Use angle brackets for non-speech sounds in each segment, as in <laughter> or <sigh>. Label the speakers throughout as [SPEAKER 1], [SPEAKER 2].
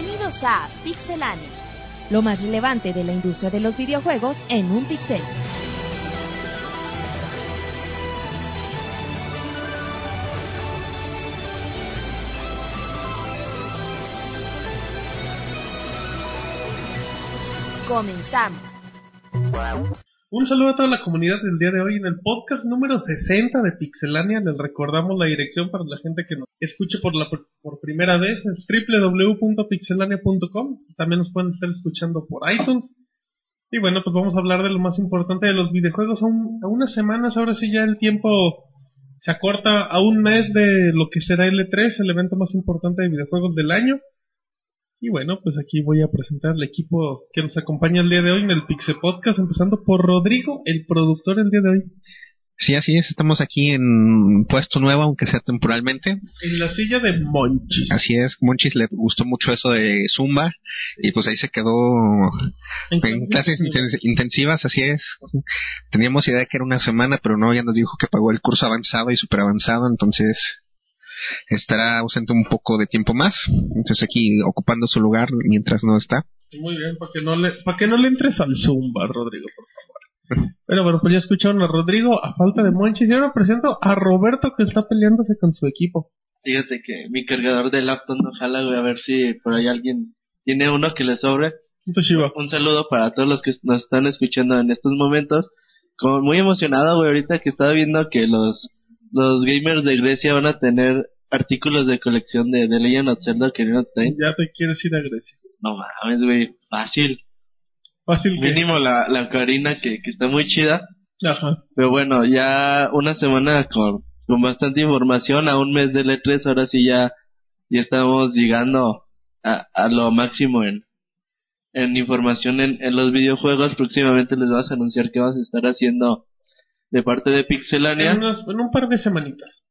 [SPEAKER 1] Bienvenidos a Pixelania.
[SPEAKER 2] Lo más relevante de la industria de los videojuegos en un pixel.
[SPEAKER 1] Comenzamos.
[SPEAKER 3] Un saludo a toda la comunidad del día de hoy en el podcast número 60 de Pixelania. Les recordamos la dirección para la gente que nos escuche por, la, por primera vez. Es www.pixelania.com. También nos pueden estar escuchando por iTunes. Y bueno, pues vamos a hablar de lo más importante de los videojuegos. A, a unas semanas, ahora sí ya el tiempo se acorta a un mes de lo que será L3, el evento más importante de videojuegos del año. Y bueno, pues aquí voy a presentar el equipo que nos acompaña el día de hoy en el Pixel Podcast, empezando por Rodrigo, el productor el día de hoy.
[SPEAKER 4] Sí, así es, estamos aquí en puesto nuevo, aunque sea temporalmente.
[SPEAKER 3] En la silla de Monchis.
[SPEAKER 4] Así es, Monchis le gustó mucho eso de Zumba y pues ahí se quedó en clases inten- intensivas, así es. Teníamos idea de que era una semana, pero no, ya nos dijo que pagó el curso avanzado y super avanzado, entonces estará ausente un poco de tiempo más. Entonces aquí ocupando su lugar mientras no está.
[SPEAKER 3] Muy bien, para que no le, para que no le entres al Zumba, Rodrigo, por favor. Pero bueno, pues ya escucharon a Rodrigo a falta de Monchis. Y ahora presento a Roberto que está peleándose con su equipo.
[SPEAKER 5] Fíjate que mi cargador de laptop no jala, güey, a ver si por ahí alguien tiene uno que le sobre.
[SPEAKER 3] Toshiba.
[SPEAKER 5] Un saludo para todos los que nos están escuchando en estos momentos. Como muy emocionado, güey, ahorita que estaba viendo que los, los gamers de Grecia van a tener artículos de colección de The Legend of Zelda Ocarina of Time.
[SPEAKER 3] Ya te quieres ir a Grecia.
[SPEAKER 5] No mames, güey, fácil.
[SPEAKER 3] Fácil que.
[SPEAKER 5] Mínimo la, la Ocarina que, que está muy chida.
[SPEAKER 3] Ajá.
[SPEAKER 5] Pero bueno, ya una semana con, con bastante información, a un mes del E3, ahora sí ya, ya estamos llegando a, a lo máximo en, en información en, en los videojuegos. Próximamente les vamos a anunciar que vamos a estar haciendo de parte de Pixelania.
[SPEAKER 3] En, un par de semanitas.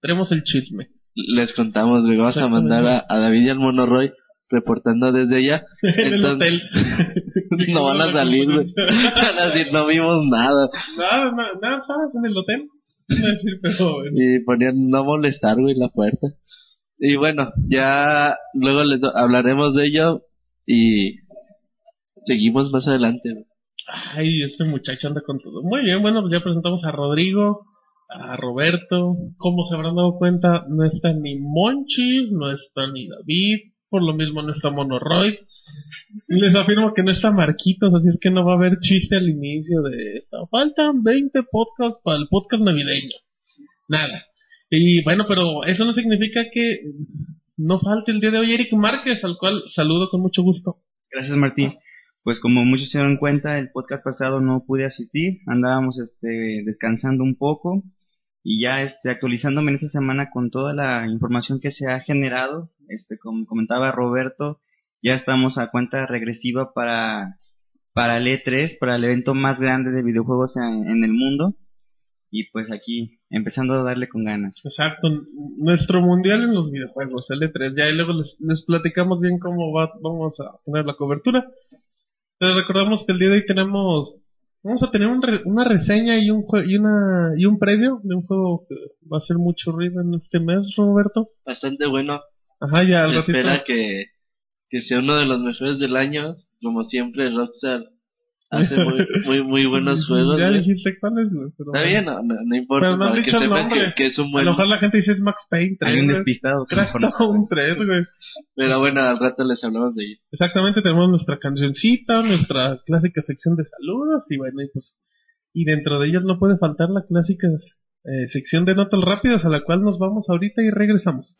[SPEAKER 3] Tenemos el chisme.
[SPEAKER 5] Les contamos, le vamos a mandar a, a David y al Monoroy reportando desde allá. <laughs>
[SPEAKER 3] en el hotel. <laughs>
[SPEAKER 5] no van a salir, güey. <laughs> Van a decir, no vimos nada.
[SPEAKER 3] Nada, nada, nada. En el hotel.
[SPEAKER 5] Y ponían no molestar, güey, la puerta. Y bueno, ya luego les hablaremos de ello y seguimos más adelante.
[SPEAKER 3] Ay, este muchacho anda con todo. Muy bien, bueno, pues ya presentamos a Rodrigo, a Roberto. Como se habrán dado cuenta, no está ni Monchis, no está ni David, por lo mismo no está Monoroy. Y les afirmo que no está Marquitos, así es que no va a haber chiste al inicio de esto. Faltan 20 podcasts para el podcast navideño. Nada. Y bueno, pero eso no significa que no falte el día de hoy Eric Márquez, al cual saludo con mucho gusto.
[SPEAKER 6] Gracias Martín. Pues como muchos se dieron cuenta, el podcast pasado no pude asistir, andábamos este, descansando un poco y ya este, actualizándome en esta semana con toda la información que se ha generado, este, como comentaba Roberto, ya estamos a cuenta regresiva para, para el E3, para el evento más grande de videojuegos en, el mundo y pues aquí empezando a darle con ganas.
[SPEAKER 3] Exacto, nuestro mundial en los videojuegos, el E3, ya y luego les, les platicamos bien cómo va, vamos a tener la cobertura. Les recordamos que el día de hoy tenemos, vamos a tener un re- una reseña y un jue- y una y un previo de un juego que va a hacer mucho ruido en este mes, Roberto.
[SPEAKER 5] Bastante bueno.
[SPEAKER 3] Ajá, ya
[SPEAKER 5] Se
[SPEAKER 3] ratito.
[SPEAKER 5] espera que, que sea uno de los mejores del año. Como siempre, Rockstar hace muy, muy, muy buenos <laughs> juegos.
[SPEAKER 3] Ya
[SPEAKER 5] güey.
[SPEAKER 3] dijiste cuál es, güey. pero-
[SPEAKER 5] Está bien, no, no, no importa.
[SPEAKER 3] Pero no han
[SPEAKER 5] para que
[SPEAKER 3] dicho el nombre.
[SPEAKER 5] que, que es un
[SPEAKER 3] A
[SPEAKER 5] buen.
[SPEAKER 3] lo mejor la gente dice es Max Payne 3,
[SPEAKER 6] Hay un
[SPEAKER 3] güey.
[SPEAKER 6] despistado sabe.
[SPEAKER 3] 3, güey.
[SPEAKER 5] Pero bueno, al rato les hablamos de ello.
[SPEAKER 3] Exactamente, tenemos nuestra cancioncita, nuestra clásica sección de saludos y bueno, y pues y dentro de ellas no puede faltar la clásica eh, sección de notas rápidas a la cual nos vamos ahorita y regresamos.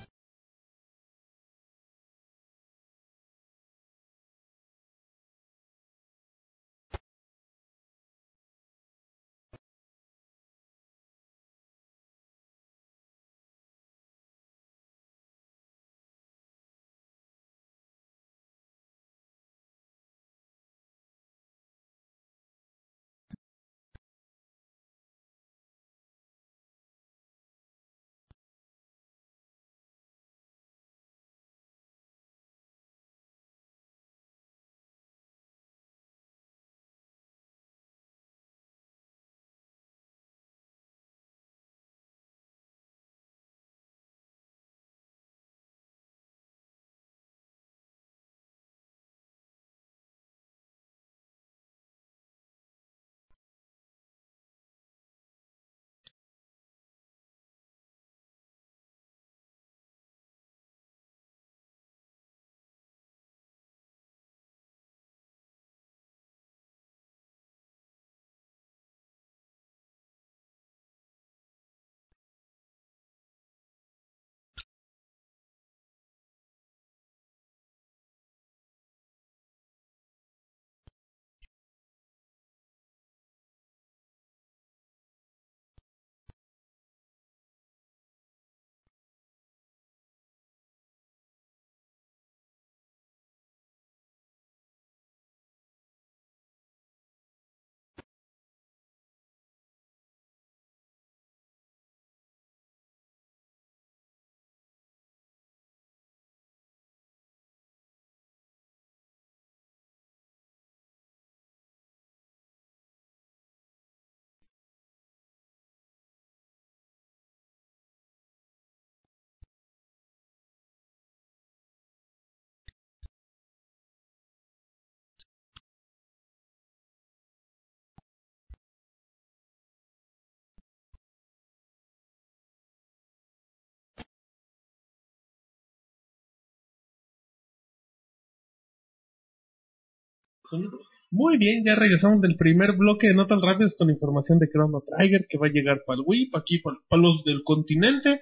[SPEAKER 3] Muy bien, ya regresamos del primer bloque de Notas Rápidas con información de Chrono Trigger que va a llegar para el Wii, para aquí, para, los del continente.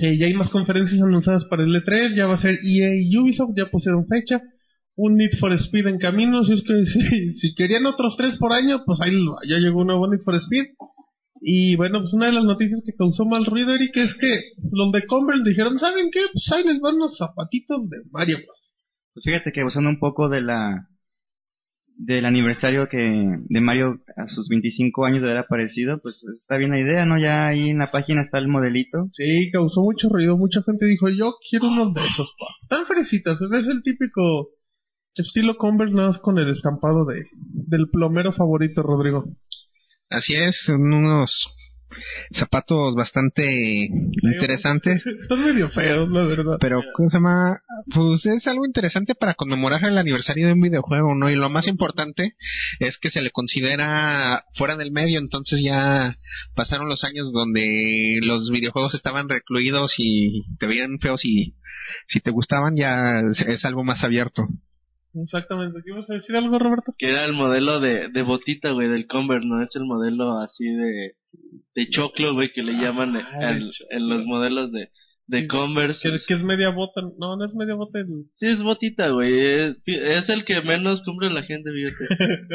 [SPEAKER 3] Eh, ya hay más conferencias anunciadas para el E3, ya va a ser EA y Ubisoft, ya pusieron fecha. Un Need for Speed en camino, si es que <laughs> si, si querían otros tres por año, pues ahí ya llegó un nuevo Need for Speed. Y bueno, pues una de las noticias que causó mal ruido, Eric, es que los de Converse dijeron, ¿saben qué? Pues ahí les van los zapatitos de Mario Bros.
[SPEAKER 6] Pues fíjate que usando un poco de la del aniversario que de Mario a sus 25 años de haber aparecido, pues está bien la idea, ¿no? Ya ahí en la página está el modelito.
[SPEAKER 3] Sí, causó mucho ruido, mucha gente dijo, yo quiero unos de esos, pa. Tan fresitas, es el típico estilo Converse nada más con el estampado de del plomero favorito, Rodrigo.
[SPEAKER 4] Así es, son unos zapatos bastante interesantes.
[SPEAKER 3] Son medio feos, la verdad.
[SPEAKER 4] Pero, ¿cómo se llama? Pues es algo interesante para conmemorar el aniversario de un videojuego, ¿no? Y lo más importante es que se le considera fuera del medio, entonces ya pasaron los años donde los videojuegos estaban recluidos y te veían feos y si te gustaban ya es, algo más abierto.
[SPEAKER 3] Exactamente. ¿Qué ibas a decir algo, Roberto?
[SPEAKER 5] Que era el modelo de, de botita, güey, del Converse, ¿no? Es el modelo así de, de choclo, güey, que le llaman
[SPEAKER 3] Ah, choclo.
[SPEAKER 5] en los modelos de, de Converse.
[SPEAKER 3] Que, que es media bota. No, no es media bota. El...
[SPEAKER 5] Sí, es botita, güey. Es, es el que menos cumple la gente, fíjate.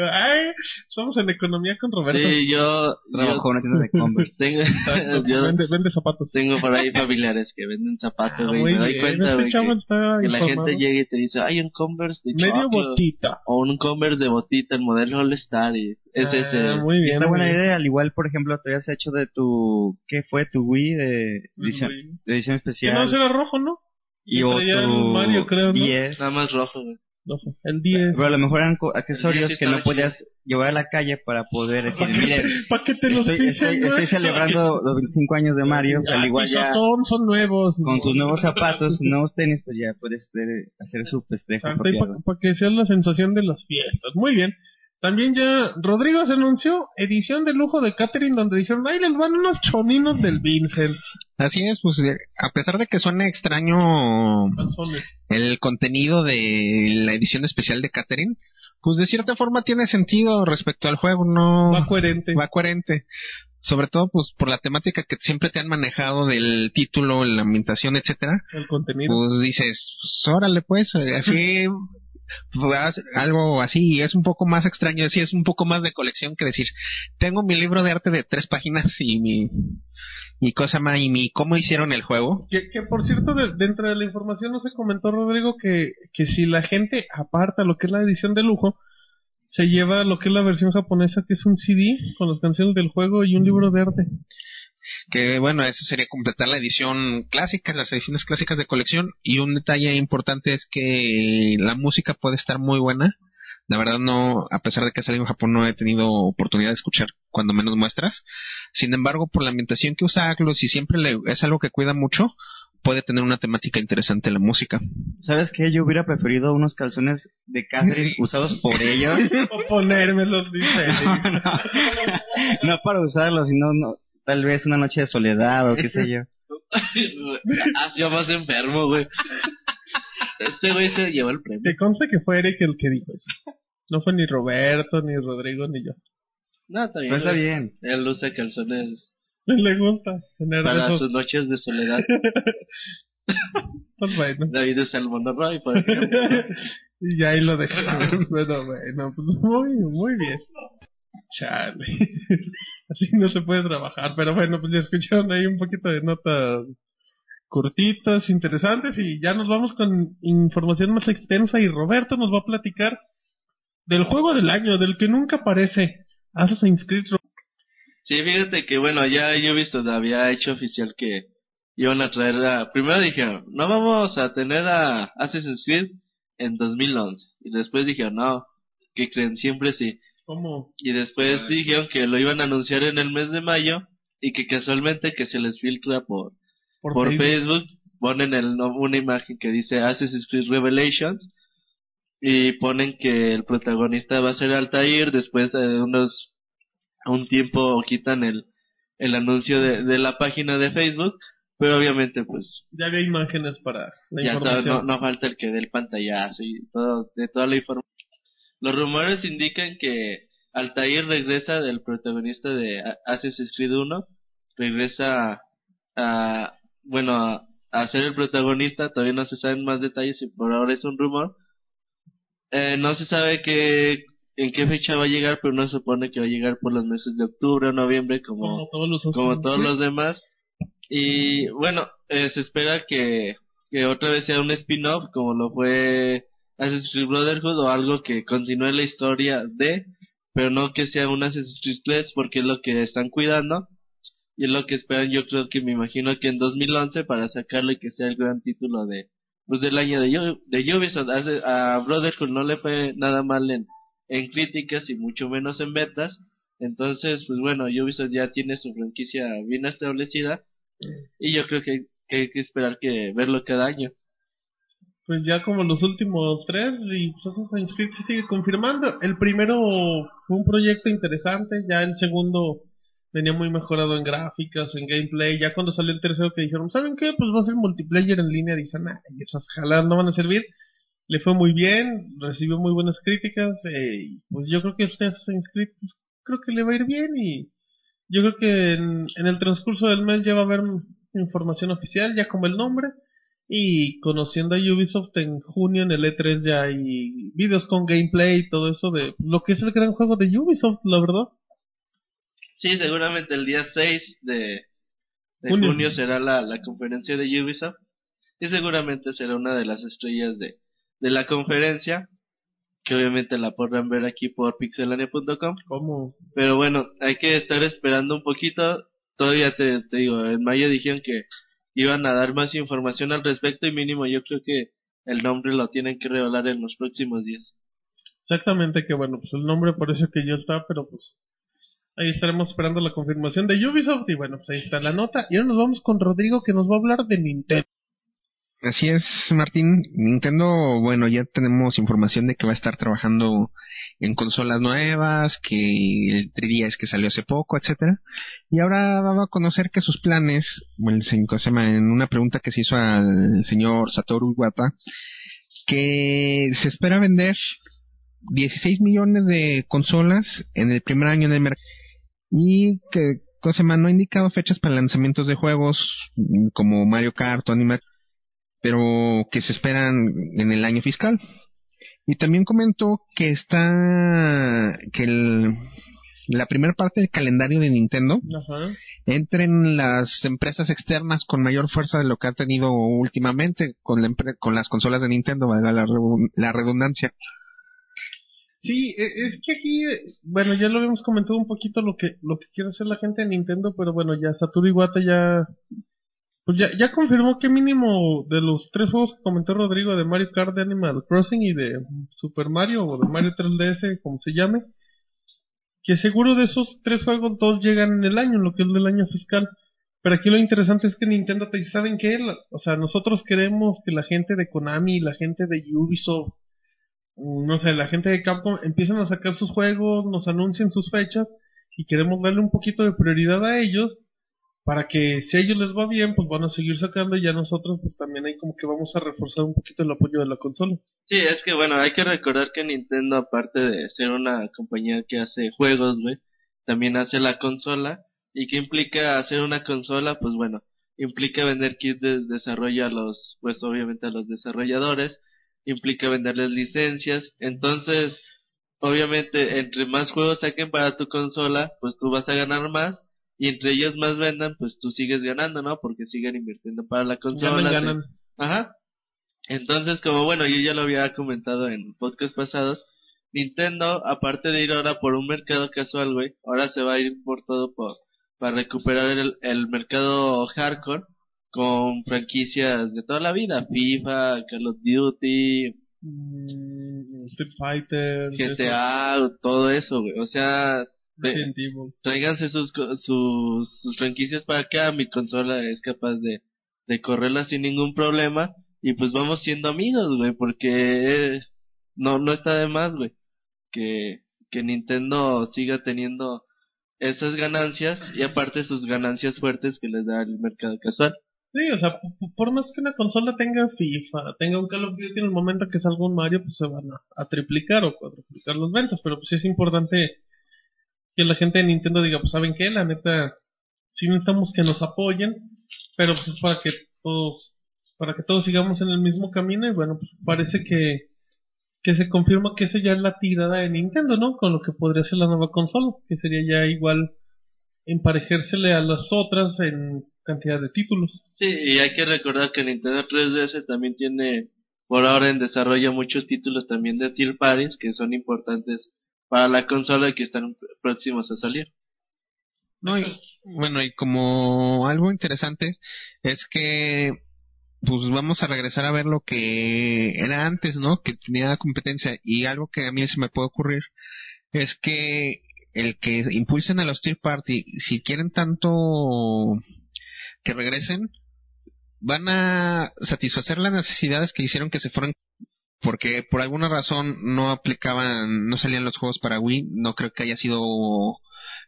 [SPEAKER 5] <laughs>
[SPEAKER 3] Ay, somos en economía con Roberto.
[SPEAKER 5] Sí, yo,
[SPEAKER 6] Trabajó en una tienda de Converse.
[SPEAKER 5] tengo, <laughs> yo
[SPEAKER 3] vende, vende zapatos.
[SPEAKER 5] tengo por ahí <laughs> familiares que venden zapatos,
[SPEAKER 3] Ah,
[SPEAKER 5] güey.
[SPEAKER 3] muy
[SPEAKER 5] me doy
[SPEAKER 3] bien,
[SPEAKER 5] cuenta,
[SPEAKER 3] este
[SPEAKER 5] güey,
[SPEAKER 3] chavo
[SPEAKER 5] que,
[SPEAKER 3] está
[SPEAKER 5] que la gente llega y te dice, hay un Converse de
[SPEAKER 3] Medio
[SPEAKER 5] choclo",
[SPEAKER 3] botita.
[SPEAKER 5] O un Converse de botita, el modelo All Star, y es
[SPEAKER 3] Ah, muy bien.
[SPEAKER 6] Está buena
[SPEAKER 3] bien.
[SPEAKER 6] idea, al igual, por ejemplo, te habías hecho de tu, ¿qué fue? Tu Wii de edición,
[SPEAKER 3] Muy-
[SPEAKER 6] de edición
[SPEAKER 3] Que
[SPEAKER 6] especial.
[SPEAKER 3] no será rojo, ¿no?
[SPEAKER 6] y o
[SPEAKER 3] traía el
[SPEAKER 6] tu
[SPEAKER 3] Mario, creo, ¿no?
[SPEAKER 6] 10.
[SPEAKER 5] Nada más rojo, güey.
[SPEAKER 3] Rojo. El 10.
[SPEAKER 6] Pero a lo mejor eran accesorios que no podías llevar a la calle para poder decir,
[SPEAKER 3] ¿Para qué,
[SPEAKER 6] miren,
[SPEAKER 3] pa' qué te los
[SPEAKER 6] estoy, estoy- estoy celebrando <laughs> los 25 años de Mario,
[SPEAKER 3] Ah,
[SPEAKER 6] al igual
[SPEAKER 3] y
[SPEAKER 6] ya
[SPEAKER 3] son, son nuevos.
[SPEAKER 6] con tus nuevos zapatos, <laughs> sus nuevos tenis, pues ya puedes hacer, hacer su festejo
[SPEAKER 3] y
[SPEAKER 6] apropiado.
[SPEAKER 3] para que sea la sensación de las fiestas. Muy bien. También ya Rodrigo se anunció edición de lujo de Catherine donde dijeron, ahí les van unos choninos del Vincent.
[SPEAKER 4] Así es, pues eh, a pesar de que suene extraño el contenido de la edición especial de Catherine, pues de cierta forma tiene sentido respecto al juego, no
[SPEAKER 3] Va coherente.
[SPEAKER 4] va coherente. Sobre todo pues por la temática que siempre te han manejado del título, la ambientación, etcétera.
[SPEAKER 3] El contenido.
[SPEAKER 4] Pues dices, pues, órale pues, eh, así algo así, es un poco más extraño, es un poco más de colección que decir, tengo mi libro de arte de tres páginas y mi cosa más y mi cómo hicieron el juego.
[SPEAKER 3] Que, que por cierto, de- dentro de la información no se comentó, Rodrigo, que, que si la gente aparta lo que es la edición de lujo, se lleva lo que es la versión japonesa, que es un CD con las canciones del juego y un libro de arte.
[SPEAKER 4] Que bueno, eso sería completar la edición clásica, las ediciones clásicas de colección y un detalle importante es que la música puede estar muy buena. La verdad no, a pesar de que salí en Japón no he tenido oportunidad de escuchar cuando menos muestras. Sin embargo, por la ambientación que usa Aglus y siempre le, es algo que cuida mucho, puede tener una temática interesante la música.
[SPEAKER 6] ¿Sabes qué? Yo hubiera preferido unos calzones de Catherine <laughs> usados por ellos. <laughs>
[SPEAKER 3] O ponérmelos, dice. <laughs>
[SPEAKER 6] no, no, no para usarlos, sino no, tal vez una noche de soledad o qué sé yo. <laughs>
[SPEAKER 5] yo más enfermo, güey. Este güey se llevó el premio.
[SPEAKER 3] Que conste que fue Eric el que dijo eso. No fue ni Roberto, ni Rodrigo, ni yo.
[SPEAKER 5] No, está bien.
[SPEAKER 6] Pero está
[SPEAKER 5] güey.
[SPEAKER 6] bien.
[SPEAKER 5] Él usa calzones <laughs>
[SPEAKER 3] Le gusta tener
[SPEAKER 5] para
[SPEAKER 3] esos.
[SPEAKER 5] sus noches de soledad. <laughs>
[SPEAKER 3] Pues bueno.
[SPEAKER 5] David Salmón Roy, por ejemplo.
[SPEAKER 3] Y ya ahí lo dejamos. bueno, bueno, pues muy, muy bien. Chale. <laughs> Así no se puede trabajar. Pero bueno, pues ya escucharon ahí un poquito de notas cortitas, interesantes. Y ya nos vamos con información más extensa. Y Roberto nos va a platicar del juego del año, del que nunca aparece. Assassin's Creed.
[SPEAKER 5] Sí, fíjate que bueno, ya yo he visto, había hecho oficial que iban a traer. Primero dijeron, no vamos a tener a Assassin's Creed en 2011. Y después dijeron, no, que creen, siempre sí.
[SPEAKER 3] ¿Cómo?
[SPEAKER 5] Y después dijeron que lo iban a anunciar en el mes de mayo y que casualmente que se les filtra por,
[SPEAKER 3] Por,
[SPEAKER 5] por
[SPEAKER 3] Facebook.
[SPEAKER 5] Facebook, ponen el, una imagen que dice Assassin's Creed Revelations y ponen que el protagonista va a ser Altair, después de unos, un tiempo quitan el, el anuncio de, de la página de Facebook, pero obviamente pues
[SPEAKER 3] Ya había imágenes para la
[SPEAKER 5] ya
[SPEAKER 3] información.
[SPEAKER 5] no, no falta el que dé el pantallazo y todo, de toda la información. Los rumores indican que Altair regresa del protagonista de Assassin's Creed 1, regresa a, bueno, a, a, ser el protagonista, todavía no se saben más detalles y por ahora es un rumor. Eh, no se sabe qué, en qué fecha va a llegar, pero no se supone que va a llegar por los meses de octubre o noviembre como,
[SPEAKER 3] Como todos los
[SPEAKER 5] como todos los demás. Y bueno, eh, se espera que, que otra vez sea un spin-off como lo fue Assassin's Brotherhood o algo que continúe la historia de, pero no que sea un Assassin's Creed 3 porque es lo que están cuidando y es lo que esperan yo creo que me imagino que en 2011 para sacarlo y que sea el gran título de pues del año de, de Ubisoft. A, a Brotherhood no le fue nada mal en, en críticas y mucho menos en betas entonces pues bueno Ubisoft ya tiene su franquicia bien establecida y yo creo que hay que esperar que verlo cada año
[SPEAKER 3] Pues ya como los últimos tres, y pues Assassin's Creed se sigue confirmando. El primero fue un proyecto interesante, ya el segundo venía muy mejorado en gráficas, en gameplay. Ya cuando salió el tercero que dijeron, ¿saben qué? Pues va a ser multiplayer en línea. Dijeron, ah, y esas jaladas no van a servir. Le fue muy bien, recibió muy buenas críticas. eh, pues yo creo que este Assassin's Creed, pues, creo que le va a ir bien. Y yo creo que en, en el transcurso del mes ya va a haber información oficial, ya como el nombre. Y conociendo a Ubisoft en junio en el E3 ya hay videos con gameplay y todo eso de lo que es el gran juego de Ubisoft, la verdad.
[SPEAKER 5] Sí, seguramente el día 6 de, de
[SPEAKER 3] Junio.
[SPEAKER 5] junio. será la, la conferencia de Ubisoft y seguramente será una de las estrellas de, de la conferencia que obviamente la podrán ver aquí por pixelania.com
[SPEAKER 3] Como
[SPEAKER 5] pero bueno, hay que estar esperando un poquito todavía te, te digo, en mayo dijeron que iban a dar más información al respecto y mínimo yo creo que el nombre lo tienen que revelar en los próximos días.
[SPEAKER 3] exactamente que bueno, pues el nombre parece que ya está, pero pues ahí estaremos esperando la confirmación de Ubisoft y bueno, pues ahí está la nota. Y ahora nos vamos con Rodrigo que nos va a hablar de Nintendo.
[SPEAKER 4] Así es, Martín. Nintendo, bueno, ya tenemos información de que va a estar trabajando en consolas nuevas, que el 3DS que salió hace poco, etcétera. Y ahora daba a conocer que sus planes, bueno, en una pregunta que se hizo al señor Satoru Iwata, que se espera vender 16 millones de consolas en el primer año de mercado y que Cosema no ha indicado fechas para lanzamientos de juegos como Mario Kart o Animal pero que se esperan en el año fiscal. Y también comentó que está, que el, la primera parte del calendario de Nintendo
[SPEAKER 3] Ajá.
[SPEAKER 4] entra en las empresas externas con mayor fuerza de lo que ha tenido últimamente con, la con las consolas de Nintendo, valga la, la redundancia.
[SPEAKER 3] Sí, e- es que aquí, bueno, ya lo habíamos comentado un poquito lo que lo que quiere hacer la gente de Nintendo, pero bueno, ya Satoru Iwata ya pues ya, ya confirmó que mínimo de los tres juegos que comentó Rodrigo de Mario Kart, de Animal Crossing y de Super Mario o de Mario 3DS, como se llame, que seguro de esos tres juegos dos llegan en el año, en lo que es del año fiscal. Pero aquí lo interesante es que Nintendo te dice, ¿saben qué? O sea, nosotros queremos que la gente de Konami, la gente de Ubisoft, mm, no sé, la gente de Capcom empiecen a sacar sus juegos, nos anuncien sus fechas y queremos darle un poquito de prioridad a ellos para que si a ellos les va bien, pues van a seguir sacando y ya nosotros pues también ahí como que vamos a reforzar un poquito el apoyo de la consola.
[SPEAKER 5] Sí, es que bueno, hay que recordar que Nintendo, aparte de ser una compañía que hace juegos, también hace la consola. ¿Y qué implica hacer una consola? Pues bueno, implica vender kits de desarrollo a los, pues obviamente a los desarrolladores, implica venderles licencias. Entonces, obviamente, entre más juegos saquen para tu consola, pues tú vas a ganar más. Y entre ellos más vendan, pues tú sigues ganando, ¿no? Porque siguen invirtiendo para la consola.
[SPEAKER 3] Ganan, ganan.
[SPEAKER 5] Ajá. Entonces, como bueno, yo ya lo había comentado en podcast pasados, Nintendo, aparte de ir ahora por un mercado casual, güey, ahora se va a ir por todo por, para recuperar el, el mercado hardcore con franquicias de toda la vida, FIFA, Call of Duty,
[SPEAKER 3] Mm, Street Fighter,
[SPEAKER 5] GTA, todo eso, güey. O sea, tráiganse sus, sus, sus franquicias para acá, mi consola es capaz de, de correrla sin ningún problema y pues vamos siendo amigos, güey, porque eh, no, no está de más, güey, que, que Nintendo siga teniendo esas ganancias y aparte sus ganancias fuertes que les da el mercado casual.
[SPEAKER 3] Sí, o sea, por más que una consola tenga FIFA, tenga un Call of Duty en el momento que salga un Mario, pues se van a, a triplicar o cuadruplicar las ventas, pero pues sí es importante que la gente de Nintendo diga, pues saben qué, la neta, sí necesitamos que nos apoyen, pero pues es para que todos, para que todos sigamos en el mismo camino y bueno, pues parece que, que se confirma que esa ya es la tirada de Nintendo, ¿no? Con lo que podría ser la nueva consola, que sería ya igual emparejársele a las otras en cantidad de títulos.
[SPEAKER 5] Sí, y hay que recordar que Nintendo 3DS también tiene por ahora en desarrollo muchos títulos también de third parties que son importantes para la consola que están próximos a salir.
[SPEAKER 4] No, y, bueno, y como algo interesante es que pues vamos a regresar a ver lo que era antes, ¿no? Que tenía competencia y algo que a mí se me puede ocurrir es que el que impulsen a los tier party, si quieren tanto que regresen, van a satisfacer las necesidades que hicieron que se fueran porque por alguna razón no aplicaban, no salían los juegos para Wii, no creo que haya sido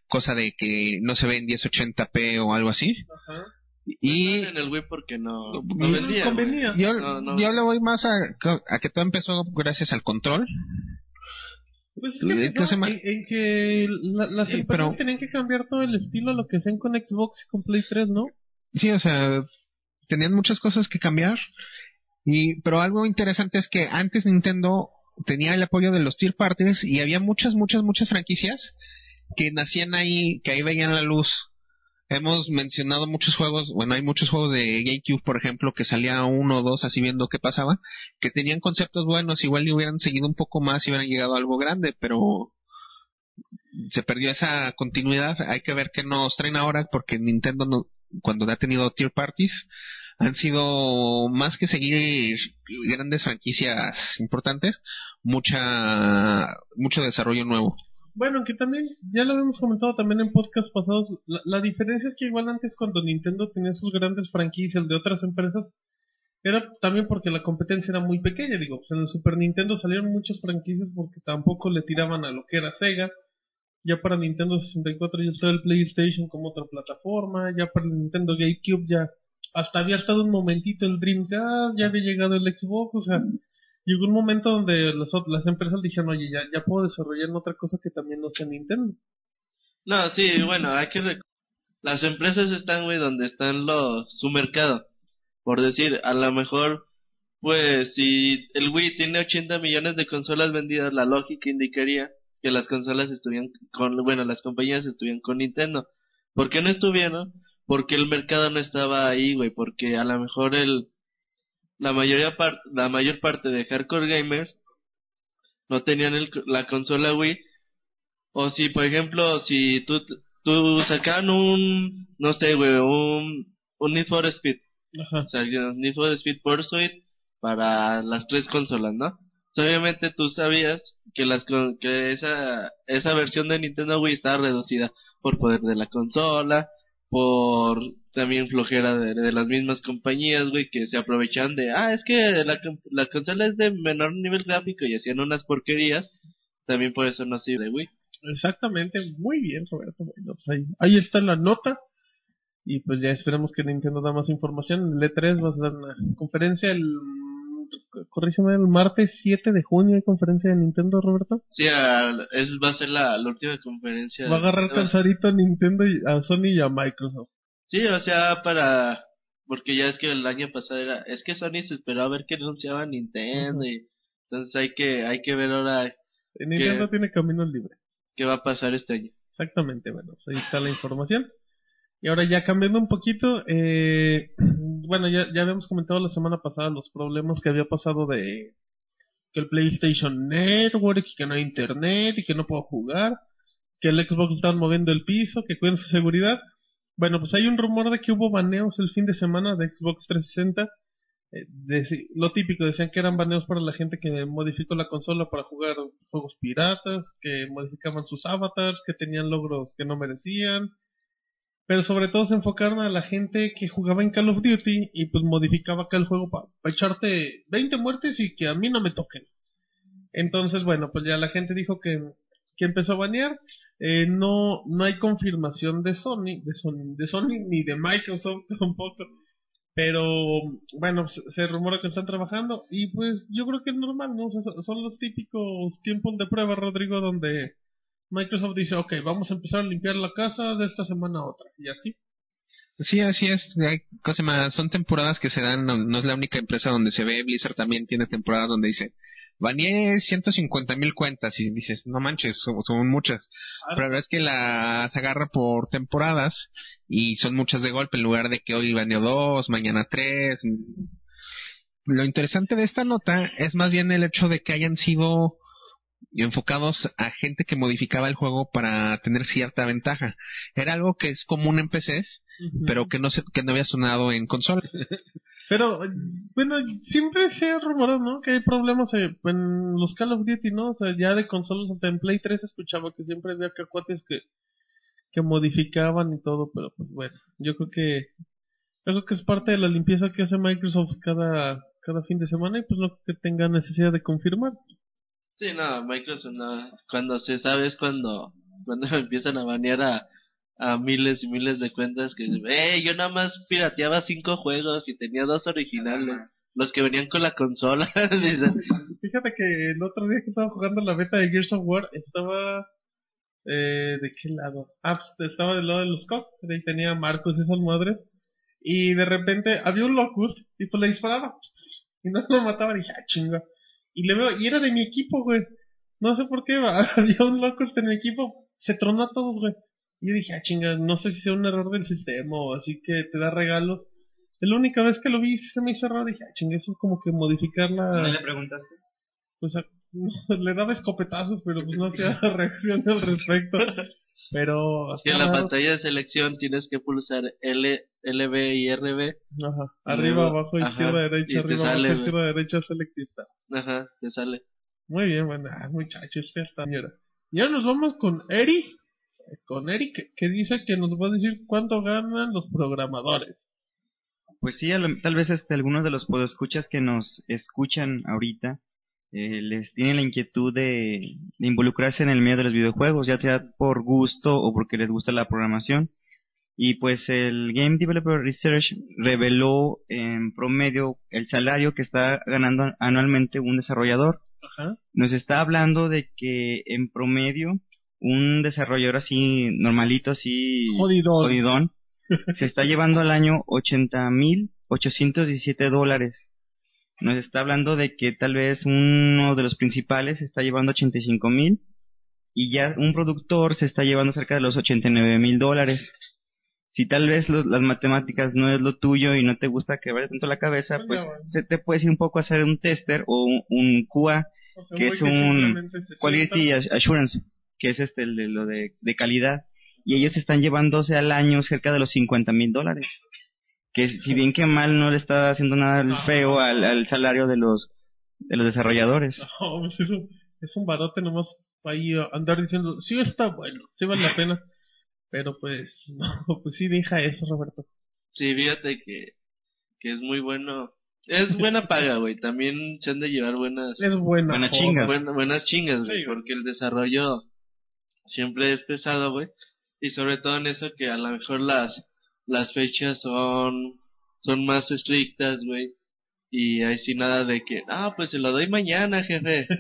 [SPEAKER 4] cosa de que no se ve en 1080p o algo así. Y
[SPEAKER 5] en el Wii porque no, no
[SPEAKER 4] No
[SPEAKER 5] vendía.
[SPEAKER 3] convenía.
[SPEAKER 4] yo,
[SPEAKER 5] No, no.
[SPEAKER 4] yo le voy más a, a que todo empezó gracias al control.
[SPEAKER 3] Pues es
[SPEAKER 4] ¿Qué
[SPEAKER 3] que empezó
[SPEAKER 4] se llama?
[SPEAKER 3] en, en que la- las
[SPEAKER 4] Sí,
[SPEAKER 3] empresas
[SPEAKER 4] pero-
[SPEAKER 3] tenían que cambiar todo el estilo a lo que hacían con Xbox y con Play 3, ¿no?
[SPEAKER 4] Sí, o sea, tenían muchas cosas que cambiar. Y, pero algo interesante es que antes Nintendo tenía el apoyo de los tier parties y había muchas, muchas, muchas franquicias que nacían ahí, que ahí veían la luz. Hemos mencionado muchos juegos, bueno, hay muchos juegos de GameCube, por ejemplo, que salía uno o dos así viendo qué pasaba, que tenían conceptos buenos, igual y hubieran seguido un poco más y hubieran llegado a algo grande, pero se perdió esa continuidad. Hay que ver qué nos traen ahora, porque Nintendo no, cuando ha tenido tier parties, han sido más que seguir grandes franquicias importantes, mucha, mucho desarrollo nuevo.
[SPEAKER 3] Bueno, que también, ya lo habíamos comentado también en podcast pasados, la, la diferencia es que igual antes cuando Nintendo tenía sus grandes franquicias de otras empresas, era también porque la competencia era muy pequeña, digo, pues en el Super Nintendo salieron muchas franquicias porque tampoco le tiraban a lo que era Sega, ya para Nintendo 64 ya estaba el PlayStation como otra plataforma, ya para el Nintendo GameCube ya hasta había estado un momentito el Dreamcast, ya había llegado el Xbox, o sea, llegó un momento donde las, empresas dijeron, oye, ya, ya puedo desarrollar otra cosa que también no sea Nintendo.
[SPEAKER 5] No, sí, bueno, hay que las empresas están, güey, donde están los su mercado. Por decir, a lo mejor, pues, si el Wii tiene 80 millones de consolas vendidas, la lógica indicaría que las consolas estuvieran con, bueno, las compañías estuvieran con Nintendo. ¿Por qué no estuvieron? Porque el mercado no estaba ahí, güey, porque a lo mejor el, la mayoría par, la mayor parte de hardcore gamers no tenían el, la consola Wii o si, por ejemplo, si tú, tú sacan un, no sé, güey, un, un Need for Speed,
[SPEAKER 3] Ajá.
[SPEAKER 5] o sea, Need for Speed Pursuit para las tres consolas, ¿no? Obviamente tú sabías que las que esa esa versión de Nintendo Wii estaba reducida por poder de la consola, por también flojera de, las mismas compañías, güey, que se aprovechan de, ah, es que la, la consola es de menor nivel gráfico y hacían unas porquerías, también por eso no sirve Wii.
[SPEAKER 3] Exactamente, muy bien, Roberto. Bueno, pues ahí, ahí está la nota. Y pues ya esperemos que Nintendo da más información. El E3 va a dar una conferencia el. Corrígeme, el martes 7 de junio hay conferencia de Nintendo, Roberto.
[SPEAKER 5] Sí, al- es, va a ser la, la última conferencia.
[SPEAKER 3] Va a agarrar cansadito a Nintendo, y a Sony y a Microsoft.
[SPEAKER 5] Sí, o sea, para... Porque ya es que el año pasado era... Es que Sony se esperó a ver qué anunciaba Nintendo y... Entonces hay que, hay que ver ahora
[SPEAKER 3] Nintendo tiene camino libre.
[SPEAKER 5] qué va a pasar este año.
[SPEAKER 3] Exactamente, bueno, pues ahí está la información. Y ahora ya cambiando un poquito, eh, bueno, ya, ya habíamos comentado la semana pasada los problemas que había pasado de que el PlayStation Network, que no hay internet, y que no puedo jugar, que el Xbox están moviendo el piso, que cuiden su seguridad. Bueno, pues hay un rumor de que hubo baneos el fin de semana de Xbox 360. Eh, lo típico, decían que eran baneos para la gente que modificó la consola para jugar juegos piratas, que modificaban sus avatars, que tenían logros que no merecían. Pero sobre todo se enfocaron a la gente que jugaba en Call of Duty y pues modificaba acá el juego para echarte 20 muertes y que a mí no me toquen. Entonces, bueno, pues ya la gente dijo que, que empezó a banear. Eh, no, no hay confirmación de Sony, de Sony, de Sony ni de Microsoft <laughs> tampoco. Pero bueno, se, rumora que están trabajando y pues yo creo que es normal, ¿no? Son los típicos tiempos de prueba, Rodrigo, donde Microsoft dice, ok, vamos a empezar a limpiar la casa de esta semana a otra y así.
[SPEAKER 4] Sí, así es. Son temporadas que se dan, no, es la única empresa donde se ve. Blizzard también tiene temporadas donde dice, baneé 150 mil cuentas y dices, no manches, son, son muchas. Pero la verdad es que las agarra por temporadas y son muchas de golpe en lugar de que hoy baneó dos, mañana tres. Lo interesante de esta nota es más bien el hecho de que hayan sido enfocados a gente que modificaba el juego para tener cierta ventaja. Era algo que es común en PCs, pero que no se, que no había sonado en consola. <laughs>
[SPEAKER 3] Pero, bueno, siempre se ha rumorado, ¿no? Que hay problemas eh, en los Call of Duty, ¿no? O sea, ya de consolas hasta en Play 3 escuchaba que siempre había cacuates que, que modificaban y todo, pero pues bueno, yo creo que, yo creo que es parte de la limpieza que hace Microsoft cada, cada fin de semana y pues no que tenga necesidad de confirmar.
[SPEAKER 5] Sí, no, Microsoft no. Cuando se sabe es cuando, cuando <laughs> empiezan a banear a, a miles y miles de cuentas que eh, yo nada más pirateaba cinco juegos y tenía dos originales, los que venían con la consola. <laughs> Dicen,
[SPEAKER 3] Fíjate que el otro día que estaba jugando la beta de Gears of War, estaba... Eh, ¿De qué lado? Ah, pues, estaba del lado de los cops, ahí tenía a Marcos y esas madres. Y de repente había un Locust y pues le disparaba. Y no lo mataba, dije, ah, chinga. Y le veo, y era de mi equipo, güey. No sé por qué, <laughs> había un Locust en mi equipo, se tronó a todos, güey. Y yo dije, ah, chinga, no sé si sea un error del sistema o así que te da regalos. La única vez que lo vi se me hizo raro, dije, ah, chinga, eso es como que modificar la...
[SPEAKER 6] ¿No le preguntaste?
[SPEAKER 3] pues <laughs> no, le daba escopetazos, pero pues no hacía <laughs> reacción al respecto. Pero
[SPEAKER 5] y en la
[SPEAKER 3] ajá,
[SPEAKER 5] pantalla de selección tienes que pulsar L, LB y RB.
[SPEAKER 3] ajá, arriba, abajo,
[SPEAKER 5] Ajá,
[SPEAKER 3] izquierda,
[SPEAKER 5] y
[SPEAKER 3] derecha,
[SPEAKER 5] te
[SPEAKER 3] arriba,
[SPEAKER 5] sale,
[SPEAKER 3] abajo, izquierda, derecha, selectista.
[SPEAKER 5] Ajá, te sale.
[SPEAKER 3] Muy bien, bueno, ah, muchachos, que esta señora. Y ahora nos vamos con Eri, con Eri que, que dice que nos va a decir cuánto ganan los programadores.
[SPEAKER 6] Pues sí, tal vez este, algunos de los podescuchas que nos escuchan ahorita eh, les tienen la inquietud de, de involucrarse en el medio de los videojuegos, ya sea por gusto o porque les gusta la programación. Y pues el Game Developer Research reveló en promedio el salario que está ganando anualmente un desarrollador.
[SPEAKER 3] Ajá.
[SPEAKER 6] Nos está hablando de que en promedio un desarrollador así normalito, así
[SPEAKER 3] Jodidón.
[SPEAKER 6] jodidón, <laughs> se está llevando al año 80.817 dólares. Nos está hablando de que tal vez uno de los principales se está llevando 85.000 y ya un productor se está llevando cerca de los 89.000 dólares. Si tal vez los- las matemáticas no es lo tuyo y no te gusta que vaya tanto la cabeza,
[SPEAKER 3] Pues bueno.
[SPEAKER 6] se te puede ir un poco a hacer un tester o un, un QA
[SPEAKER 3] O sea,
[SPEAKER 6] que es un Quality Assurance, que es este el de lo de, de calidad, y ellos están llevándose al año cerca de los 50 mil dólares. Que si bien que mal no le está haciendo nada feo al, al salario de los de los desarrolladores.
[SPEAKER 3] No, pues es un, es un barote nomás ahí a andar diciendo, sí está bueno, sí vale la <laughs> pena. Pero pues, <laughs> no, pues sí deja eso, Roberto.
[SPEAKER 5] Sí, fíjate que, que es muy bueno. Es buena <laughs> paga, güey. También se han de llevar buenas,
[SPEAKER 3] Es buena.
[SPEAKER 6] Buena
[SPEAKER 3] joda.
[SPEAKER 6] chinga.
[SPEAKER 5] buen- buenas chingas, güey.
[SPEAKER 3] Sí, güey.
[SPEAKER 5] porque el desarrollo siempre es pesado, güey. Y sobre todo en eso que a lo mejor las, las fechas son, son más estrictas, güey. Y ahí sí nada de que, ah, pues se lo doy mañana, jefe. <laughs>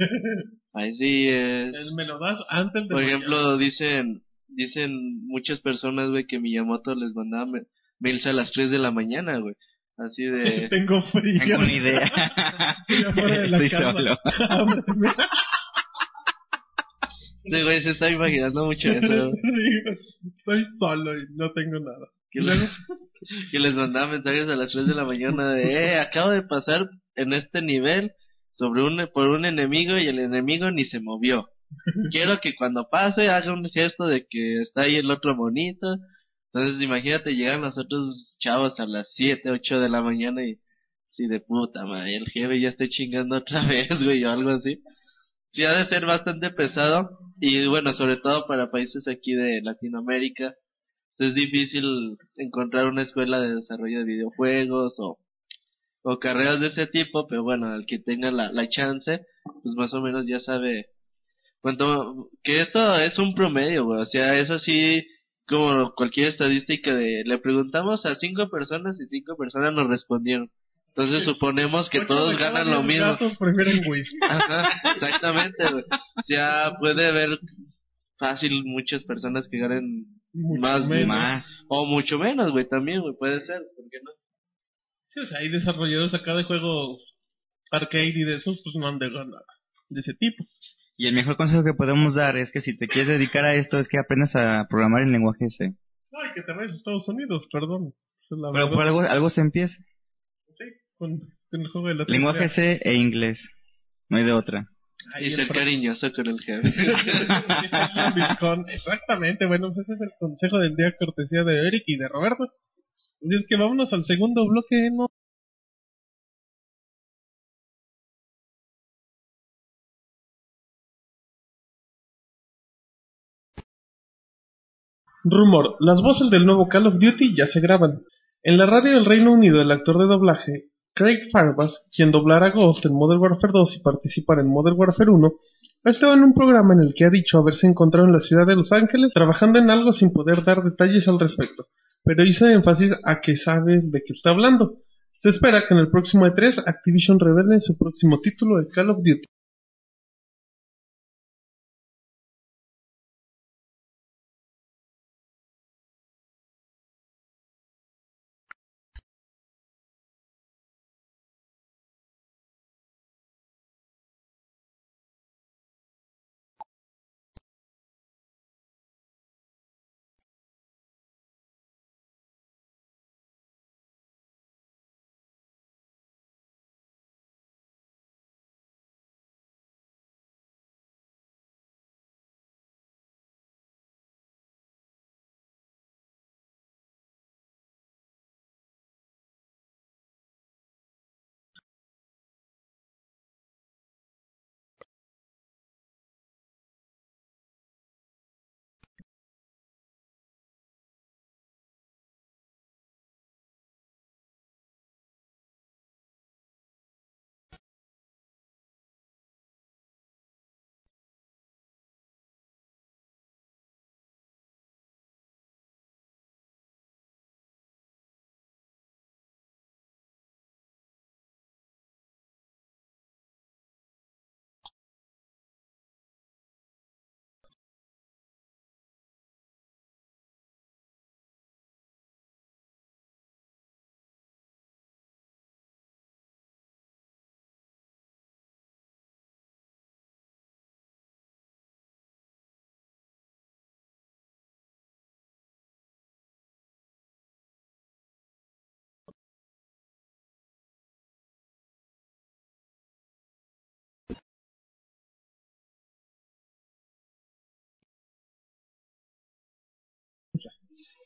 [SPEAKER 5] Ahí sí es.
[SPEAKER 3] El me lo das antes de
[SPEAKER 5] Por
[SPEAKER 3] mañana.
[SPEAKER 5] ejemplo, dicen, dicen muchas personas, güey, que Miyamoto les mandaba me- mails a las 3 de la mañana, güey. Así de, <laughs>
[SPEAKER 3] Tengo frío.
[SPEAKER 6] Tengo una idea. <laughs>
[SPEAKER 3] Estoy
[SPEAKER 6] solo.
[SPEAKER 5] Sí, güey, se está imaginando mucho eso.
[SPEAKER 3] Estoy solo y no tengo nada.
[SPEAKER 5] Que, le- <laughs> que les mandaba mensajes a las 3 de la mañana de, eh, acabo de pasar en este nivel sobre un, por un enemigo y el enemigo ni se movió. Quiero que cuando pase haga un gesto de que está ahí el otro monito. Entonces imagínate, llegan los otros chavos a las 7, 8 de la mañana y, sí, de puta madre, el jefe ya está chingando otra <laughs> vez, güey, o algo así. Sí, ha de ser bastante pesado. Y bueno, sobre todo para países aquí de Latinoamérica, es difícil encontrar una escuela de desarrollo de videojuegos o, o carreras de ese tipo, pero bueno, al que tenga la, la chance, pues más o menos ya sabe cuánto, que esto es un promedio, güey, o sea, eso sí, como cualquier estadística de le preguntamos a cinco personas y cinco personas nos respondieron. Entonces suponemos que todos ganan lo mismo. <laughs> Ajá, exactamente, güey. Ya puede haber fácil muchas personas que ganen
[SPEAKER 3] Mucho
[SPEAKER 5] más,
[SPEAKER 3] menos.
[SPEAKER 6] Más.
[SPEAKER 5] o mucho menos, güey, también, güey, puede ser, ¿por qué no?
[SPEAKER 3] Sí, o sea, hay desarrolladores acá de juegos arcade y de esos, pues no han de ganar de ese tipo.
[SPEAKER 6] Y el mejor consejo que podemos dar es que si te quieres dedicar a esto es que aprendas a programar en lenguaje C.
[SPEAKER 3] Ay, que te vayas a Estados Unidos, perdón. Esa es la
[SPEAKER 6] Pero por algo, algo se empieza.
[SPEAKER 3] Sí, con, con el juego de la
[SPEAKER 6] Lenguaje C e inglés. No hay de otra.
[SPEAKER 3] Ahí
[SPEAKER 5] Y
[SPEAKER 3] el
[SPEAKER 5] ser
[SPEAKER 3] pro-
[SPEAKER 5] cariñoso con el jefe. <laughs>
[SPEAKER 3] Exactamente, bueno, pues ese es el consejo del día cortesía de Eric y de Roberto. Así es que vámonos al segundo bloque, ¿no? Rumor, las voces del nuevo Call of Duty ya se graban. En la radio del Reino Unido, el actor de doblaje, Craig Farbas, quien doblará a Ghost en Modern Warfare 2 y participará en Modern Warfare 1, ha estado en un programa en el que ha dicho haberse encontrado en la ciudad de Los Ángeles trabajando en algo sin poder dar detalles al respecto, pero hizo énfasis a que sabe de qué está hablando. Se espera que en el próximo E3 Activision revele su próximo título de Call of Duty.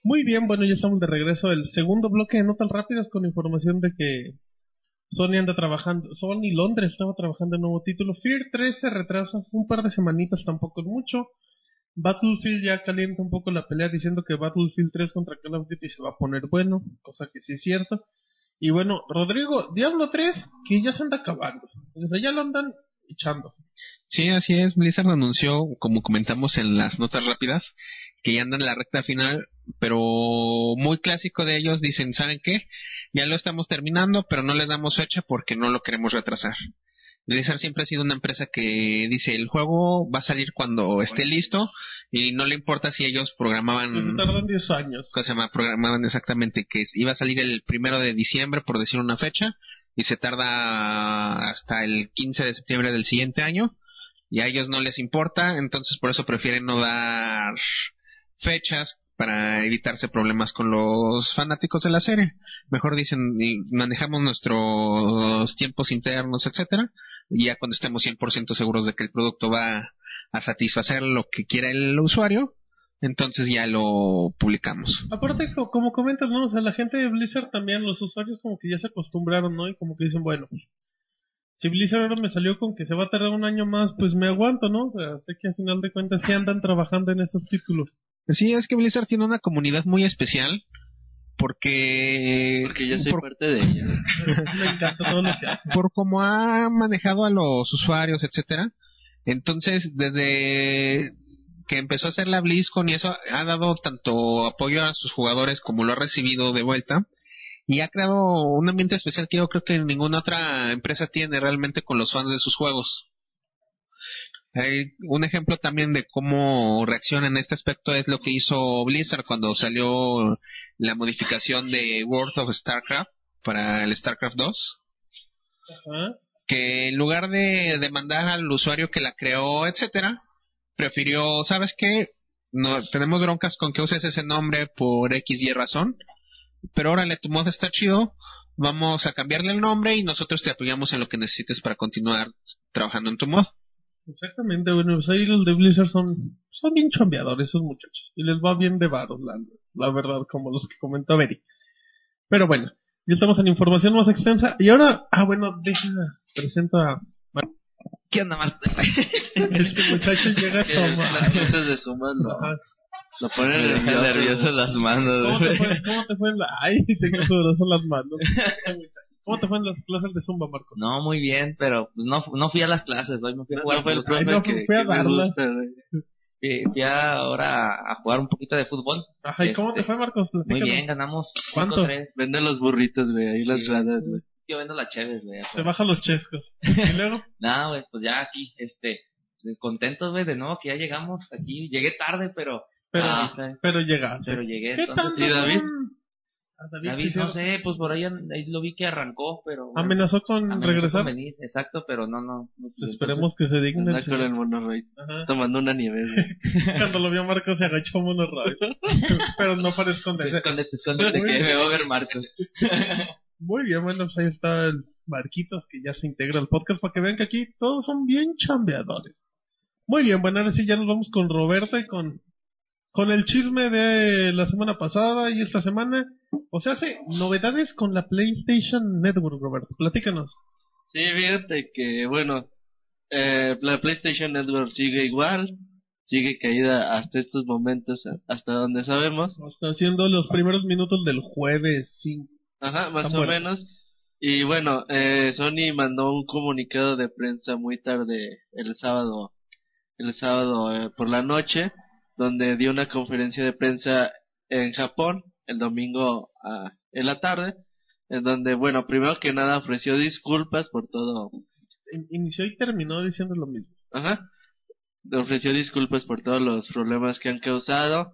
[SPEAKER 3] Muy bien, bueno, ya estamos de regreso. El segundo bloque de notas rápidas con información de que Sony anda trabajando, Sony Londres estaba trabajando en nuevo título. Fear 3 se retrasa un par de semanitas, tampoco es mucho. Battlefield ya calienta un poco la pelea diciendo que Battlefield 3 contra Call of Duty se va a poner bueno, cosa que sí es cierto. Y bueno, Rodrigo, Diablo 3, que ya se anda acabando. O sea, ya lo andan echando.
[SPEAKER 4] Sí, así es. Blizzard anunció, como comentamos en las notas rápidas, que ya andan en la recta final, pero muy clásico de ellos, dicen, ¿saben qué? Ya lo estamos terminando, pero no les damos fecha porque no lo queremos retrasar. Blizzard siempre ha sido una empresa que dice, el juego va a salir cuando esté listo y no le importa si ellos
[SPEAKER 3] Que
[SPEAKER 4] programaban
[SPEAKER 3] se tardan 10 años.
[SPEAKER 4] ¿cómo se llama? programaban exactamente que iba a salir el primero de diciembre, por decir una fecha, y se tarda hasta el 15 de septiembre del siguiente año, y a ellos no les importa, entonces por eso prefieren no dar fechas para evitarse problemas con los fanáticos de la serie. Mejor dicen, manejamos nuestros tiempos internos, etcétera, y ya cuando estemos 100% seguros de que el producto va a satisfacer lo que quiera el usuario, entonces ya lo publicamos.
[SPEAKER 3] Aparte, co- como comentas, ¿no? O sea, la gente de Blizzard también, los usuarios como que ya se acostumbraron, ¿no? Y como que dicen, bueno, pues, si Blizzard ahora me salió con que se va a tardar un año más, pues me aguanto, ¿no? O sea, sé que al final de cuentas sí andan trabajando en esos títulos.
[SPEAKER 4] Sí, es que Blizzard tiene una comunidad muy especial porque
[SPEAKER 5] Porque yo soy
[SPEAKER 4] por,
[SPEAKER 5] parte de ella. <laughs>
[SPEAKER 3] me encanta todo lo que hace.
[SPEAKER 4] por cómo ha manejado a los usuarios, etcétera. Entonces, desde que empezó a hacer la BlizzCon y eso ha dado tanto apoyo a sus jugadores como lo ha recibido de vuelta y ha creado un ambiente especial que yo creo que ninguna otra empresa tiene realmente con los fans de sus juegos. Hay un ejemplo también de cómo reacciona en este aspecto es lo que hizo Blizzard cuando salió la modificación de World of StarCraft para el StarCraft 2. Que en lugar de demandar al usuario que la creó, etcétera, prefirió, ¿sabes qué? No, tenemos broncas con que uses ese nombre por X y razón, pero órale, tu mod está chido, vamos a cambiarle el nombre y nosotros te apoyamos en lo que necesites para continuar trabajando en tu mod.
[SPEAKER 3] Exactamente, bueno, pues ahí los de Blizzard son, son bien chambeadores esos muchachos. Y les va bien de varos, la, la verdad, como los que comentó Beri. Pero bueno, ya estamos en información más extensa. Y ahora, ah, bueno, deja, presento a...
[SPEAKER 7] ¿Qué onda, más? <laughs>
[SPEAKER 3] Este muchacho llega a tomar.
[SPEAKER 5] Las de lo,
[SPEAKER 3] Ajá.
[SPEAKER 5] lo ponen
[SPEAKER 7] Me
[SPEAKER 5] nervioso.
[SPEAKER 7] nervioso las manos,
[SPEAKER 3] ¿Cómo te fue, cómo te fue en la... Ay, tengo sudoroso las manos. <laughs> ¿Cómo te fue en las clases de Zumba, Marcos?
[SPEAKER 7] No, muy bien, pero pues no, no fui a las clases, hoy me fui a jugar
[SPEAKER 5] no fue el
[SPEAKER 7] fútbol.
[SPEAKER 3] Ay,
[SPEAKER 5] profe
[SPEAKER 3] no,
[SPEAKER 5] que,
[SPEAKER 3] fui a
[SPEAKER 5] que me
[SPEAKER 3] darlas.
[SPEAKER 5] gusta.
[SPEAKER 7] Fui, fui a- ahora a jugar un poquito de fútbol.
[SPEAKER 3] Ajá, ¿y cómo te
[SPEAKER 7] Este,
[SPEAKER 3] fue, Marcos?
[SPEAKER 7] Muy bien, ganamos
[SPEAKER 3] ¿Cuánto?
[SPEAKER 7] 5-3.
[SPEAKER 5] Vende los burritos, güey, ahí las
[SPEAKER 7] Sí.
[SPEAKER 5] gradas, güey.
[SPEAKER 7] Yo vendo las cheves, güey.
[SPEAKER 3] Te
[SPEAKER 7] afuera.
[SPEAKER 3] baja los chescos. Y <laughs> luego,
[SPEAKER 7] Nada, güey, pues ya aquí, este, contentos, güey, de nuevo que ya llegamos aquí. Llegué tarde, pero,
[SPEAKER 3] pero,
[SPEAKER 7] Ah,
[SPEAKER 3] pero llegaste.
[SPEAKER 7] pero llegué.
[SPEAKER 3] ¿Qué
[SPEAKER 7] Entonces,
[SPEAKER 3] tal?
[SPEAKER 5] ¿y David?
[SPEAKER 3] A David,
[SPEAKER 7] no sé, pues por ahí, ahí lo vi que arrancó, pero... bueno,
[SPEAKER 3] Amenazó con
[SPEAKER 7] amenazó
[SPEAKER 3] regresar.
[SPEAKER 7] con venir, exacto, pero no, no. no
[SPEAKER 3] Esperemos que se digne.
[SPEAKER 5] Anda con el monorroid. Tomando una nieve. <laughs>
[SPEAKER 3] Cuando lo vio Marcos se agachó mono rápido. <laughs> Pero no para esconderse.
[SPEAKER 7] Escóndete, escóndete, que me va a ver Marcos. <laughs>
[SPEAKER 3] Muy bien, bueno, pues ahí está el Marquitos que ya se integra al podcast para que vean que aquí todos son bien chambeadores. Muy bien, bueno, ahora sí ya nos vamos con Roberta y con, con el chisme de la semana pasada y esta semana. O sea, hace novedades con la PlayStation Network, Roberto. Platícanos.
[SPEAKER 5] Sí, fíjate que, bueno, eh, la PlayStation Network sigue igual, sigue caída hasta estos momentos, hasta donde sabemos.
[SPEAKER 3] Está haciendo los primeros minutos del jueves 5.
[SPEAKER 5] Ajá, más o menos. Y bueno, eh, Sony mandó un comunicado de prensa muy tarde el sábado, el sábado eh, por la noche, donde dio una conferencia de prensa en Japón el domingo ah, en la tarde, en donde, bueno, primero que nada ofreció disculpas por todo,
[SPEAKER 3] Inició y terminó diciendo lo mismo.
[SPEAKER 5] Ajá. Ofreció disculpas por todos los problemas que han causado.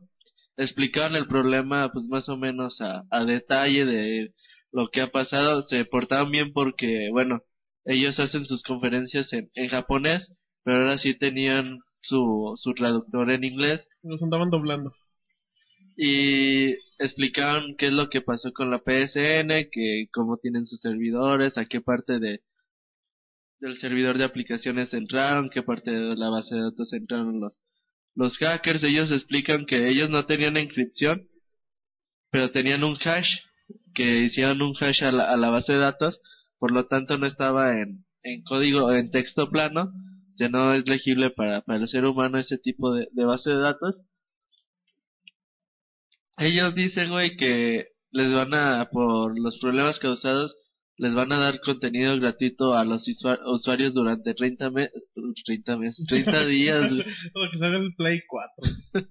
[SPEAKER 5] Explicaron el problema, pues más o menos a, a detalle de lo que ha pasado. Se portaron bien porque, bueno, ellos hacen sus conferencias en, en japonés, pero ahora sí tenían su, su traductor en inglés
[SPEAKER 3] Nos andaban doblando.
[SPEAKER 5] y explicaron qué es lo que pasó con la PSN, que cómo tienen sus servidores, a qué parte de del servidor de aplicaciones entraron, qué parte de la base de datos entraron los los hackers. Ellos explican que ellos no tenían encripción, pero tenían un hash, que hicieron un hash a la, a la base de datos, por lo tanto no estaba en en código en texto plano, ya no es legible para para el ser humano ese tipo de, de base de datos. Ellos dicen, güey, que les van a, por los problemas causados, les van a dar contenido gratuito a los usua- usuarios durante 30 meses, 30 meses, 30 días,
[SPEAKER 3] que salga el Play 4.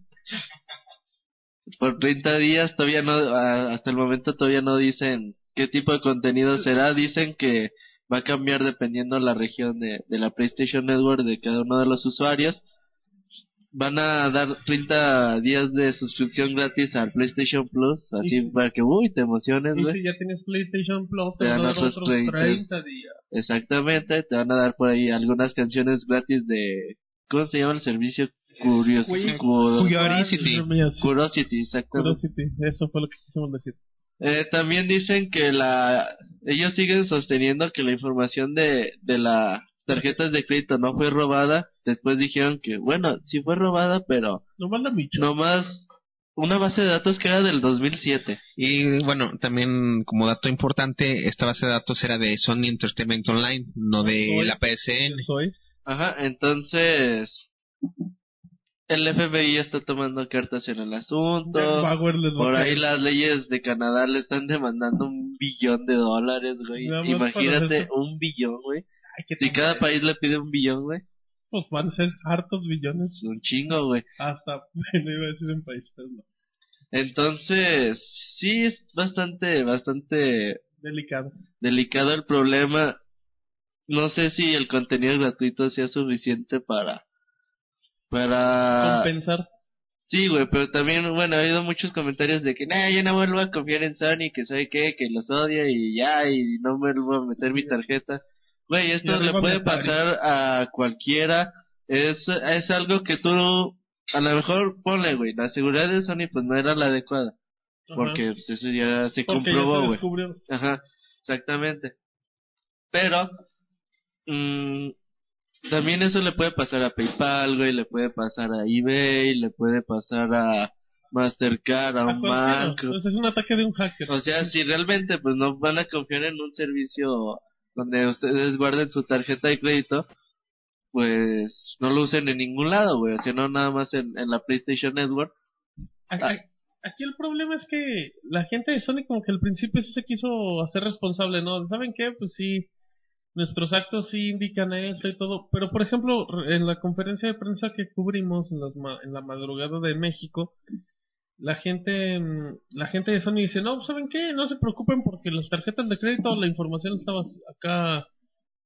[SPEAKER 5] por 30 días todavía no, hasta el momento todavía no dicen qué tipo de contenido será, dicen que va a cambiar dependiendo la región de, de la PlayStation Network de cada uno de los usuarios. Van a dar 30 días de suscripción gratis al PlayStation Plus, así
[SPEAKER 3] si-
[SPEAKER 5] para que, uy, te emociones,
[SPEAKER 3] Y
[SPEAKER 5] güey.
[SPEAKER 3] si ya tienes PlayStation Plus,
[SPEAKER 5] Te
[SPEAKER 3] van
[SPEAKER 5] dan
[SPEAKER 3] a dar
[SPEAKER 5] otros
[SPEAKER 3] otros
[SPEAKER 5] 30.
[SPEAKER 3] 30 días.
[SPEAKER 5] Exactamente, te van a dar por ahí algunas canciones gratis de, ¿cómo se llama el servicio? Curious,
[SPEAKER 3] Cuy-
[SPEAKER 5] Cu-
[SPEAKER 4] Curiosity.
[SPEAKER 5] Curiosity, exactamente.
[SPEAKER 3] Curiosity, eso fue lo que quisimos decir.
[SPEAKER 5] Eh, también dicen que la, ellos siguen sosteniendo que la información de, de las tarjetas de crédito no fue robada. Después dijeron que, bueno, sí fue robada, pero
[SPEAKER 3] Nomás la Micho.
[SPEAKER 5] nomás una base de datos que era del 2007.
[SPEAKER 4] Y bueno, también como dato importante, esta base de datos era de Sony Entertainment Online, no de
[SPEAKER 3] Soy.
[SPEAKER 4] la PSN.
[SPEAKER 3] Soy.
[SPEAKER 5] Ajá, entonces, el FBI está tomando cartas en el asunto. Por ahí las leyes de Canadá le están demandando un billón de dólares, güey. Imagínate, un billón, güey. Si cada país le pide un billón, güey.
[SPEAKER 3] Pues van a ser hartos billones.
[SPEAKER 5] Un chingo, güey.
[SPEAKER 3] Hasta, <laughs> no iba a decir un país, pero no.
[SPEAKER 5] Entonces, sí es bastante, bastante
[SPEAKER 3] Delicado.
[SPEAKER 5] delicado el problema. No sé si el contenido gratuito sea suficiente para, para,
[SPEAKER 3] Compensar.
[SPEAKER 5] sí, güey, pero también, bueno, ha habido muchos comentarios de que, nah, yo no vuelvo a confiar en Sony, que sabe qué, que los odia y ya, y no me vuelvo a meter mi tarjeta. Güey, esto le puede pasar a cualquiera. Es, es algo que tú, a lo mejor ponle, güey, la seguridad de Sony pues no era la adecuada.
[SPEAKER 3] Ajá.
[SPEAKER 5] Porque pues, eso ya se
[SPEAKER 3] Porque
[SPEAKER 5] comprobó, güey. Ajá, exactamente. Pero, mm, también eso le puede pasar a PayPal, güey, le puede pasar a eBay, le puede pasar a Mastercard, a
[SPEAKER 3] A
[SPEAKER 5] un banco.
[SPEAKER 3] Entonces es un ataque de un hacker.
[SPEAKER 5] O sea, si realmente pues no van a confiar en un servicio donde ustedes guarden su tarjeta de crédito, pues no lo usen en ningún lado, güey. O sea, no nada más en, en la PlayStation Network.
[SPEAKER 3] Aquí, aquí el problema es que la gente de Sony como que al principio se quiso hacer responsable, ¿no? ¿Saben qué? Pues sí, nuestros actos sí indican esto y todo, pero por ejemplo, en la conferencia de prensa que cubrimos en, ma- en la madrugada de México, la gente mm, la gente de Sony dice, no, ¿saben qué? No se preocupen porque las tarjetas de crédito, la información estaba acá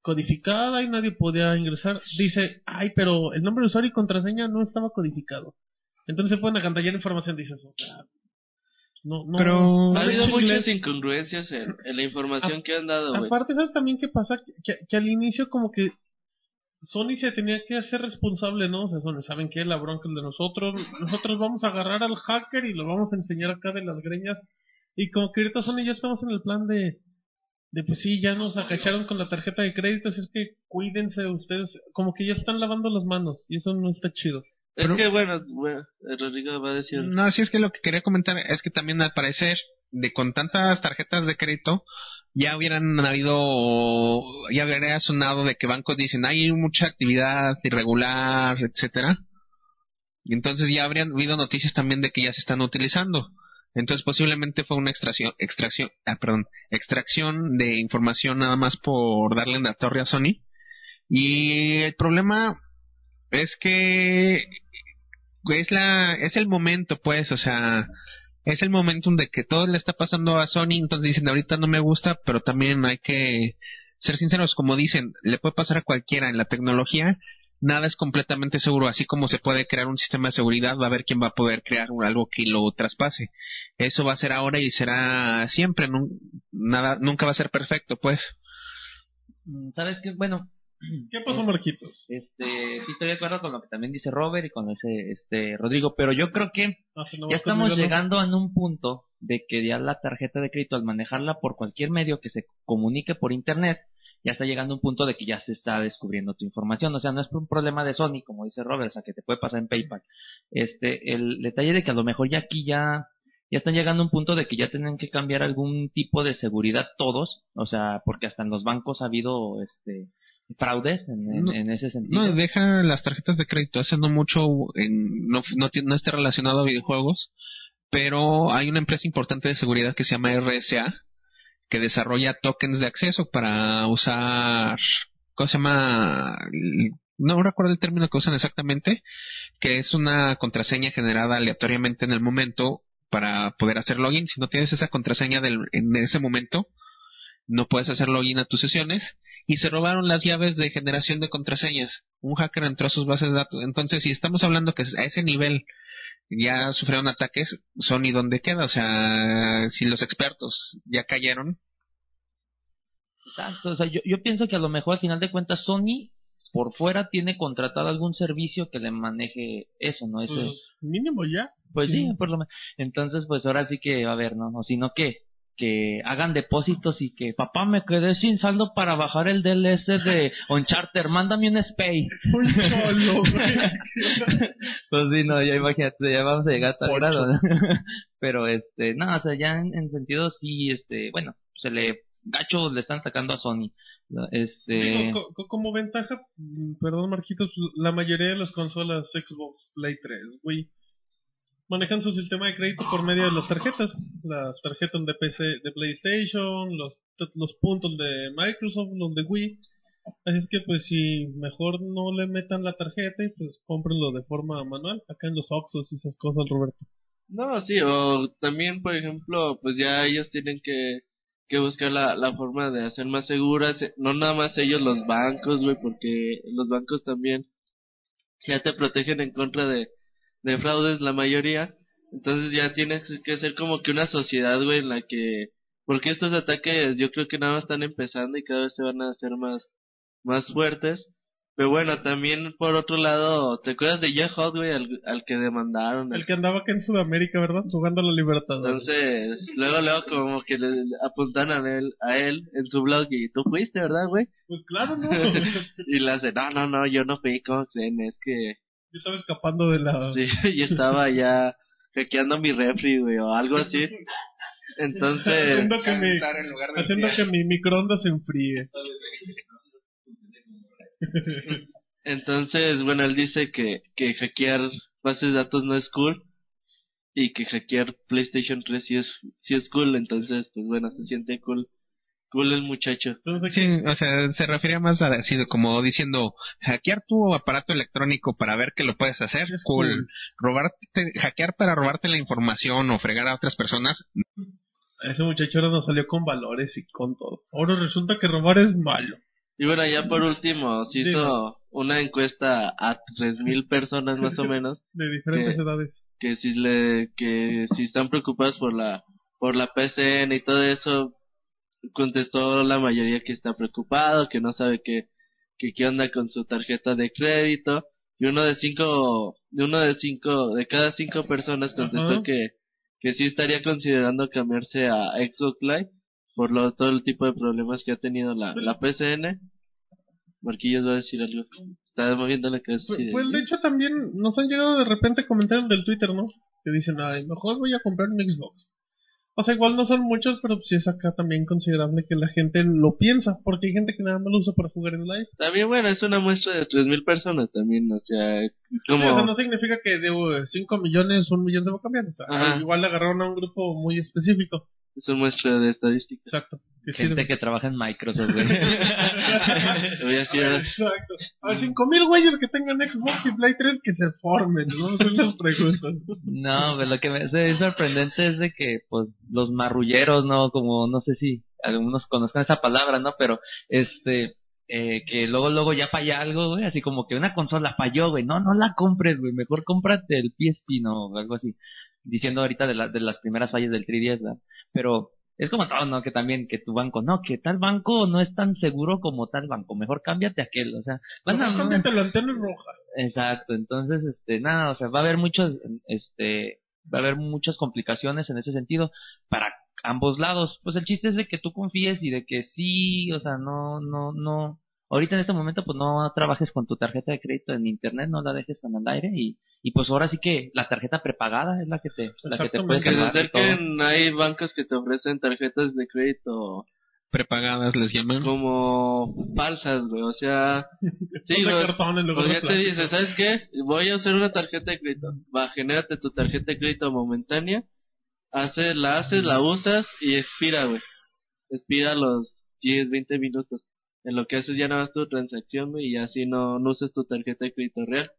[SPEAKER 3] codificada y nadie podía ingresar. Dice, ay, pero el nombre de usuario y contraseña no estaba codificado. Entonces se pueden agantallar información, dices, o sea, no, no.
[SPEAKER 4] Pero-
[SPEAKER 3] no
[SPEAKER 5] Ha habido muchas incongruencias en, en la información que han dado.
[SPEAKER 3] Aparte, ¿sabes también qué pasa? Que, que al inicio como que Sony se tenía que hacer responsable, ¿no? O sea, Sony, ¿saben qué? La bronca es de nosotros. Nosotros vamos a agarrar al hacker y lo vamos a enseñar acá de las greñas. Y como que ahorita Sony ya estamos en el plan de, de pues sí, ya nos acacharon con la tarjeta de crédito, así es que cuídense ustedes. Como que ya están lavando las manos y eso no está chido.
[SPEAKER 5] Es
[SPEAKER 4] Pero-
[SPEAKER 5] que bueno, bueno, Rodrigo va a decir.
[SPEAKER 4] No, así es que lo que quería comentar es que también al parecer, de con tantas tarjetas de crédito, ya hubieran habido, ya hubiera sonado de que bancos dicen hay mucha actividad irregular, etcétera. Y entonces ya habrían habido noticias también de que ya se están utilizando. Entonces posiblemente fue una extracción, extracción, ah, perdón, extracción de información nada más por darle en la torre a Sony. Y el problema es que es la es el momento pues o sea es el momento de que todo le está pasando a Sony entonces dicen ahorita no me gusta pero también hay que ser sinceros como dicen le puede pasar a cualquiera en la tecnología nada es completamente seguro así como se puede crear un sistema de seguridad va a haber quién va a poder crear algo que lo traspase eso va a ser ahora y será siempre nada nunca va a ser perfecto pues
[SPEAKER 7] Mm, ¿Sabes qué? Bueno,
[SPEAKER 3] ¿Qué pasó, Marquitos?
[SPEAKER 7] este, sí estoy de acuerdo con lo que también dice Robert y con ese, este, Rodrigo, pero yo creo que
[SPEAKER 3] Ah, si no
[SPEAKER 7] ya estamos llegando en un punto de que ya la tarjeta de crédito al manejarla por cualquier medio que se comunique por internet, ya está llegando a un punto de que ya se está descubriendo tu información. O sea, no es un problema de Sony, como dice Robert, o sea, que te puede pasar en PayPal. Este, el detalle de que a lo mejor ya aquí ya, ya están llegando a un punto de que ya tienen que cambiar algún tipo de seguridad todos, o sea, porque hasta en los bancos ha habido, este, fraudes en, en-
[SPEAKER 4] No,
[SPEAKER 7] en ese sentido.
[SPEAKER 4] No, deja las tarjetas de crédito. Hace no mucho, en, no, no, no está relacionado a videojuegos, pero hay una empresa importante de seguridad que se llama RSA, que desarrolla tokens de acceso para usar, ¿cómo se llama? No recuerdo el término que usan exactamente, que es una contraseña generada aleatoriamente en el momento para poder hacer login. Si no tienes esa contraseña del, en ese momento, no puedes hacer login a tus sesiones y se robaron las llaves de generación de contraseñas. Un hacker entró a sus bases de datos. Entonces, si estamos hablando que a ese nivel ya sufrieron ataques, Sony dónde queda, o sea, si los expertos ya cayeron,
[SPEAKER 7] Exacto, o sea, yo, yo pienso que a lo mejor al final de cuentas Sony por fuera tiene contratado algún servicio que le maneje eso, ¿no? Eso,
[SPEAKER 3] Pues, mínimo ya.
[SPEAKER 7] pues sí,
[SPEAKER 3] sí.
[SPEAKER 7] por lo menos. Entonces, pues ahora sí que, a ver, ¿no? O sino que, que hagan depósitos y que, papá, me quedé sin saldo para bajar el DLS de Uncharted, mándame un SPAY.
[SPEAKER 3] Un cholo, <laughs> güey.
[SPEAKER 7] pues sí, no, ya imagínate, ya vamos a llegar a tal
[SPEAKER 3] Ocho.
[SPEAKER 7] grado, ¿no? <laughs> Pero, este, no, o sea, ya en, en sentido sí, este, bueno, se le, gacho le están atacando a Sony. Este,
[SPEAKER 3] Digo, co- co- como ventaja, mm, perdón Marquitos, la mayoría de las consolas Xbox, Play 3, Wii, manejan su sistema de crédito por medio de las tarjetas. Las tarjetas de PC, de PlayStation, los, puntos de Microsoft, los de Wii. Así es que pues si mejor no le metan la tarjeta y pues cómprenlo de forma manual, acá en los Oxxos y esas cosas, Roberto.
[SPEAKER 5] No, sí, o también, por ejemplo, pues ya ellos tienen que, que buscar la, la forma de hacer más seguras, no nada más ellos los bancos, güey, porque los bancos también ya te protegen en contra de, de fraudes la mayoría, entonces ya tienes que ser como que una sociedad, güey, en la que, porque estos ataques yo creo que nada más están empezando y cada vez se van a hacer más, más fuertes, pero bueno, también por otro lado, ¿te acuerdas de Hot, güey, al, al que demandaron?
[SPEAKER 3] El que andaba acá en Sudamérica, ¿verdad? Jugando a la libertad.
[SPEAKER 5] Entonces, luego, luego como que le apuntan a él, a él en su blog y tú fuiste, ¿verdad, güey?
[SPEAKER 3] Pues claro, no. <laughs>
[SPEAKER 5] y le hace, no, no, no, yo no fui, ¿cómo creen? Es que...
[SPEAKER 3] Yo estaba escapando de la...
[SPEAKER 5] Sí, <laughs> yo estaba ya hackeando mi refri, güey, o algo así. Entonces...
[SPEAKER 3] haciendo que, mi, haciendo que mi microondas se enfríe. <laughs>
[SPEAKER 5] Entonces, bueno, él dice que, que hackear bases de datos no es cool y que hackear PlayStation 3 sí es, sí es cool, entonces, pues bueno, se siente cool. Cool el muchacho.
[SPEAKER 4] Sí, o sea, se refería más a decir, como diciendo, hackear tu aparato electrónico para ver que lo puedes hacer, es cool. cool. Robarte, hackear para robarte la información o fregar a otras personas.
[SPEAKER 3] Ese muchacho ahora nos salió con valores y con todo. Ahora resulta que robar es malo.
[SPEAKER 5] Y bueno, ya por último, se hizo una encuesta a 3.000 personas más o <laughs> menos.
[SPEAKER 3] De diferentes
[SPEAKER 5] que,
[SPEAKER 3] edades.
[SPEAKER 5] Que si, le, que si están preocupados por la, por la PCN y todo eso, contestó la mayoría que está preocupado, que no sabe qué, que qué onda con su tarjeta de crédito. Y uno de cinco, uno de cinco, de cada cinco personas contestó que, que sí estaría considerando cambiarse a Xbox Live por lo, todo el tipo de problemas que ha tenido la, la PCN. Marquillos va a decir algo. Está moviendo la cabeza.
[SPEAKER 3] Pues,
[SPEAKER 5] así de-
[SPEAKER 3] pues, de hecho también nos han llegado de repente comentarios del Twitter, ¿no? Que dicen, ay, mejor voy a comprar un Xbox. O sea, igual no son muchos, pero sí es acá también considerable que la gente lo piensa, porque hay gente que nada más lo usa para jugar en live.
[SPEAKER 5] También, bueno, es una muestra de 3.000 personas también, o sea, es como...
[SPEAKER 3] Sí, o sea, no significa que de 5 millones, un millón se va a cambiar. O sea,
[SPEAKER 5] Ajá.
[SPEAKER 3] igual le agarraron a un grupo muy específico.
[SPEAKER 5] Es una muestra de estadística.
[SPEAKER 3] Exacto.
[SPEAKER 7] Gente
[SPEAKER 3] sirve.
[SPEAKER 7] que trabaja en Microsoft, güey. <laughs>
[SPEAKER 3] Exacto. A 5 mil güeyes que tengan Xbox y Play 3 que se formen, ¿no? Son las preguntas.
[SPEAKER 7] No, pues lo que me hace sorprendente es de que, pues, los marrulleros, ¿no? Como, no sé si algunos conozcan esa palabra, ¿no? Pero, este, eh, que luego, luego ya falla algo, güey, así como que una consola falló, güey, no, no la compres, güey, mejor cómprate el PSP, ¿no? O algo así. Diciendo ahorita de, la, de las primeras fallas del 3DS, ¿verdad? Pero, es como todo, ¿no? Que también, que tu banco, no, que tal banco no es tan seguro como tal banco, mejor cámbiate a aquel, o sea, van a-
[SPEAKER 3] cámbiate la antena roja.
[SPEAKER 7] Exacto, entonces, este, nada, o sea, va a haber muchos, este, va a haber muchas complicaciones en ese sentido para ambos lados. Pues el chiste es de que tú confíes y de que sí, o sea, no, no, no, ahorita en este momento pues no trabajes con tu tarjeta de crédito en internet, no la dejes tan al aire y, y pues ahora sí que la tarjeta prepagada es la que te, la que te puede
[SPEAKER 3] Exactamente.
[SPEAKER 5] que
[SPEAKER 7] todo.
[SPEAKER 5] acerquen, hay bancos que te ofrecen tarjetas de crédito
[SPEAKER 4] Prepagadas les llaman.
[SPEAKER 5] como falsas, güey, o sea, <laughs> sí, ya te dice, ¿sabes qué? Voy a hacer una tarjeta de crédito. Va, genérate tu tarjeta de crédito momentánea. Hace, la haces, la usas y expira, güey. Expira los 10, 20 minutos. En lo que haces ya nada más tu transacción, y así no, no usas tu tarjeta de crédito real.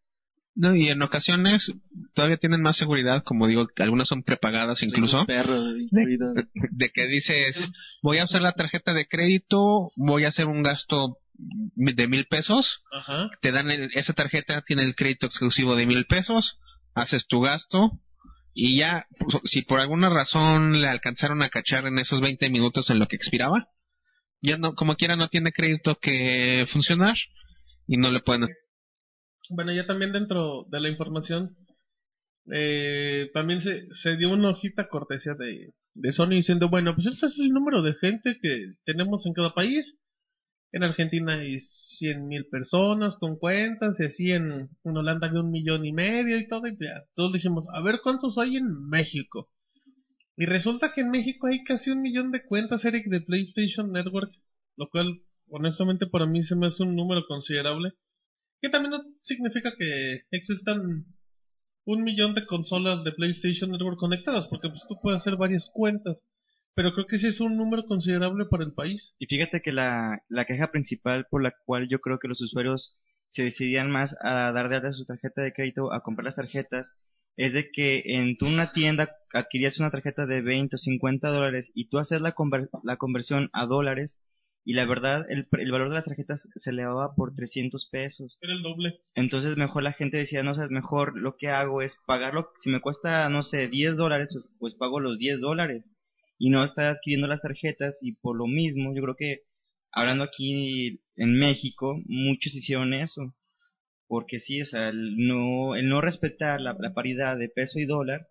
[SPEAKER 4] No, y en ocasiones todavía tienen más seguridad, como digo, que algunas son prepagadas incluso,
[SPEAKER 5] Perro, incluido.
[SPEAKER 4] de que dices, voy a usar la tarjeta de crédito, voy a hacer un gasto de mil pesos,
[SPEAKER 3] Ajá.
[SPEAKER 4] te dan el- esa tarjeta, tiene el crédito exclusivo de mil pesos, haces tu gasto y ya, pues, si por alguna razón le alcanzaron a cachar en esos 20 minutos en lo que expiraba, ya no, como quiera no tiene crédito que funcionar y no le pueden
[SPEAKER 3] Bueno, ya también dentro de la información, eh, también se, se dio una hojita cortesía de, de Sony diciendo, bueno, pues este es el número de gente que tenemos en cada país. En Argentina hay 100 mil personas con cuentas y así en, Holanda hay un millón y medio y todo. Y todos dijimos, a ver cuántos hay en México. Y resulta que en México hay casi un millón de cuentas, Eric, de PlayStation Network, lo cual honestamente para mí se me hace un número considerable. Que también no significa que existan un millón de consolas de PlayStation Network conectadas, porque pues tú puedes hacer varias cuentas. pero creo que sí es un número considerable para el país.
[SPEAKER 6] Y fíjate que la, la queja principal por la cual yo creo que los usuarios se decidían más a dar de alta su tarjeta de crédito, a comprar las tarjetas, es de que en tu una tienda adquirías una tarjeta de 20 o 50 dólares y tú haces la, la conversión a dólares y la verdad el, el, valor de las tarjetas se elevaba por 300 pesos.
[SPEAKER 3] Era el doble.
[SPEAKER 6] Entonces mejor la gente decía, no sé, mejor lo que hago es pagarlo, si me cuesta, no sé, 10 dólares, pues, pues pago los 10 dólares y no estar adquiriendo las tarjetas y por lo mismo yo creo que hablando aquí en México muchos hicieron eso porque sí, o sea, el no, el no respetar la, paridad de peso y dólar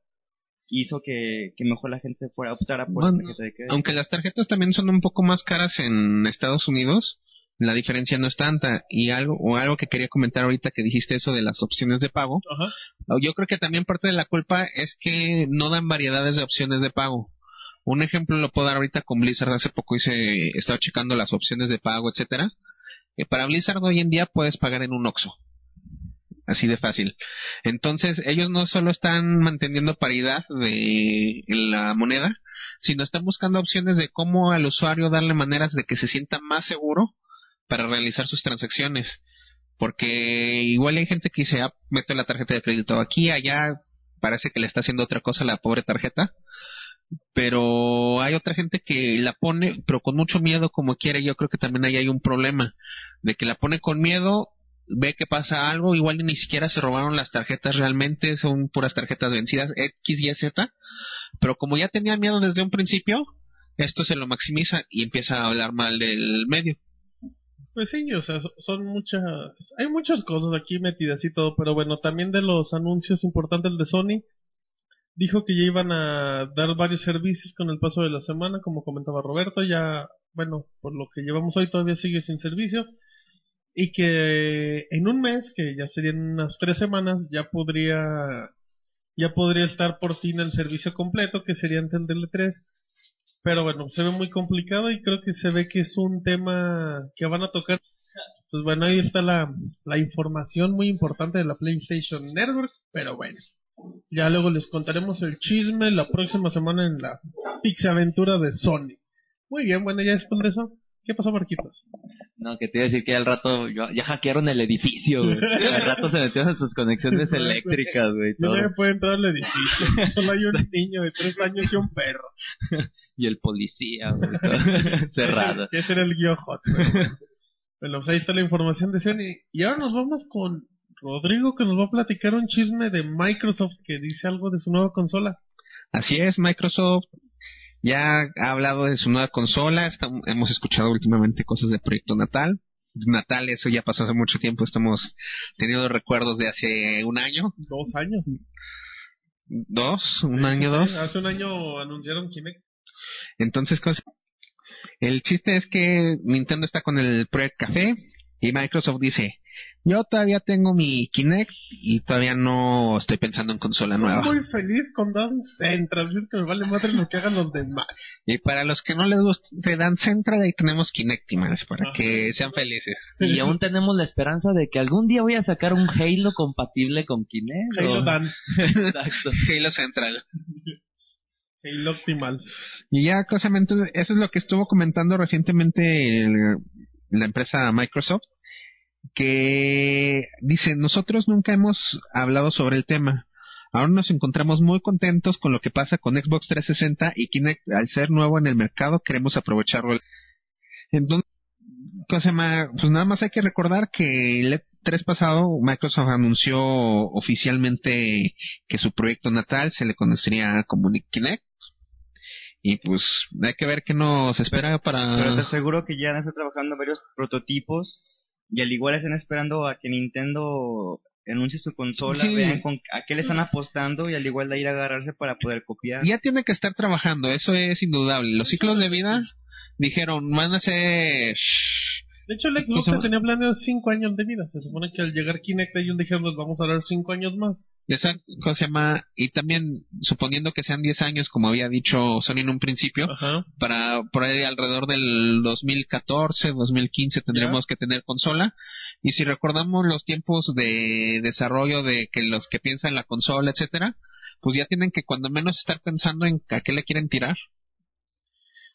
[SPEAKER 6] hizo que, que mejor la gente fuera a optar por la tarjeta de crédito.
[SPEAKER 4] Aunque las tarjetas también son un poco más caras en Estados Unidos, la diferencia no es tanta. Y algo, o algo que quería comentar ahorita que dijiste eso de las opciones de pago. Yo creo que también parte de la culpa es que no dan variedades de opciones de pago. Un ejemplo lo puedo dar ahorita con Blizzard. Hace poco hice, estaba checando las opciones de pago, etcétera. Que para Blizzard hoy en día puedes pagar en un Oxxo así de fácil. Entonces, ellos no solo están manteniendo paridad de la moneda, sino están buscando opciones de cómo al usuario darle maneras de que se sienta más seguro para realizar sus transacciones. Porque igual hay gente que dice, ah, meto la tarjeta de crédito aquí, allá, parece que le está haciendo otra cosa la pobre tarjeta. Pero hay otra gente que la pone, pero con mucho miedo como quiere. Yo creo que también ahí hay un problema. De que la pone con miedo ve que pasa algo, igual ni siquiera se robaron las tarjetas realmente, son puras tarjetas vencidas X, Y, Z, pero como ya tenía miedo desde un principio, esto se lo maximiza y empieza a hablar mal del medio.
[SPEAKER 3] Pues sí, o sea, son muchas, hay muchas cosas aquí metidas y todo, pero bueno, también de los anuncios importantes de Sony, dijo que ya iban a dar varios servicios con el paso de la semana, como comentaba Roberto, ya, bueno, por lo que llevamos hoy todavía sigue sin servicio, y que en un mes, que ya serían unas tres semanas, ya podría ya podría estar por fin el servicio completo, que sería el DL3. Pero bueno, se ve muy complicado y creo que se ve que es un tema que van a tocar. Pues bueno, ahí está la, la información muy importante de la PlayStation Network, pero bueno. Ya luego les contaremos el chisme la próxima semana en la Pix Aventura de Sony. Muy bien, bueno, ya después de eso, ¿qué pasó, Marquitos?
[SPEAKER 7] No, que te iba a decir que al rato ya hackearon el edificio, güey. Al rato se metieron en sus conexiones eléctricas, güey.
[SPEAKER 3] No me puede entrar al edificio. <laughs> Solo hay un niño de tres años y un perro. <laughs>
[SPEAKER 7] y el policía, güey. <laughs> Cerrado.
[SPEAKER 3] Ese era el guion hot, Bueno, pues ahí está la información de Sony. Y ahora nos vamos con Rodrigo que nos va a platicar un chisme de Microsoft que dice algo de su nueva consola.
[SPEAKER 4] Así es, Microsoft ya ha hablado de su nueva consola, hemos escuchado últimamente cosas de Proyecto Natal. Natal, eso ya pasó hace mucho tiempo, estamos teniendo recuerdos de hace un año.
[SPEAKER 3] Dos años.
[SPEAKER 4] ¿Dos? ¿Un año, dos?
[SPEAKER 3] Hace un año anunciaron Kinect.
[SPEAKER 4] Entonces, el chiste es que Nintendo está con el Project Café y Microsoft dice, yo todavía tengo mi Kinect y todavía no estoy pensando en consola nueva.
[SPEAKER 3] Estoy muy feliz con Dance Central, es que me vale madre lo que hagan los demás.
[SPEAKER 4] Y para los que no les guste Dance Central, ahí tenemos Kinectimals para que sean felices.
[SPEAKER 7] Y aún tenemos la esperanza de que algún día voy a sacar un Halo compatible con Kinect.
[SPEAKER 3] Halo Dance. <laughs>
[SPEAKER 4] Exacto. Halo Central. <laughs>
[SPEAKER 3] Halo Optimal.
[SPEAKER 4] Y ya, cosamente, eso es lo que estuvo comentando recientemente la empresa Microsoft que dice, nosotros nunca hemos hablado sobre el tema. Ahora nos encontramos muy contentos con lo que pasa con Xbox 360 y Kinect, al ser nuevo en el mercado, queremos aprovecharlo. Entonces, pues nada más hay que recordar que el E3 pasado Microsoft anunció oficialmente que su proyecto natal se le conocería como Kinect. Y pues hay que ver qué nos espera para...
[SPEAKER 6] Pero te aseguro que ya está trabajando varios prototipos y al igual están esperando a que Nintendo anuncie su consola, vean con, a qué le están apostando y al igual de ir a agarrarse para poder copiar.
[SPEAKER 4] Ya tiene que estar trabajando, eso es indudable. Los ciclos de vida dijeron, van a ser...
[SPEAKER 3] De hecho, el Xbox tenía planeado 5 años de vida. Se supone que al llegar Kinect ellos dijeron, nos vamos a dar 5 años más.
[SPEAKER 4] Exacto, se llama? Y también, suponiendo que sean 10 años, como había dicho Sony en un principio, para por ahí alrededor del 2014, 2015 tendremos que tener consola. Y si recordamos los tiempos de desarrollo de que los que piensan la consola, etcétera, pues ya tienen que cuando menos estar pensando en a qué le quieren tirar.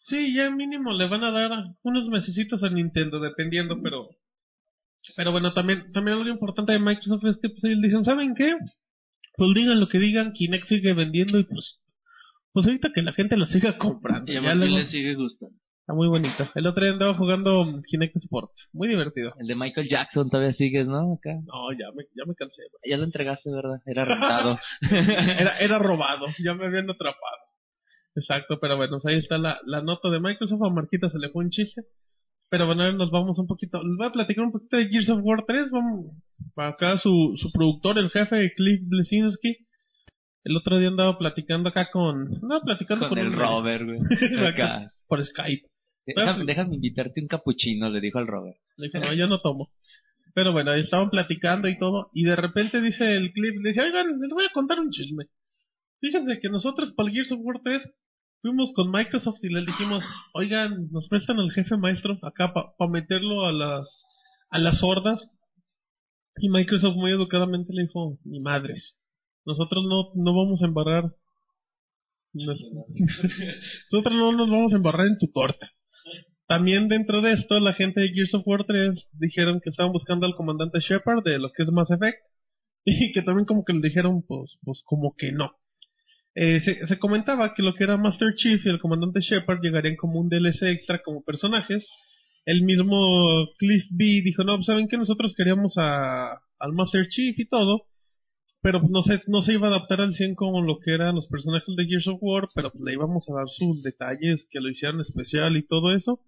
[SPEAKER 3] Sí, ya mínimo le van a dar unos mesecitos a Nintendo, dependiendo, pero... Pero bueno, también, también algo importante de Microsoft es que pues, ellos dicen, ¿saben qué? Pues digan lo que digan, Kinect sigue vendiendo y pues... Pues ahorita que la gente lo siga comprando.
[SPEAKER 5] Y a
[SPEAKER 3] Ya luego-
[SPEAKER 5] le sigue gustando.
[SPEAKER 3] Está muy bonito. El otro día andaba jugando Kinect Sports. Muy divertido.
[SPEAKER 7] El de Michael Jackson todavía sigues, ¿no? Acá.
[SPEAKER 3] No, ya me, ya me cansé. güey.
[SPEAKER 7] Ya lo entregaste, ¿verdad? Era rentado. <laughs>
[SPEAKER 3] Era, era robado. Ya me habían atrapado. Exacto, pero bueno, pues ahí está la, la nota de Microsoft. A Marquita se le fue un chiste. Pero bueno, nos vamos un poquito. Les voy a platicar un poquito de Gears of War 3. Vamos, acá su, su productor, el jefe, Cliff Blesinski. El otro día andaba platicando acá con. No, platicando
[SPEAKER 7] Con
[SPEAKER 3] con,
[SPEAKER 7] el
[SPEAKER 3] un-
[SPEAKER 7] Robert, güey. <laughs> Acá.
[SPEAKER 3] por Skype.
[SPEAKER 7] Déjame, déjame invitarte un capuchino, le dijo al Robert.
[SPEAKER 3] Le dije, no, yo no tomo. Pero bueno, estaban platicando y todo. Y de repente dice el clip, le dice, oigan, les voy a contar un chisme. Fíjense que nosotros para el Gears of War 3 fuimos con Microsoft y les dijimos, oigan, nos prestan al jefe maestro acá para meterlo a las, a las hordas. Y Microsoft muy educadamente le dijo, ni madres. Nosotros no, no vamos a embarrar. Nos- <laughs> Nosotros no nos vamos a embarrar en tu torta. También dentro de esto, la gente de Gears of War 3 dijeron que estaban buscando al comandante Shepard de lo que es Mass Effect. <laughs> Y que también como que le dijeron, pues, pues como que no. Eh, se, se comentaba que lo que era Master Chief y el comandante Shepard llegarían como un DLC extra como personajes. El mismo Cliff B dijo, no, pues saben que nosotros queríamos a, al Master Chief y todo. Pero pues, no se, no se iba a adaptar al 100 como lo que eran los personajes de Gears of War, pero pues, le íbamos a dar sus detalles que lo hicieran especial y todo eso.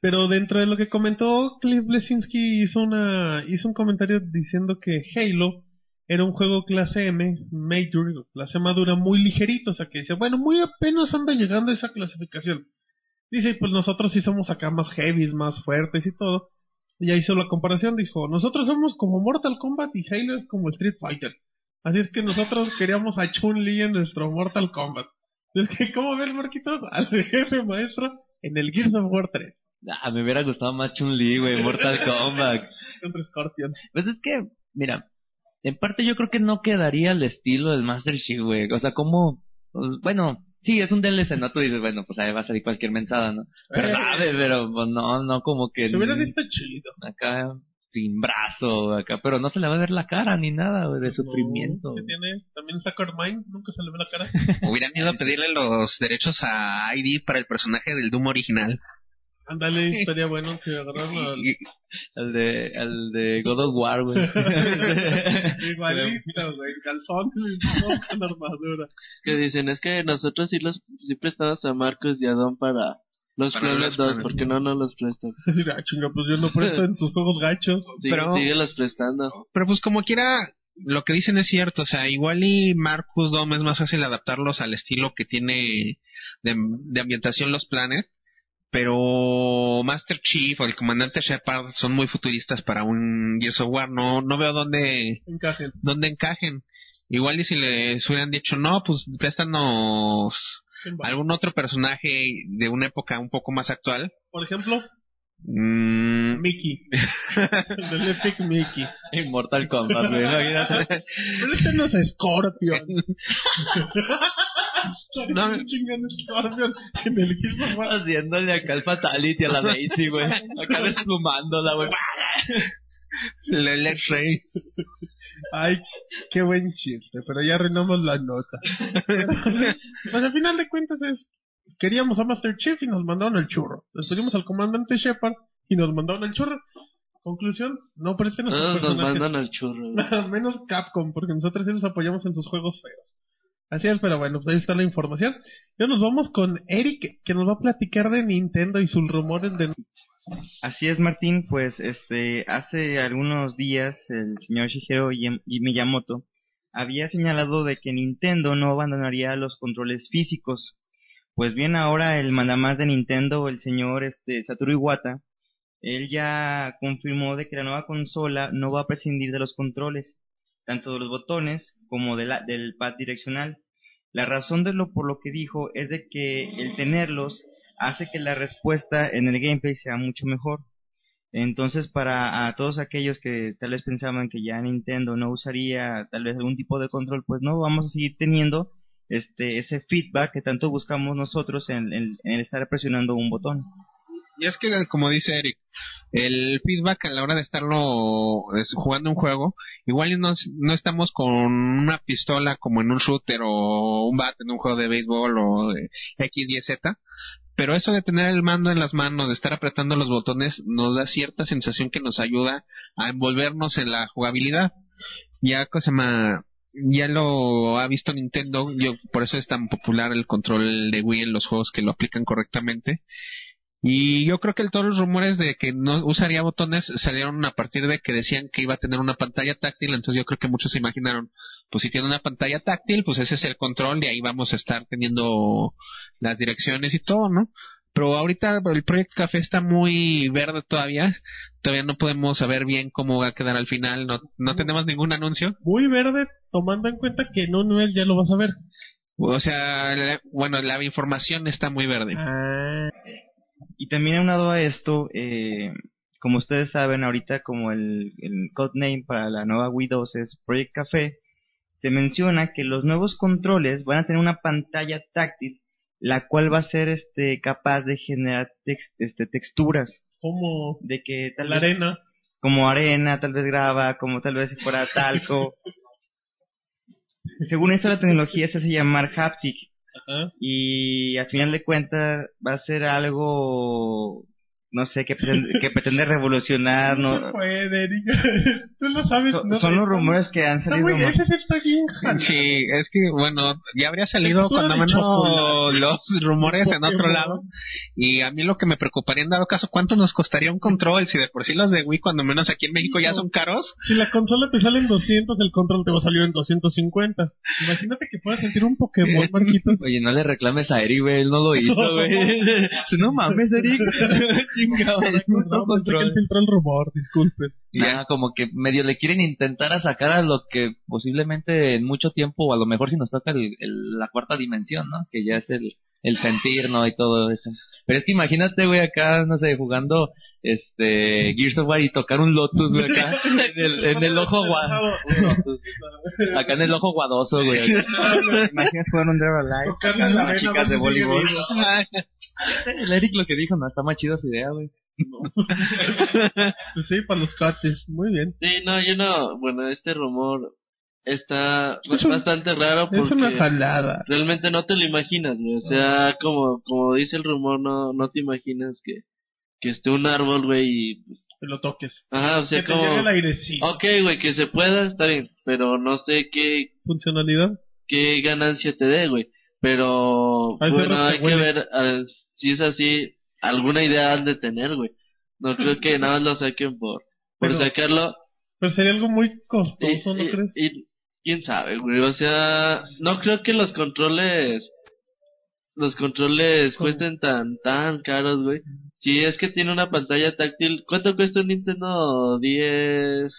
[SPEAKER 3] Pero dentro de lo que comentó Cliff Blesinski hizo una hizo un comentario diciendo que Halo era un juego clase M, Major, clase madura, muy ligerito, o sea que dice, bueno, muy apenas anda llegando a esa clasificación. Dice, pues nosotros sí somos acá más heavies, más fuertes y todo. Y ya hizo la comparación, dijo, nosotros somos como Mortal Kombat y Halo es como Street Fighter. Así es que nosotros queríamos a Chun-Li en nuestro Mortal Kombat. Es que, ¿cómo ven, Marquitos? Al jefe maestro en el Gears of War 3
[SPEAKER 7] Ah, me hubiera gustado más Chun-Li, güey, Mortal <laughs> Kombat.
[SPEAKER 3] contra Scorpion.
[SPEAKER 7] Pues es que, mira, en parte yo creo que no quedaría el estilo del Master Chief, güey. O sea, como, pues, bueno, sí, es un DLC, ¿no? Tú dices, bueno, pues ahí va a salir cualquier mensada, ¿no? Pero,
[SPEAKER 3] Eh.
[SPEAKER 7] sabe, pero pues, no, no como que...
[SPEAKER 3] Se hubiera visto chido.
[SPEAKER 7] Acá, sin brazo, acá, pero no se le va a ver la cara ni nada, güey, de sufrimiento.
[SPEAKER 3] ¿Qué tiene? También está Carmine, nunca se le ve la cara. <laughs>
[SPEAKER 4] Hubieran ido a pedirle los derechos a ID para el personaje del Doom original.
[SPEAKER 3] Ándale, estaría bueno que agarraran al...
[SPEAKER 7] Al de, al de God of War, güey. <laughs>
[SPEAKER 3] Igualito, güey, calzón con armadura.
[SPEAKER 5] Que dicen, es que nosotros sí los sí prestamos a Marcos y a Don para los
[SPEAKER 4] los
[SPEAKER 5] 2,
[SPEAKER 4] Planet.
[SPEAKER 5] porque no nos los prestan.
[SPEAKER 3] Decir, <laughs> ah, chinga, pues yo no presto en tus juegos gachos.
[SPEAKER 5] Sí,
[SPEAKER 4] Pero-
[SPEAKER 5] sigue los prestando.
[SPEAKER 4] Pero pues como quiera, lo que dicen es cierto, o sea, igual y Marcus Dom es más fácil adaptarlos al estilo que tiene de, de ambientación los Planet, pero Master Chief o el comandante Shepard son muy futuristas para un Gears of War, no, no veo dónde,
[SPEAKER 3] Encajen.
[SPEAKER 4] dónde encajen. Igual y si les hubieran dicho, no, pues préstanos algún otro personaje de una época un poco más actual.
[SPEAKER 3] Por ejemplo,
[SPEAKER 4] Mm,
[SPEAKER 3] Mickey. <laughs> Del Epic Mickey.
[SPEAKER 7] En Mortal Kombat, güey, imagínate.
[SPEAKER 3] Pero este no es Scorpion. <laughs>
[SPEAKER 4] No.
[SPEAKER 3] no. chingan Scorpion en el War.
[SPEAKER 7] Haciéndole acá el Fatality a la Daisy, güey. Acá desplumándola, güey.
[SPEAKER 4] el el X-Ray.
[SPEAKER 3] Ay, qué buen chiste, pero ya arruinamos la nota. <laughs> pues al final de cuentas es, queríamos a Master Chief y nos mandaron el churro. Les pedimos al comandante Shepard y nos mandaron el churro. Conclusión, no presten a sus
[SPEAKER 5] No, nos mandan al churro.
[SPEAKER 3] Menos Capcom, porque nosotros sí los apoyamos en sus juegos feos. Así es, pero bueno, pues ahí está la información. Ya nos vamos con Eric, que nos va a platicar de Nintendo y sus rumores de...
[SPEAKER 6] Así es, Martín, pues este hace algunos días el señor Shigeru Yam- Miyamoto había señalado de que Nintendo no abandonaría los controles físicos. Pues bien, ahora el mandamás de Nintendo, el señor este Satoru Iwata, él ya confirmó de que la nueva consola no va a prescindir de los controles, tanto de los botones como de la- del pad direccional. La razón de lo por lo que dijo es de que el tenerlos hace que la respuesta en el gameplay sea mucho mejor. Entonces, para todos aquellos que tal vez pensaban que ya Nintendo no usaría tal vez algún tipo de control, pues no, vamos a seguir teniendo este ese feedback que tanto buscamos nosotros en, en- estar presionando un botón.
[SPEAKER 4] Y es que, como dice Eric, el feedback a la hora de estarlo es, jugando un juego, igual no, no estamos con una pistola como en un shooter o un bat en un juego de béisbol o X, Y, Z, pero eso de tener el mando en las manos, de estar apretando los botones, nos da cierta sensación que nos ayuda a envolvernos en la jugabilidad. Ya, cosa más, ya lo ha visto Nintendo, yo, por eso es tan popular el control de Wii en los juegos que lo aplican correctamente. Y yo creo que el- todos los rumores de que no usaría botones salieron a partir de que decían que iba a tener una pantalla táctil, entonces yo creo que muchos se imaginaron, pues si tiene una pantalla táctil, pues ese es el control y ahí vamos a estar teniendo las direcciones y todo, ¿no? Pero ahorita el Project Café está muy verde todavía, todavía no podemos saber bien cómo va a quedar al final, no, no tenemos ningún anuncio.
[SPEAKER 3] Muy verde, tomando en cuenta que un nivel ya lo vas a ver.
[SPEAKER 4] O sea, la- bueno, la información está muy verde.
[SPEAKER 3] Ah,
[SPEAKER 6] Y también aunado a esto, eh, como ustedes saben, ahorita como el, el codename para la nueva Wii 2 es Project Café, se menciona que los nuevos controles van a tener una pantalla táctil, la cual va a ser este capaz de generar tex- este, texturas,
[SPEAKER 3] como
[SPEAKER 6] de que tal
[SPEAKER 3] la
[SPEAKER 6] vez
[SPEAKER 3] arena.
[SPEAKER 6] como arena, tal vez grava, como tal vez si fuera talco. <laughs> Según esto la tecnología se hace llamar haptic
[SPEAKER 3] Ajá.
[SPEAKER 6] y al final de cuentas va a ser algo no sé que pretende, <laughs> que pretende revolucionar
[SPEAKER 3] No
[SPEAKER 6] no
[SPEAKER 3] puede, Erika. <laughs> Tú lo sabes.
[SPEAKER 6] son,
[SPEAKER 3] no
[SPEAKER 6] son los rumores que han salido
[SPEAKER 3] muy,
[SPEAKER 6] más.
[SPEAKER 3] ese sí está bien.
[SPEAKER 4] Sí, es que bueno, ya habría salido cuando menos
[SPEAKER 3] chocolate.
[SPEAKER 4] los <laughs> rumores en otro lado. Y a mí lo que me preocuparía en dado caso, ¿cuánto nos costaría un control? Si de por sí los de Wii, cuando menos aquí en México ya son caros.
[SPEAKER 3] Si la consola te sale en 200, el control te va a salir en 250. Imagínate que puedas sentir un Pokémon, Marquito.
[SPEAKER 7] Oye, no le reclames a Eric, güey, él no lo hizo, güey. no mames, Eric. <laughs> Chingado,
[SPEAKER 3] No,
[SPEAKER 7] no
[SPEAKER 3] pensé que él filtró el rumor, disculpen.
[SPEAKER 7] Nada, como que medio le quieren intentar a sacar a lo que posiblemente en mucho tiempo, o a lo mejor si nos toca el, el- la cuarta dimensión, ¿no? Que ya es el, el <laughs> sentir, ¿no? Y todo eso. Pero es que imagínate, güey, acá, no sé, jugando este Gears of War y tocar un Lotus, güey, acá, <laughs> en el, en el ojo guadoso. <laughs> Acá en el ojo guadoso, güey.
[SPEAKER 6] imaginas jugar un or Alive las
[SPEAKER 3] arena,
[SPEAKER 6] chicas de voleibol.
[SPEAKER 7] El Eric lo que dijo, no, está más chido su idea, güey.
[SPEAKER 3] Pues sí, para los cates. Muy bien.
[SPEAKER 5] Sí, no, yo no. Bueno, este rumor está
[SPEAKER 3] Es un-
[SPEAKER 5] bastante raro porque
[SPEAKER 3] Es una jalada.
[SPEAKER 5] realmente no te lo imaginas, güey. O sea, como, como dice el rumor, no, no te imaginas que, que esté un árbol, güey, y pues,
[SPEAKER 3] Que lo toques.
[SPEAKER 5] ajá, o
[SPEAKER 3] Que
[SPEAKER 5] sea,
[SPEAKER 3] te llegue
[SPEAKER 5] como,
[SPEAKER 3] el airecito.
[SPEAKER 5] ok, güey, que se pueda, está bien, pero no sé qué,
[SPEAKER 3] Funcionalidad.
[SPEAKER 5] qué ganancia te dé, güey. Pero, bueno, hay que ver, si es así, alguna idea han de tener, güey. No creo que <laughs> nada más lo saquen por, por
[SPEAKER 3] Pero-
[SPEAKER 5] sacarlo
[SPEAKER 3] Pero sería algo muy
[SPEAKER 5] y,
[SPEAKER 3] costoso, ¿no
[SPEAKER 5] y-
[SPEAKER 3] crees?
[SPEAKER 5] y quién sabe, güey. O sea, no creo que los controles, los controles
[SPEAKER 3] ¿Cómo?
[SPEAKER 5] cuesten tan, tan caros, güey. Si es que tiene una pantalla táctil, ¿cuánto cuesta un Nintendo 10?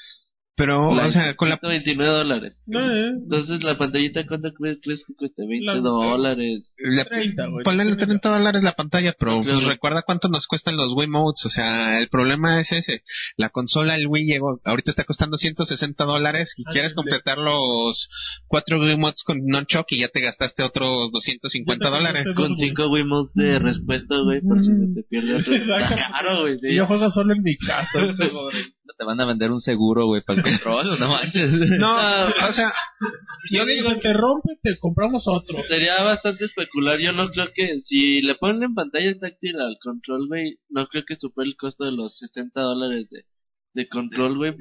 [SPEAKER 4] Pero,
[SPEAKER 5] Lite?
[SPEAKER 4] o sea, con la
[SPEAKER 5] 129 dólares.
[SPEAKER 3] Eh,
[SPEAKER 5] Entonces, la pantallita, ¿cuánto crees, crees que cuesta? 20
[SPEAKER 3] La-
[SPEAKER 5] dólares.
[SPEAKER 4] Le,
[SPEAKER 3] 30, güey.
[SPEAKER 4] ponle los 30 dólares la pantalla, pero pues, recuerda cuánto nos cuestan los Wiimotes. O sea, el problema es ese. La consola, el Wii, llegó, ahorita está costando 160 dólares y
[SPEAKER 3] Ah,
[SPEAKER 4] quieres
[SPEAKER 3] sí.
[SPEAKER 4] completar los cuatro Wiimotes con Nunchuck y ya te gastaste otros 250
[SPEAKER 3] Ya te
[SPEAKER 4] dólares.
[SPEAKER 5] Con
[SPEAKER 3] dos, güey.
[SPEAKER 5] 5 Wiimotes de respuesta, güey, por si se te pierde <laughs> otro.
[SPEAKER 3] Exacto.
[SPEAKER 5] Claro, güey.
[SPEAKER 3] yo juego solo en mi casa. <laughs>
[SPEAKER 7] Te van a vender un seguro, güey, para el control, no manches. <laughs>
[SPEAKER 4] No,
[SPEAKER 5] Ah,
[SPEAKER 4] o sea, yo digo
[SPEAKER 3] Digo, te rompe, te compramos otro.
[SPEAKER 5] Sería bastante especular. Yo no creo que si le ponen en pantalla táctil al control, güey, no creo que supere el costo de los 60 dólares de, de control, güey.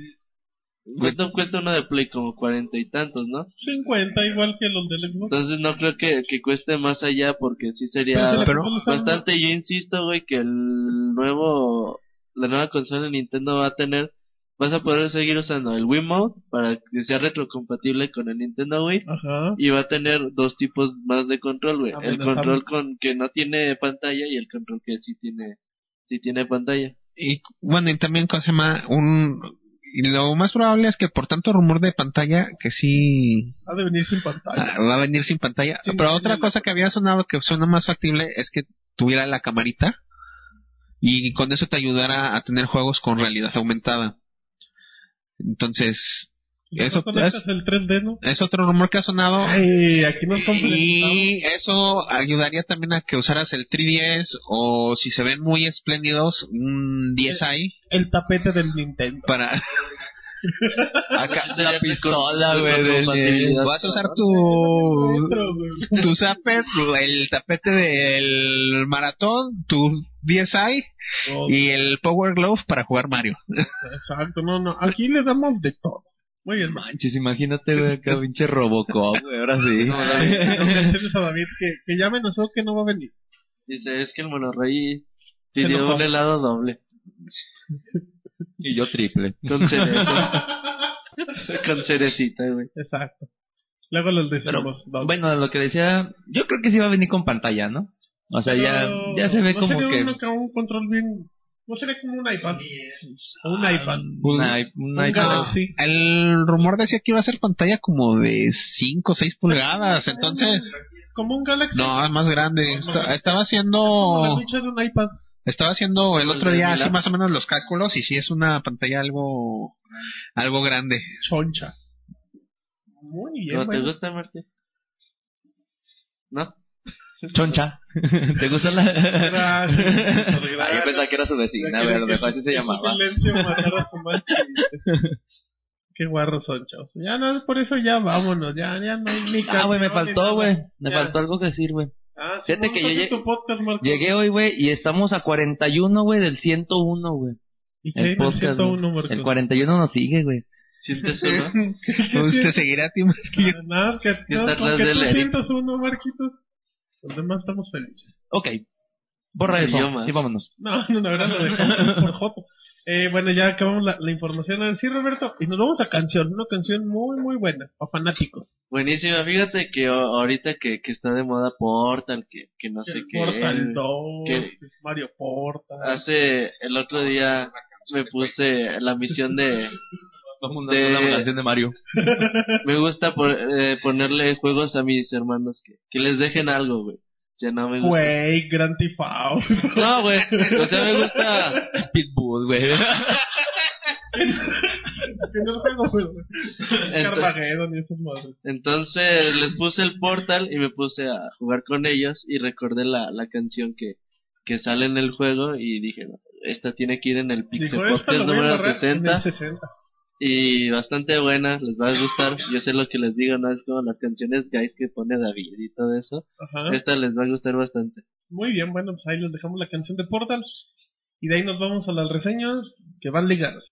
[SPEAKER 5] ¿Cuánto cuesta uno de Play? Como cuarenta y tantos, ¿no?
[SPEAKER 3] 50, igual que los del Xbox.
[SPEAKER 5] Entonces no creo que, que cueste más allá porque sí sería
[SPEAKER 4] pero
[SPEAKER 5] bastante. Yo insisto, güey, que el nuevo, la nueva consola de Nintendo va a tener, vas a poder seguir usando el Wiimote para que sea retrocompatible con el Nintendo Wii
[SPEAKER 3] Ajá.
[SPEAKER 5] y va a tener dos tipos más de control, güey.
[SPEAKER 3] Ah,
[SPEAKER 5] El
[SPEAKER 3] bueno,
[SPEAKER 5] control con que no tiene pantalla y el control que sí tiene, sí tiene pantalla.
[SPEAKER 4] y bueno, y también cosa más, un, y lo más probable es que por tanto rumor de pantalla, que sí
[SPEAKER 3] Ha de venir sin pantalla.
[SPEAKER 4] ah, va a venir sin pantalla.
[SPEAKER 3] Sí,
[SPEAKER 4] Pero
[SPEAKER 3] sí,
[SPEAKER 4] otra
[SPEAKER 3] sí.
[SPEAKER 4] cosa que había sonado que suena más factible es que tuviera la camarita y con eso te ayudara a tener juegos con realidad aumentada. Entonces, Eso
[SPEAKER 3] ¿No conectas
[SPEAKER 4] es-
[SPEAKER 3] el 3D, ¿no?
[SPEAKER 4] Es otro rumor que ha sonado.
[SPEAKER 3] Ay, aquí nos.
[SPEAKER 4] Y eso ayudaría también a que usaras el 3DS o si se ven muy espléndidos, un 10i
[SPEAKER 3] El tapete del Nintendo.
[SPEAKER 4] para... <laughs> Acá,
[SPEAKER 5] La
[SPEAKER 7] pistola, güey,
[SPEAKER 4] vas a usar tu, tu zapper, el tapete del maratón, tu 10i
[SPEAKER 3] Oh,
[SPEAKER 4] y el Power Glove para jugar Mario.
[SPEAKER 3] Exacto, no, no. Aquí le damos de todo. Muy bien, man.
[SPEAKER 7] Manches, imagínate, güey, acá <laughs> pinche Robocop, güey, ahora sí.
[SPEAKER 3] No, menciones a David que, que ya amenazó que no va a venir.
[SPEAKER 5] Dice, es que el monorrey pidió un helado doble. <laughs>
[SPEAKER 7] y yo triple.
[SPEAKER 5] Con cereza. <laughs> con cerecita, güey.
[SPEAKER 3] Exacto. Luego los
[SPEAKER 7] Pero,
[SPEAKER 3] decimos. dos.
[SPEAKER 7] bueno, lo que decía, yo creo que sí va a venir con pantalla, ¿no? O sea, ya,
[SPEAKER 3] Pero,
[SPEAKER 7] ya se ve
[SPEAKER 3] ¿no
[SPEAKER 7] como
[SPEAKER 3] sería
[SPEAKER 7] que...
[SPEAKER 3] uno un control bien. No sería como un iPad. O un iPad.
[SPEAKER 7] Un, un
[SPEAKER 3] Un
[SPEAKER 7] iPad.
[SPEAKER 3] Galaxy.
[SPEAKER 4] El rumor decía que iba a ser pantalla como de 5 o 6 pulgadas, entonces...
[SPEAKER 3] Como un Galaxy.
[SPEAKER 4] No, más grande. Esta- estaba
[SPEAKER 3] Como
[SPEAKER 4] haciendo...
[SPEAKER 3] la lucha de un iPad.
[SPEAKER 4] Estaba haciendo el otro día así más o menos los cálculos y sí es una pantalla algo algo grande.
[SPEAKER 3] Choncha. Muy bien.
[SPEAKER 5] ¿Cómo te gusta, Martín? ¿No?
[SPEAKER 7] Choncha. <laughs> ¿Te gusta la...? <laughs>
[SPEAKER 3] Gracias, <laughs>
[SPEAKER 7] Ah, yo pensaba que era su vecina,
[SPEAKER 3] Ya
[SPEAKER 7] güey, a lo
[SPEAKER 3] que-
[SPEAKER 7] mejor así se llamaba.
[SPEAKER 3] silencio matara a su mancha. Qué guarros son, chavos. Ya no, por eso ya vámonos. Ya, ya no hay ni
[SPEAKER 7] Ah, güey, me faltó, güey. Me
[SPEAKER 3] Ya.
[SPEAKER 7] faltó algo que decir, güey.
[SPEAKER 3] Ah,
[SPEAKER 7] Fíjate
[SPEAKER 3] sí,
[SPEAKER 7] que yo llegué-
[SPEAKER 3] podcast.
[SPEAKER 7] Llegué hoy, güey, y estamos a 41, güey, del 101, güey.
[SPEAKER 3] ¿Y qué?
[SPEAKER 7] El
[SPEAKER 3] El
[SPEAKER 7] podcast,
[SPEAKER 3] 101,
[SPEAKER 7] güey.
[SPEAKER 3] Marco.
[SPEAKER 7] El 41 nos sigue, güey.
[SPEAKER 5] ¿Sientes uno? <laughs>
[SPEAKER 4] Usted seguirá Tim.
[SPEAKER 3] Nada, que,
[SPEAKER 5] Que
[SPEAKER 3] no,
[SPEAKER 5] atrás
[SPEAKER 3] que
[SPEAKER 5] del
[SPEAKER 3] tú sientas uno, Marquitos. Los demás estamos felices.
[SPEAKER 7] Ok. Borra eso y vámonos.
[SPEAKER 3] No, no, la verdad lo dejamos por joto. Eh, bueno, ya acabamos la, la información. A sí, Roberto. Y nos vamos a canción. Una canción muy, muy buena. Para fanáticos.
[SPEAKER 5] Buenísima, fíjate que ahorita que, que está de moda Portal, que, que no sé qué.
[SPEAKER 3] Portal 2.
[SPEAKER 5] que-
[SPEAKER 3] Mario Portal.
[SPEAKER 5] Hace el otro día me puse la misión de... De-
[SPEAKER 7] canción de Mario. <laughs>
[SPEAKER 5] Me gusta eh, ponerle juegos a mis hermanos que, que les dejen algo, güey. Ya no me gusta.
[SPEAKER 3] Güey, Grand Theft Auto. <laughs>
[SPEAKER 5] No, güey. O sea, me gusta...
[SPEAKER 7] Pitbull, güey.
[SPEAKER 3] que no es juego, pero. Carmageddon y esas madres.
[SPEAKER 5] Entonces les puse el Portal y me puse a jugar con ellos y recordé la, la canción que, que sale en el juego y dije, no, esta tiene que ir en el Pixel Podcast número
[SPEAKER 3] agarrar en
[SPEAKER 5] 60
[SPEAKER 3] el 60.
[SPEAKER 5] Y bastante buena, les va a gustar. Yo sé lo que les digo, no es como las canciones guys que pone David y todo eso.
[SPEAKER 3] Ajá.
[SPEAKER 5] Esta les va a gustar bastante.
[SPEAKER 3] Muy bien, bueno, pues ahí les dejamos la canción de Portal. Y de ahí nos vamos a las reseñas que van ligadas.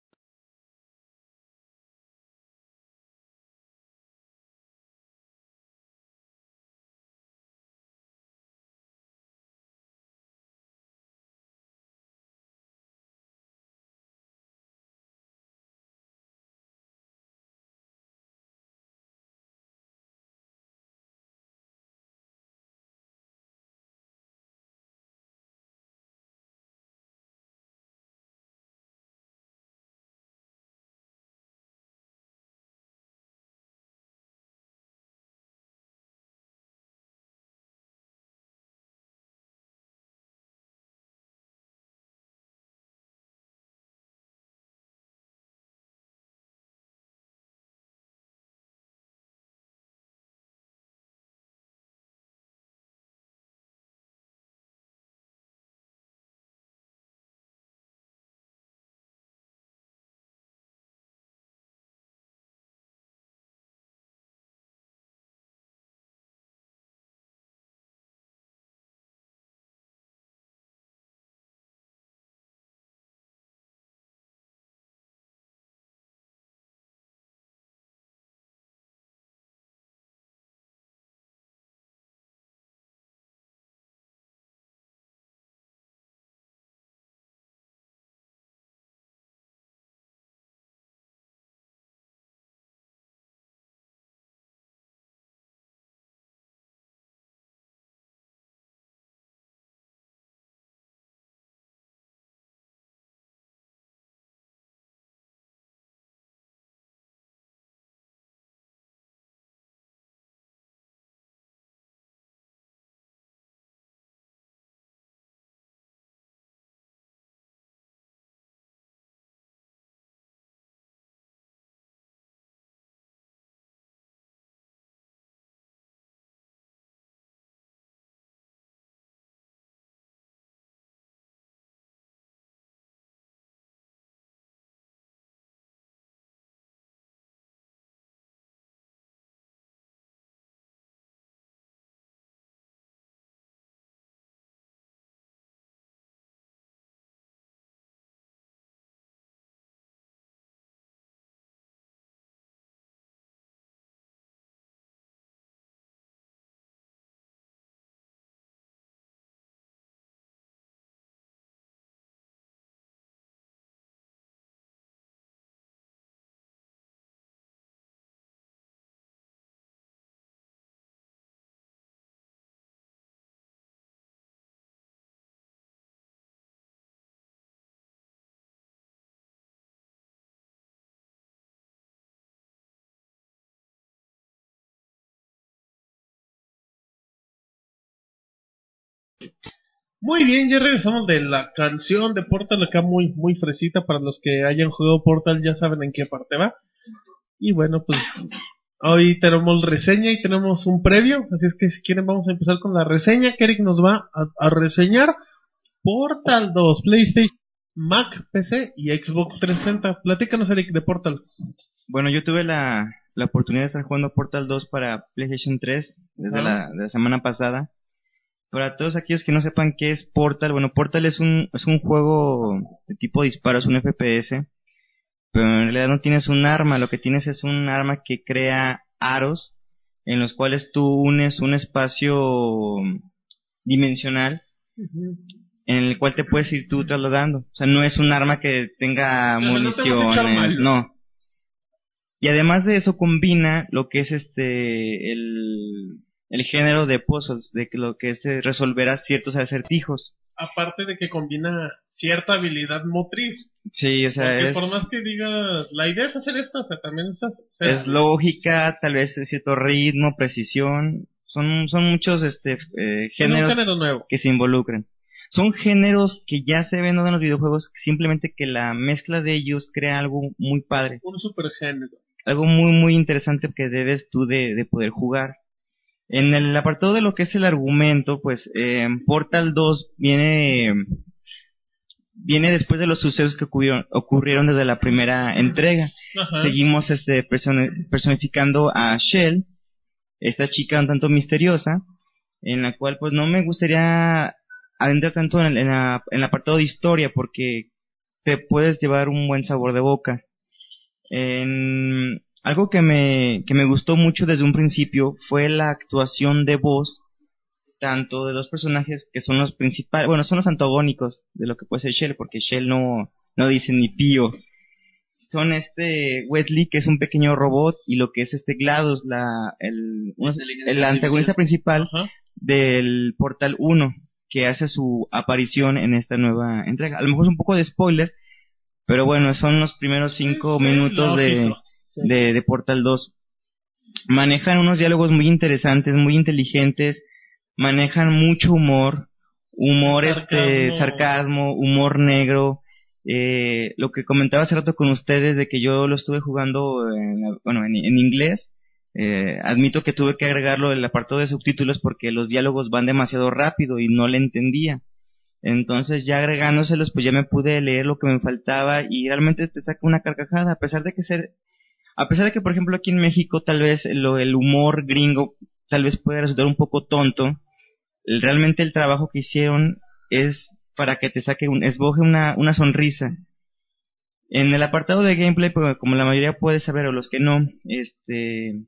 [SPEAKER 3] Muy bien, ya regresamos de la canción de Portal acá muy, muy fresita. Para los que hayan jugado Portal ya saben en qué parte va. Y bueno, pues hoy tenemos reseña y tenemos un previo. Así es que si quieren vamos a empezar con la reseña que Eric nos va a, a reseñar. Portal 2, PlayStation, Mac, PC y Xbox 360. Platícanos Eric de Portal.
[SPEAKER 6] Bueno, yo tuve la, la oportunidad de estar jugando Portal 2 para PlayStation 3 desde
[SPEAKER 3] Ah.
[SPEAKER 6] la, de la semana pasada. Para todos aquellos que no sepan qué es Portal, bueno, Portal es un, es un juego de tipo disparo, es un FPS, pero en realidad no tienes un arma, lo que tienes es un arma que crea aros en los cuales tú unes un espacio dimensional en el cual te puedes ir tú trasladando. O sea, no es un arma que tenga
[SPEAKER 3] no
[SPEAKER 6] municiones, no. Y además de eso combina lo que es este el, el género de puzzles, de que lo que es eh, resolver a ciertos acertijos.
[SPEAKER 3] Aparte de que combina cierta habilidad motriz.
[SPEAKER 6] Sí, o sea,
[SPEAKER 3] Porque
[SPEAKER 6] es,
[SPEAKER 3] por más que digas, la idea es hacer esto, o sea, también estás...
[SPEAKER 6] es lógica, tal vez cierto ritmo, precisión. Son, son muchos este, eh,
[SPEAKER 3] Es
[SPEAKER 6] géneros
[SPEAKER 3] género nuevo.
[SPEAKER 6] que se involucran. Son géneros que ya se ven en los videojuegos, simplemente que la mezcla de ellos crea algo muy padre,
[SPEAKER 3] Un supergénero.
[SPEAKER 6] algo muy muy interesante que debes tú de, de poder jugar. En el apartado de lo que es el argumento, pues eh, Portal 2 viene viene después de los sucesos que ocurrieron, ocurrieron desde la primera entrega.
[SPEAKER 3] Ajá.
[SPEAKER 6] Seguimos este personi- personificando a Shell, esta chica un tanto misteriosa, en la cual pues no me gustaría adentrar tanto en el, en la- en el apartado de historia porque te puedes llevar un buen sabor de boca. En, algo que me, que me gustó mucho desde un principio fue la actuación de voz tanto de dos personajes que son los principales, bueno, son los antagónicos de lo que puede ser Shell, porque Shell no, no dice ni pío. Son este Wesley, que es un pequeño robot, y lo que es este GLaDOS, la, el, el antagonista principal
[SPEAKER 3] Ajá.
[SPEAKER 6] del Portal 1, que hace su aparición en esta nueva entrega. A lo mejor es un poco de spoiler, pero bueno, son los primeros cinco minutos de. De, de Portal 2. Manejan unos diálogos muy interesantes, muy inteligentes, manejan mucho humor, humor este,
[SPEAKER 3] Sarcasmo.
[SPEAKER 6] humor negro, eh, lo que comentaba hace rato con ustedes de que yo lo estuve jugando en, bueno, en, en inglés, eh, admito que tuve que agregarlo en el apartado de subtítulos porque los diálogos van demasiado rápido y no le entendía. Entonces ya agregándoselos pues ya me pude leer lo que me faltaba y realmente te saca una carcajada a pesar de que ser a pesar de que por ejemplo aquí en México tal vez lo el humor gringo tal vez puede resultar un poco tonto el- realmente el trabajo que hicieron es para que te saque un esboje una una sonrisa. En el apartado de gameplay pues, como la mayoría puede saber o los que no este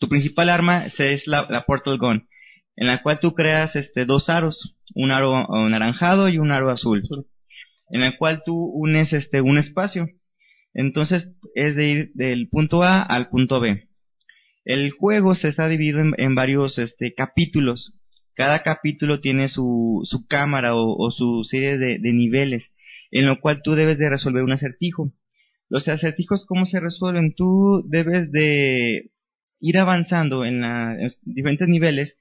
[SPEAKER 6] tu principal arma es la, la portal gun en la cual tú creas este dos aros un aro eh, naranjado y un aro azul. en el cual tú unes este un espacio entonces es de ir del punto A al punto B. El juego se está dividido en, varios este capítulos. Cada capítulo tiene su, su cámara o, su serie de, de niveles en lo cual tú debes de resolver un acertijo. Los acertijos cómo se resuelven tú debes de ir avanzando en, la- en diferentes niveles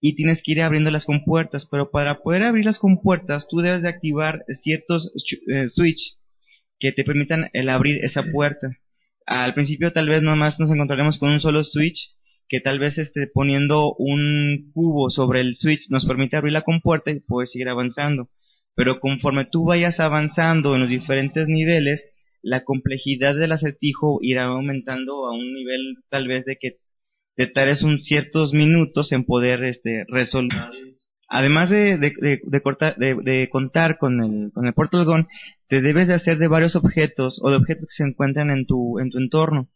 [SPEAKER 6] y tienes que ir abriendo las compuertas, pero para poder abrir las compuertas tú debes de activar ciertos eh, switch que te permitan el abrir esa puerta. Al principio tal vez nomás nos encontraremos con un solo switch que tal vez esté poniendo un cubo sobre el switch nos permite abrir la compuerta y puedes seguir avanzando. Pero conforme tú vayas avanzando en los diferentes niveles, la complejidad del acertijo irá aumentando a un nivel tal vez de que te tardes un ciertos minutos en poder este resolver además de, de, cortar- de- contar con el, con el Portal Gun, te debes de hacer de varios objetos o de objetos que se encuentran en tu, en tu entorno.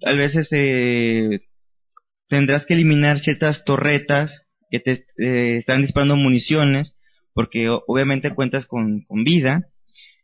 [SPEAKER 6] Tal vez este, tendrás que eliminar ciertas torretas que te eh, están disparando municiones, porque obviamente cuentas con, con vida.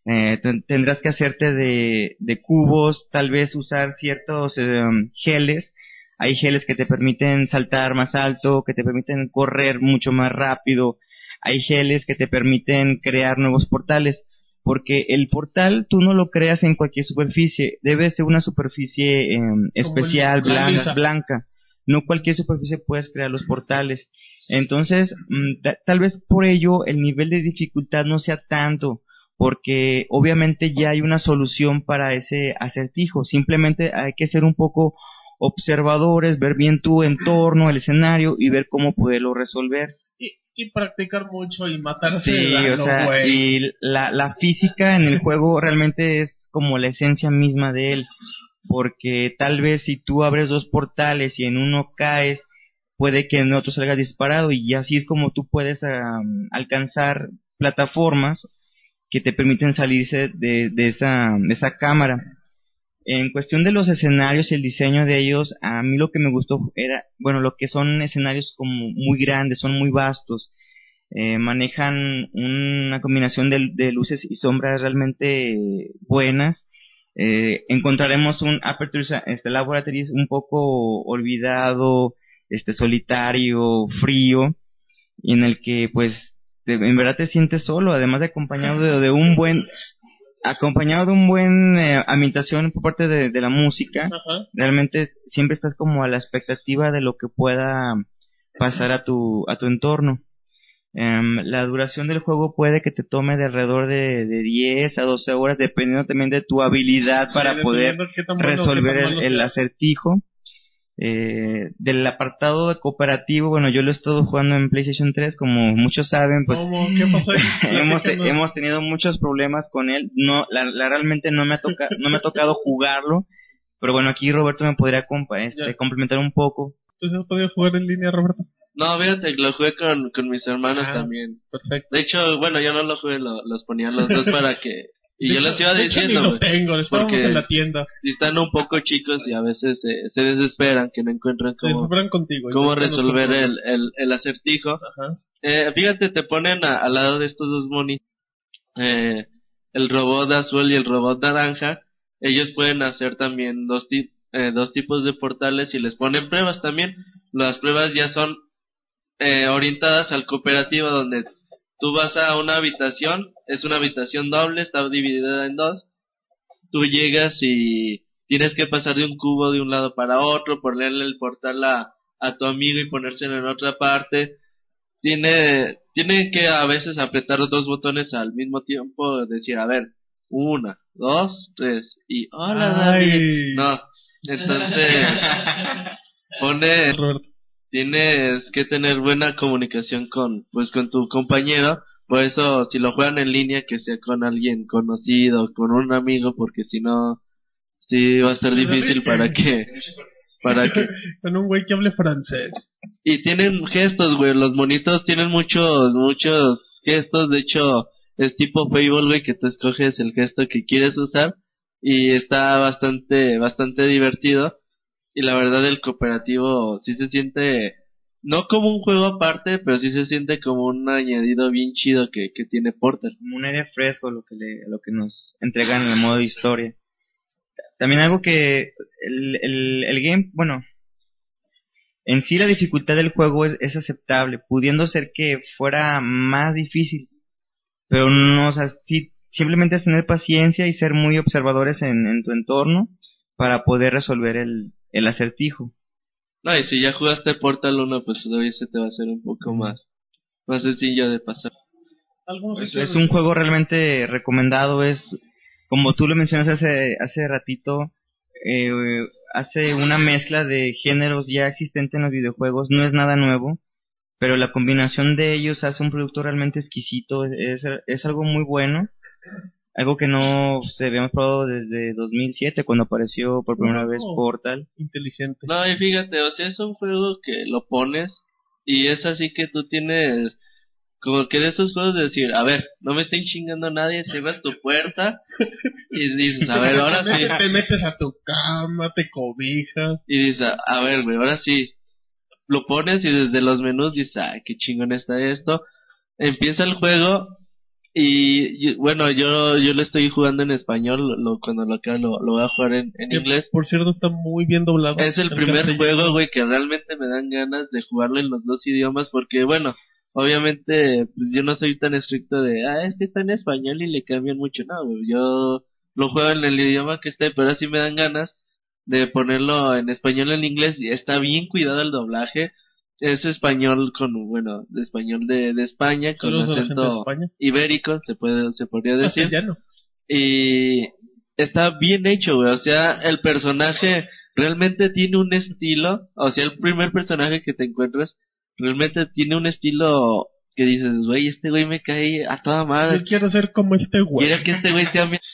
[SPEAKER 6] Eh, ten- tendrás que hacerte de, de cubos, tal vez usar ciertos eh, geles. Hay geles que te permiten saltar más alto, que te permiten correr mucho más rápido. Hay geles que te permiten crear nuevos portales. Porque el portal tú no lo creas en cualquier superficie. Debe ser una superficie eh, especial,
[SPEAKER 3] la
[SPEAKER 6] blanca, blanca. No cualquier superficie puedes crear los portales. Entonces, mm, ta- tal vez por ello el nivel de dificultad no sea tanto, porque obviamente ya hay una solución para ese acertijo. Simplemente hay que ser un poco observadores, ver bien tu entorno, el escenario y ver cómo poderlo resolver.
[SPEAKER 3] Y, practicar mucho y matarse.
[SPEAKER 6] Sí, o sea, y la, la física en el juego realmente es como la esencia misma de él, porque tal vez si tú abres dos portales y en uno caes, puede que en otro salgas disparado y así es como tú puedes am, alcanzar plataformas que te permiten salirse de, de esa, de esa cámara. En cuestión de los escenarios y el diseño de ellos, a mí lo que me gustó era, bueno, lo que son escenarios como muy grandes, son muy vastos, eh, manejan una combinación de, luces y sombras realmente buenas. Eh, encontraremos un Aperture este, Laboratories un poco olvidado, este solitario, frío, y en el que pues en verdad te sientes solo, además de acompañado de un buen acompañado de un buen eh, ambientación por parte de, de la música,
[SPEAKER 3] Ajá.
[SPEAKER 6] realmente siempre estás como a la expectativa de lo que pueda pasar a tu a tu entorno. Em, la duración del juego puede que te tome de alrededor de, de 10 a 12 horas, dependiendo también de tu habilidad para poder resolver el, acertijo. Eh, del apartado de cooperativo, bueno, yo lo he estado jugando en PlayStation 3, como muchos saben, pues
[SPEAKER 3] ¿Cómo? ¿Qué pasó ahí? <laughs>
[SPEAKER 6] hemos, hemos tenido muchos problemas con él. No, la, la realmente no me ha toca, no me ha tocado jugarlo, pero bueno, aquí Roberto me podría compa- este, complementar un poco.
[SPEAKER 3] ¿Tú has podido jugar en línea, Roberto?
[SPEAKER 5] No, fíjate, lo jugué con, con mis hermanos
[SPEAKER 3] Ah.
[SPEAKER 5] también.
[SPEAKER 3] Perfecto.
[SPEAKER 5] De hecho, bueno, yo no lo jugué, lo- los ponía los dos <laughs> para que... Y yo les iba
[SPEAKER 3] hecho, ni
[SPEAKER 5] diciendo,
[SPEAKER 3] lo tengo,
[SPEAKER 5] porque-
[SPEAKER 3] en la tienda.
[SPEAKER 5] si están un poco chicos y a veces se- se desesperan, que no encuentran
[SPEAKER 3] Se
[SPEAKER 5] cómo,
[SPEAKER 3] desesperan contigo.
[SPEAKER 5] resolver el, el, el acertijo.
[SPEAKER 3] Ajá.
[SPEAKER 5] Eh, fíjate, te ponen a- al lado de estos dos monitos, eh, el robot azul y el robot naranja. Ellos pueden hacer también dos, ti- eh, dos tipos de portales y les ponen pruebas también. Las pruebas ya son eh, orientadas al cooperativo donde tú vas a una habitación, es una habitación doble, está dividida en dos. Tú llegas y tienes que pasar de un cubo de un lado para otro, ponerle el portal a, a tu amigo y ponérselo en otra parte tiene, tiene que a veces apretar los dos botones al mismo tiempo, decir, a ver, una, dos, tres, y hola. David. No, entonces, <laughs> pone, tienes que tener buena comunicación con, pues con tu compañero, por eso si lo juegan en línea que sea con alguien conocido, con un amigo, porque si no, sí va a ser difícil para que, para que, <laughs>
[SPEAKER 3] Con un güey que hable francés.
[SPEAKER 5] y tienen gestos, güey. Los monitos tienen muchos, muchos gestos. De hecho, es tipo Fable, güey, que tú escoges el gesto que quieres usar. Y está bastante, bastante divertido. Y la verdad, el cooperativo sí se siente, no como un juego aparte, pero sí se siente como un añadido bien chido que, que tiene Porter.
[SPEAKER 6] como un aire fresco lo que le, lo que nos entregan en el modo historia. También algo que el, el, el game, bueno, en sí la dificultad del juego es, es aceptable, pudiendo ser que fuera más difícil, pero no, o sea, simplemente es tener paciencia y ser muy observadores en, en tu entorno para poder resolver el, el acertijo.
[SPEAKER 5] No, y si ya jugaste Portal 1, pues hoy se te va a hacer un poco más, más sencillo de pasar.
[SPEAKER 6] Pues es un juego realmente recomendado, es como tú lo mencionas hace, hace ratito, eh, hace una mezcla de géneros ya existentes en los videojuegos, no es nada nuevo, pero la combinación de ellos hace un producto realmente exquisito, es, es algo muy bueno, algo que no se habíamos probado desde 2007 cuando apareció por primera vez Portal.
[SPEAKER 3] inteligente.
[SPEAKER 5] No, y fíjate, o sea, es un juego que lo pones y es así que tú tienes como que de esos juegos de decir, a ver, no me estén chingando nadie, cierras tu puerta <laughs> y dices, a ver, ahora sí.
[SPEAKER 3] Te metes a tu cama, te cobijas.
[SPEAKER 5] Y dices, a ver, güey, ahora sí. Lo pones y desde los menús dices, ay, qué chingón está esto. Empieza el juego y, bueno, yo yo lo estoy jugando en español, lo, cuando lo acabe lo, lo voy a jugar en, en
[SPEAKER 3] que,
[SPEAKER 5] inglés.
[SPEAKER 3] Por cierto, está muy bien doblado.
[SPEAKER 5] Es el primer
[SPEAKER 3] castellano.
[SPEAKER 5] juego, güey, que realmente me dan ganas de jugarlo en los dos idiomas porque, bueno, obviamente, pues yo no soy tan estricto de, ah, es que está en español y le cambian mucho. No, güey, yo lo juego en el idioma que esté, pero así me dan ganas de ponerlo en español en inglés y está bien cuidado el doblaje. Es español con, bueno, de español de, de España, con acento
[SPEAKER 3] España.
[SPEAKER 5] ibérico, se puede, se podría decir.
[SPEAKER 3] Castellano.
[SPEAKER 5] Y está bien hecho, güey. O sea, el personaje realmente tiene un estilo. O sea, el primer personaje que te encuentras realmente tiene un estilo que dices, güey, este güey me cae a toda madre.
[SPEAKER 3] Yo quiero ser como este güey.
[SPEAKER 5] Quiero que este güey sea mi... <laughs>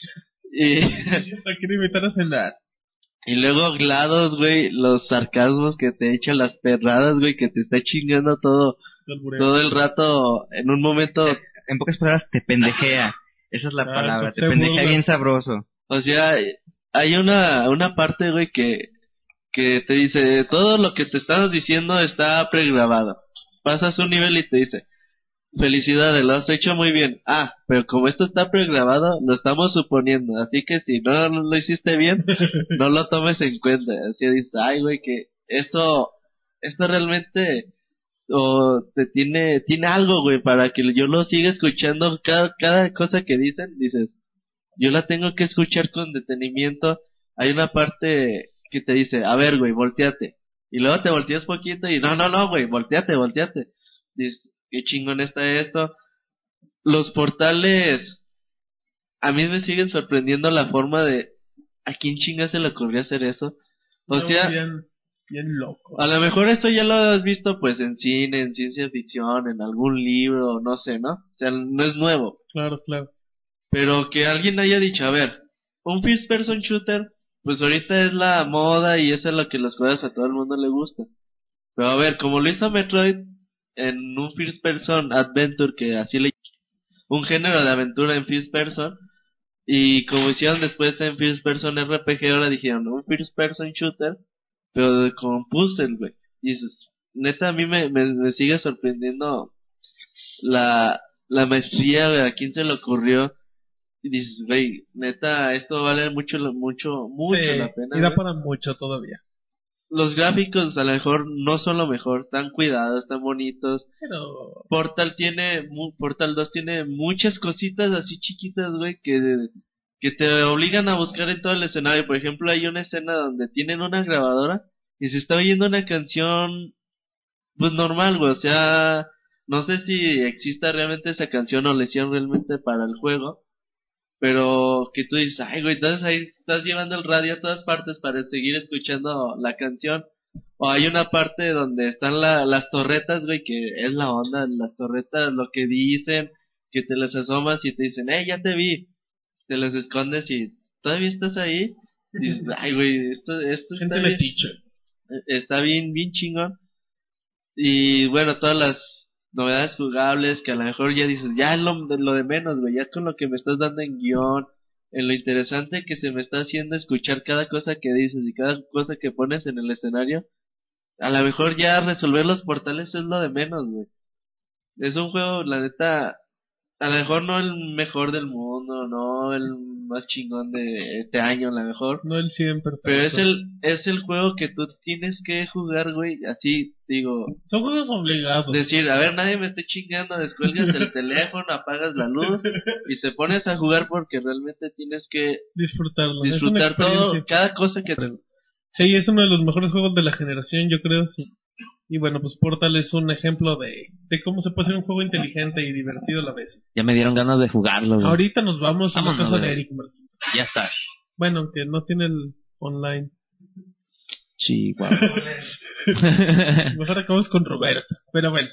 [SPEAKER 5] Y,
[SPEAKER 3] quiero invitar a cenar.
[SPEAKER 5] Y luego GLaDOS, güey, los sarcasmos que te echa, las perradas, güey, que te está chingando todo, todo el rato, en un momento,
[SPEAKER 6] En pocas palabras, te pendejea. Esa es la
[SPEAKER 3] Ah,
[SPEAKER 6] palabra. Te
[SPEAKER 3] se
[SPEAKER 6] pendejea
[SPEAKER 3] burla.
[SPEAKER 6] bien sabroso.
[SPEAKER 5] o sea, hay una, una parte, güey, que, que te dice, todo lo que te estamos diciendo está pregrabado. Pasas un nivel y te dice, felicidades, lo has hecho muy bien. Ah, pero como esto está pregrabado, lo estamos suponiendo, así que si no lo hiciste bien, <laughs> no lo tomes en cuenta. Así dices, ay, güey, que esto, esto realmente, o te tiene, tiene algo, güey, para que yo lo siga escuchando cada, cada cosa que dicen, dices, yo la tengo que escuchar con detenimiento. Hay una parte que te dice, a ver, güey, volteate. Y luego te volteas poquito y no, no, no, güey, volteate, volteate. Dices, qué chingón está esto. Los portales, a mí me siguen sorprendiendo la forma de, ¿a quién chinga se le ocurrió hacer eso? O
[SPEAKER 3] No,
[SPEAKER 5] sea,
[SPEAKER 3] bien, bien loco.
[SPEAKER 5] a lo mejor esto ya lo has visto pues en cine, en ciencia ficción, en algún libro, no sé, ¿no? O sea, no es nuevo.
[SPEAKER 3] Claro, claro.
[SPEAKER 5] Pero que alguien haya dicho, a ver, un first person shooter, pues ahorita es la moda y eso es lo que los juegos a todo el mundo le gusta. Pero a ver, como lo hizo Metroid en un first person adventure, que así le un género de aventura en first person, y como hicieron después en first person RPG, ahora dijeron un first person shooter, pero con puzzle, güey. Y dices, neta, a mí me, me, me sigue sorprendiendo la, la maestría, güey, a quién se le ocurrió. Y dices, güey, neta, esto vale mucho, mucho, mucho
[SPEAKER 3] Sí,
[SPEAKER 5] la pena.
[SPEAKER 3] y da para mucho todavía.
[SPEAKER 5] Los gráficos a lo mejor no son lo mejor, están cuidados, están bonitos.
[SPEAKER 3] Pero
[SPEAKER 5] Portal tiene, Portal 2 tiene muchas cositas así chiquitas, güey, que, que te obligan a buscar en todo el escenario. Por ejemplo, hay una escena donde tienen una grabadora y se está oyendo una canción, pues normal, güey, o sea, no sé si exista realmente esa canción o la hicieron realmente para el juego. Pero que tú dices, ay, güey, entonces ahí estás llevando el radio a todas partes para seguir escuchando la canción. O hay una parte donde están la, las torretas, güey, que es la onda, las torretas, lo que dicen, que te las asomas y te dicen, eh, ya te vi. Te las escondes y todavía estás ahí. Dices, <laughs> ay, güey, esto, esto está
[SPEAKER 3] gente
[SPEAKER 5] bien,
[SPEAKER 3] metiche.
[SPEAKER 5] está bien, bien chingón. Y bueno, todas las novedades jugables que a lo mejor ya dices, ya es lo, lo de menos, güey, ya con lo que me estás dando en guion, en lo interesante que se me está haciendo escuchar cada cosa que dices y cada cosa que pones en el escenario, a lo mejor ya resolver los portales es lo de menos. Es un juego, la neta, a lo mejor no el mejor del mundo, no el más chingón de este año, a lo mejor,
[SPEAKER 3] No el 100 perfecto.
[SPEAKER 5] pero es el, es el juego que tú tienes que jugar, güey, así, digo,
[SPEAKER 3] Son juegos obligados.
[SPEAKER 5] decir, a ver, nadie me esté chingando, descuelgas el <laughs> teléfono, apagas la luz y se pones a jugar porque realmente tienes que
[SPEAKER 3] Disfrutarlo.
[SPEAKER 5] disfrutar todo, cada cosa que
[SPEAKER 3] Sí, es uno de los mejores juegos de la generación, yo creo. sí. Y bueno, pues Portal es un ejemplo de, de cómo se puede hacer un juego inteligente y divertido a la vez.
[SPEAKER 7] Ya me dieron ganas de jugarlo, güey.
[SPEAKER 3] Ahorita nos vamos a la casa de. Eric Martín.
[SPEAKER 7] Ya está.
[SPEAKER 3] Bueno, que no tiene el online.
[SPEAKER 7] Chihuahua. <laughs>
[SPEAKER 3] Mejor acabamos con Roberto. Pero bueno,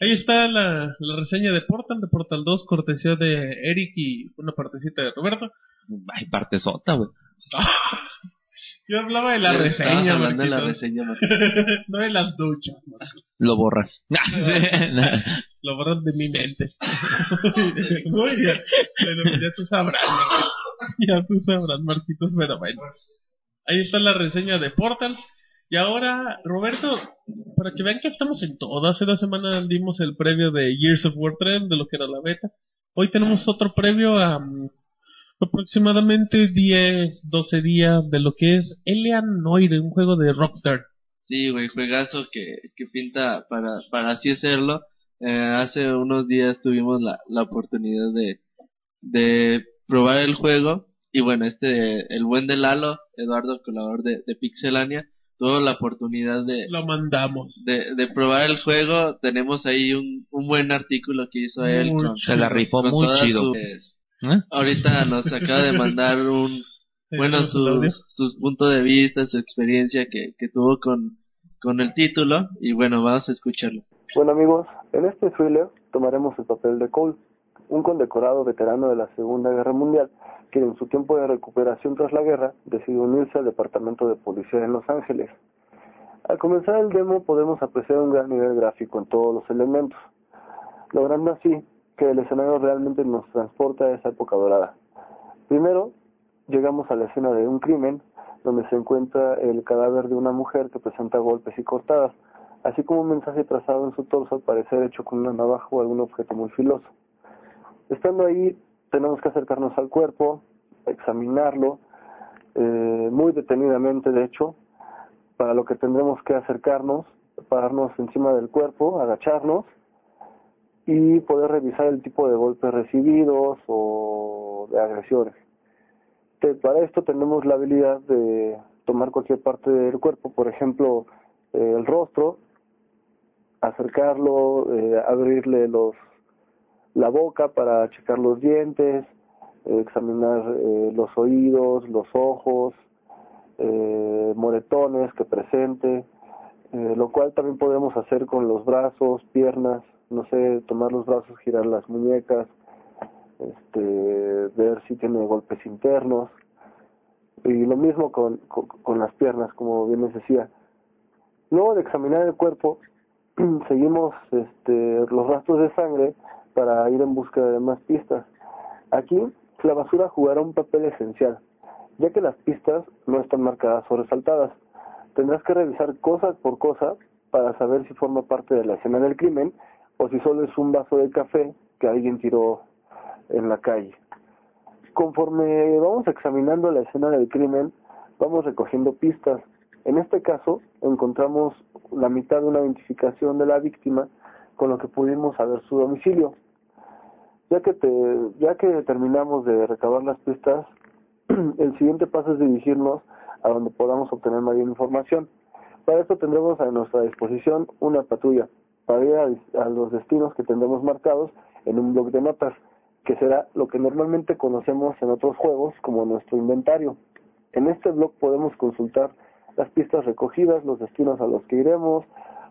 [SPEAKER 3] ahí está la, la reseña de Portal, de Portal 2, cortesía de Eric y una partecita de Roberto.
[SPEAKER 7] Ay, parte sota, güey. <laughs>
[SPEAKER 3] Yo hablaba de la reseña,
[SPEAKER 5] hablando de la reseña, <laughs>
[SPEAKER 3] no de las duchas.
[SPEAKER 7] Lo borras. <laughs>
[SPEAKER 3] Lo borras de mi mente. <laughs> Muy bien. Pero pues ya tú sabrás. Ya tú sabrás, Marquitos, pero bueno. Ahí está la reseña de Portal. Y ahora, Roberto, para que vean que estamos en todo. Hace dos semanas dimos el previo de Years of War 3, de lo que era la beta. Hoy tenemos otro previo a mm, aproximadamente 10, 12 días de lo que es Elian Noire, un juego de Rockstar.
[SPEAKER 5] Sí, güey, juegazo que, que pinta para, para así hacerlo. Eh, hace unos días tuvimos la, la oportunidad de, de probar el juego. Y bueno, este, el buen de Lalo, Eduardo, colaborador de, de Pixelania, tuvo la oportunidad de,
[SPEAKER 3] Lo mandamos.
[SPEAKER 5] de, de probar el juego, tenemos ahí un, un buen artículo que hizo él. Con-
[SPEAKER 7] Se la rifó
[SPEAKER 5] con
[SPEAKER 7] muy chido. ¿Eh?
[SPEAKER 5] Ahorita nos acaba de mandar un, <laughs> bueno, sus, sus puntos de vista, su experiencia que, que tuvo con, con el título, y bueno, vamos a escucharlo.
[SPEAKER 8] Bueno amigos, en este thriller tomaremos el papel de Cole, un condecorado veterano de la Segunda Guerra Mundial, que en su tiempo de recuperación tras la guerra decidió unirse al Departamento de Policía en Los Ángeles. Al comenzar el demo podemos apreciar un gran nivel gráfico en todos los elementos, logrando así que el escenario realmente nos transporta a esa época dorada. Primero, llegamos a la escena de un crimen, donde se encuentra el cadáver de una mujer que presenta golpes y cortadas, así como un mensaje trazado en su torso al parecer hecho con una navaja o algún objeto muy filoso. Estando ahí, tenemos que acercarnos al cuerpo, examinarlo, eh, muy detenidamente de hecho, para lo que tendremos que acercarnos, pararnos encima del cuerpo, agacharnos y poder revisar el tipo de golpes recibidos o de agresiones. Para esto tenemos la habilidad de tomar cualquier parte del cuerpo, por ejemplo, eh, el rostro, acercarlo, eh, abrirle los la boca para checar los dientes, eh, examinar los oídos, los ojos, moretones que presente, lo cual también podemos hacer con los brazos, piernas, no sé, tomar los brazos, girar las muñecas, este, ver si tiene golpes internos y lo mismo con, con, las piernas, como bien les decía. Luego de examinar el cuerpo, <clears throat> seguimos este, los rastros de sangre para ir en búsqueda de más pistas. Aquí la basura jugará un papel esencial, ya que las pistas no están marcadas o resaltadas. Tendrás que revisar cosa por cosa para saber si forma parte de la escena del crimen o si solo es un vaso de café que alguien tiró en la calle. Conforme vamos examinando la escena del crimen, vamos recogiendo pistas. En este caso, encontramos la mitad de una identificación de la víctima con lo que pudimos saber su domicilio. Ya que, ya que terminamos de recabar las pistas, <clears throat> el siguiente paso es dirigirnos a donde podamos obtener mayor información. Para esto tendremos a nuestra disposición una patrulla para ir a, los destinos que tendremos marcados en un blog de notas, que será lo que normalmente conocemos en otros juegos como nuestro inventario. En este blog podemos consultar las pistas recogidas, los destinos a los que iremos,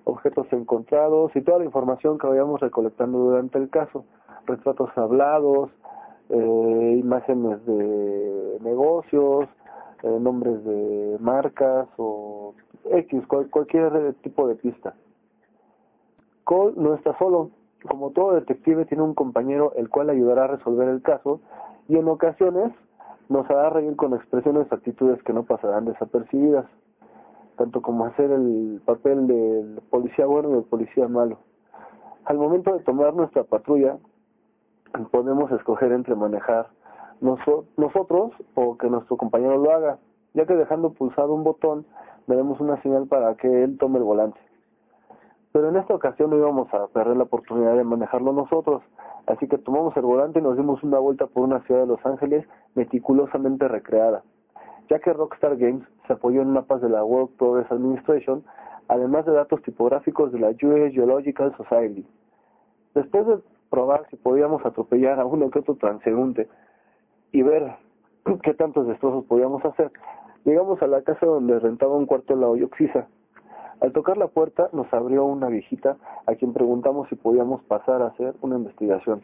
[SPEAKER 8] objetos encontrados y toda la información que vayamos recolectando durante el caso, retratos hablados, eh, imágenes de negocios, eh, nombres de marcas o X, cual, cualquier tipo de pista. Cole no está solo. Como todo detective tiene un compañero el cual ayudará a resolver el caso y en ocasiones nos hará reír con expresiones o actitudes que no pasarán desapercibidas, tanto como hacer el papel del policía bueno y del policía malo. Al momento de tomar nuestra patrulla, podemos escoger entre manejar noso- nosotros o que nuestro compañero lo haga, ya que dejando pulsado un botón daremos una señal para que él tome el volante. Pero en esta ocasión no íbamos a perder la oportunidad de manejarlo nosotros, así que tomamos el volante y nos dimos una vuelta por una ciudad de Los Ángeles meticulosamente recreada, ya que Rockstar Games se apoyó en mapas de la World Progress Administration, además de datos tipográficos de la US Geological Society. Después de probar si podíamos atropellar a uno que otro transeúnte y ver <clears throat> qué tantos destrozos podíamos hacer, llegamos a la casa donde rentaba un cuarto la Oyoxisa. Al tocar la puerta nos abrió una viejita a quien preguntamos si podíamos pasar a hacer una investigación.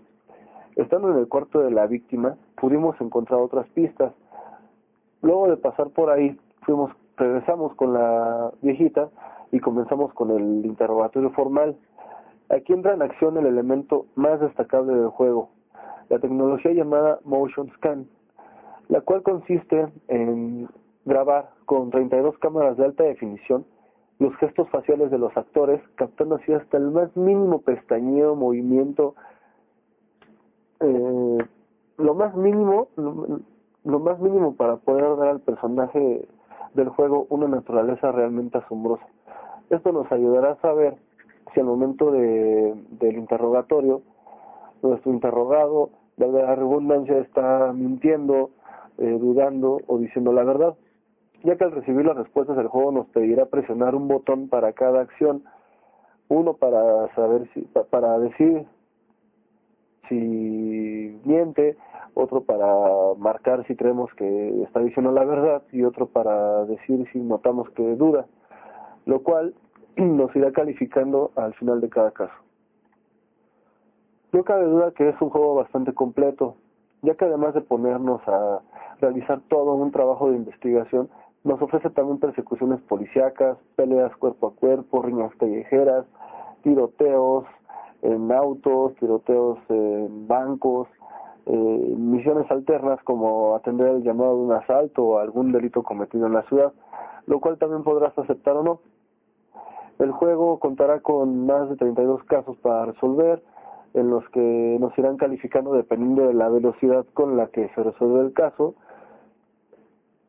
[SPEAKER 8] Estando en el cuarto de la víctima, pudimos encontrar otras pistas. Luego de pasar por ahí, fuimos, regresamos con la viejita y comenzamos con el interrogatorio formal. Aquí entra en acción el elemento más destacable del juego, la tecnología llamada Motion Scan, la cual consiste en grabar con 32 cámaras de alta definición los gestos faciales de los actores, captando así hasta el más mínimo pestañeo, movimiento, eh, lo más mínimo, lo, más mínimo para poder dar al personaje del juego una naturaleza realmente asombrosa. Esto nos ayudará a saber si al momento de, del interrogatorio nuestro interrogado, de la redundancia, está mintiendo, eh, dudando o diciendo la verdad. Ya que al recibir las respuestas del juego nos pedirá presionar un botón para cada acción, uno para saber si, para decir si miente, otro para marcar si creemos que está diciendo la verdad y otro para decir si notamos que duda, lo cual <clears throat> nos irá calificando al final de cada caso. No cabe duda que es un juego bastante completo, ya que además de ponernos a realizar todo un trabajo de investigación, nos ofrece también persecuciones policíacas, peleas cuerpo a cuerpo, riñas callejeras, tiroteos en autos, tiroteos en bancos, eh, misiones alternas como atender el llamado de un asalto o algún delito cometido en la ciudad, lo cual también podrás aceptar o no. El juego contará con más de 32 casos para resolver, en los que nos irán calificando dependiendo de la velocidad con la que se resuelve el caso,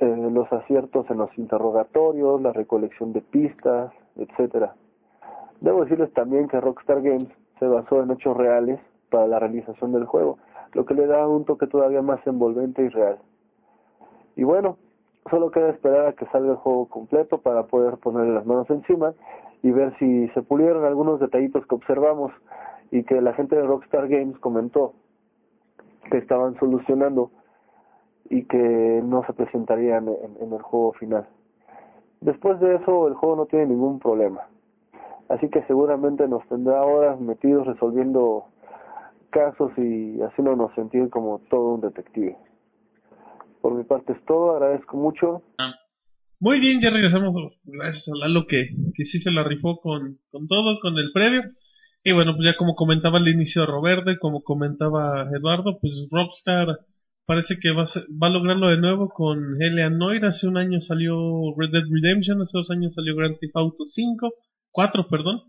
[SPEAKER 8] eh, los aciertos en los interrogatorios, la recolección de pistas, etcétera. Debo decirles también que Rockstar Games se basó en hechos reales para la realización del juego, lo que le da un toque todavía más envolvente y real. Y bueno, solo queda esperar a que salga el juego completo para poder ponerle las manos encima y ver si se pulieron algunos detallitos que observamos y que la gente de Rockstar Games comentó que estaban solucionando y que no se presentarían en, el juego final. Después de eso el juego no tiene ningún problema. Así que seguramente nos tendrá horas metidos resolviendo casos y haciéndonos sentir como todo un detective. Por mi parte es todo, agradezco mucho.
[SPEAKER 3] Ah, muy bien, ya regresamos. Gracias a Lalo que, que sí se la rifó con, con todo, con el previo. Y bueno, pues ya como comentaba al inicio Roberto y como comentaba Eduardo, pues Rockstar parece que va a, va a lograrlo de nuevo con Eleanor. Hace un año salió Red Dead Redemption, hace dos años salió Grand Theft Auto 5, 4, perdón.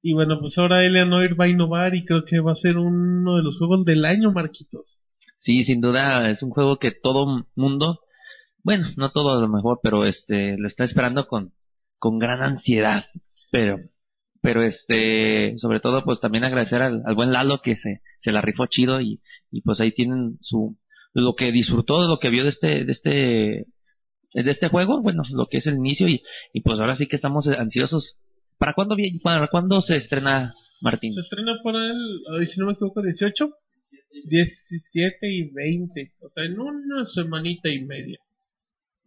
[SPEAKER 3] Y bueno, pues ahora Eleanor va a innovar y creo que va a ser uno de los juegos del año, Marquitos.
[SPEAKER 7] Sí, sin duda es un juego que todo mundo, bueno, no todo a lo mejor, pero este lo está esperando con con gran ansiedad. Pero pero este, sobre todo pues también agradecer al, buen Lalo que se, se la rifó chido y, y pues ahí tienen su, lo que disfrutó de lo que vio de este, de este, de este juego, bueno, lo que es el inicio y, y pues ahora sí que estamos ansiosos. ¿Para cuándo, para cuándo se estrena Martín?
[SPEAKER 3] Se estrena para el, si no me equivoco, 18, 17 y 20, o sea, en una semanita y media.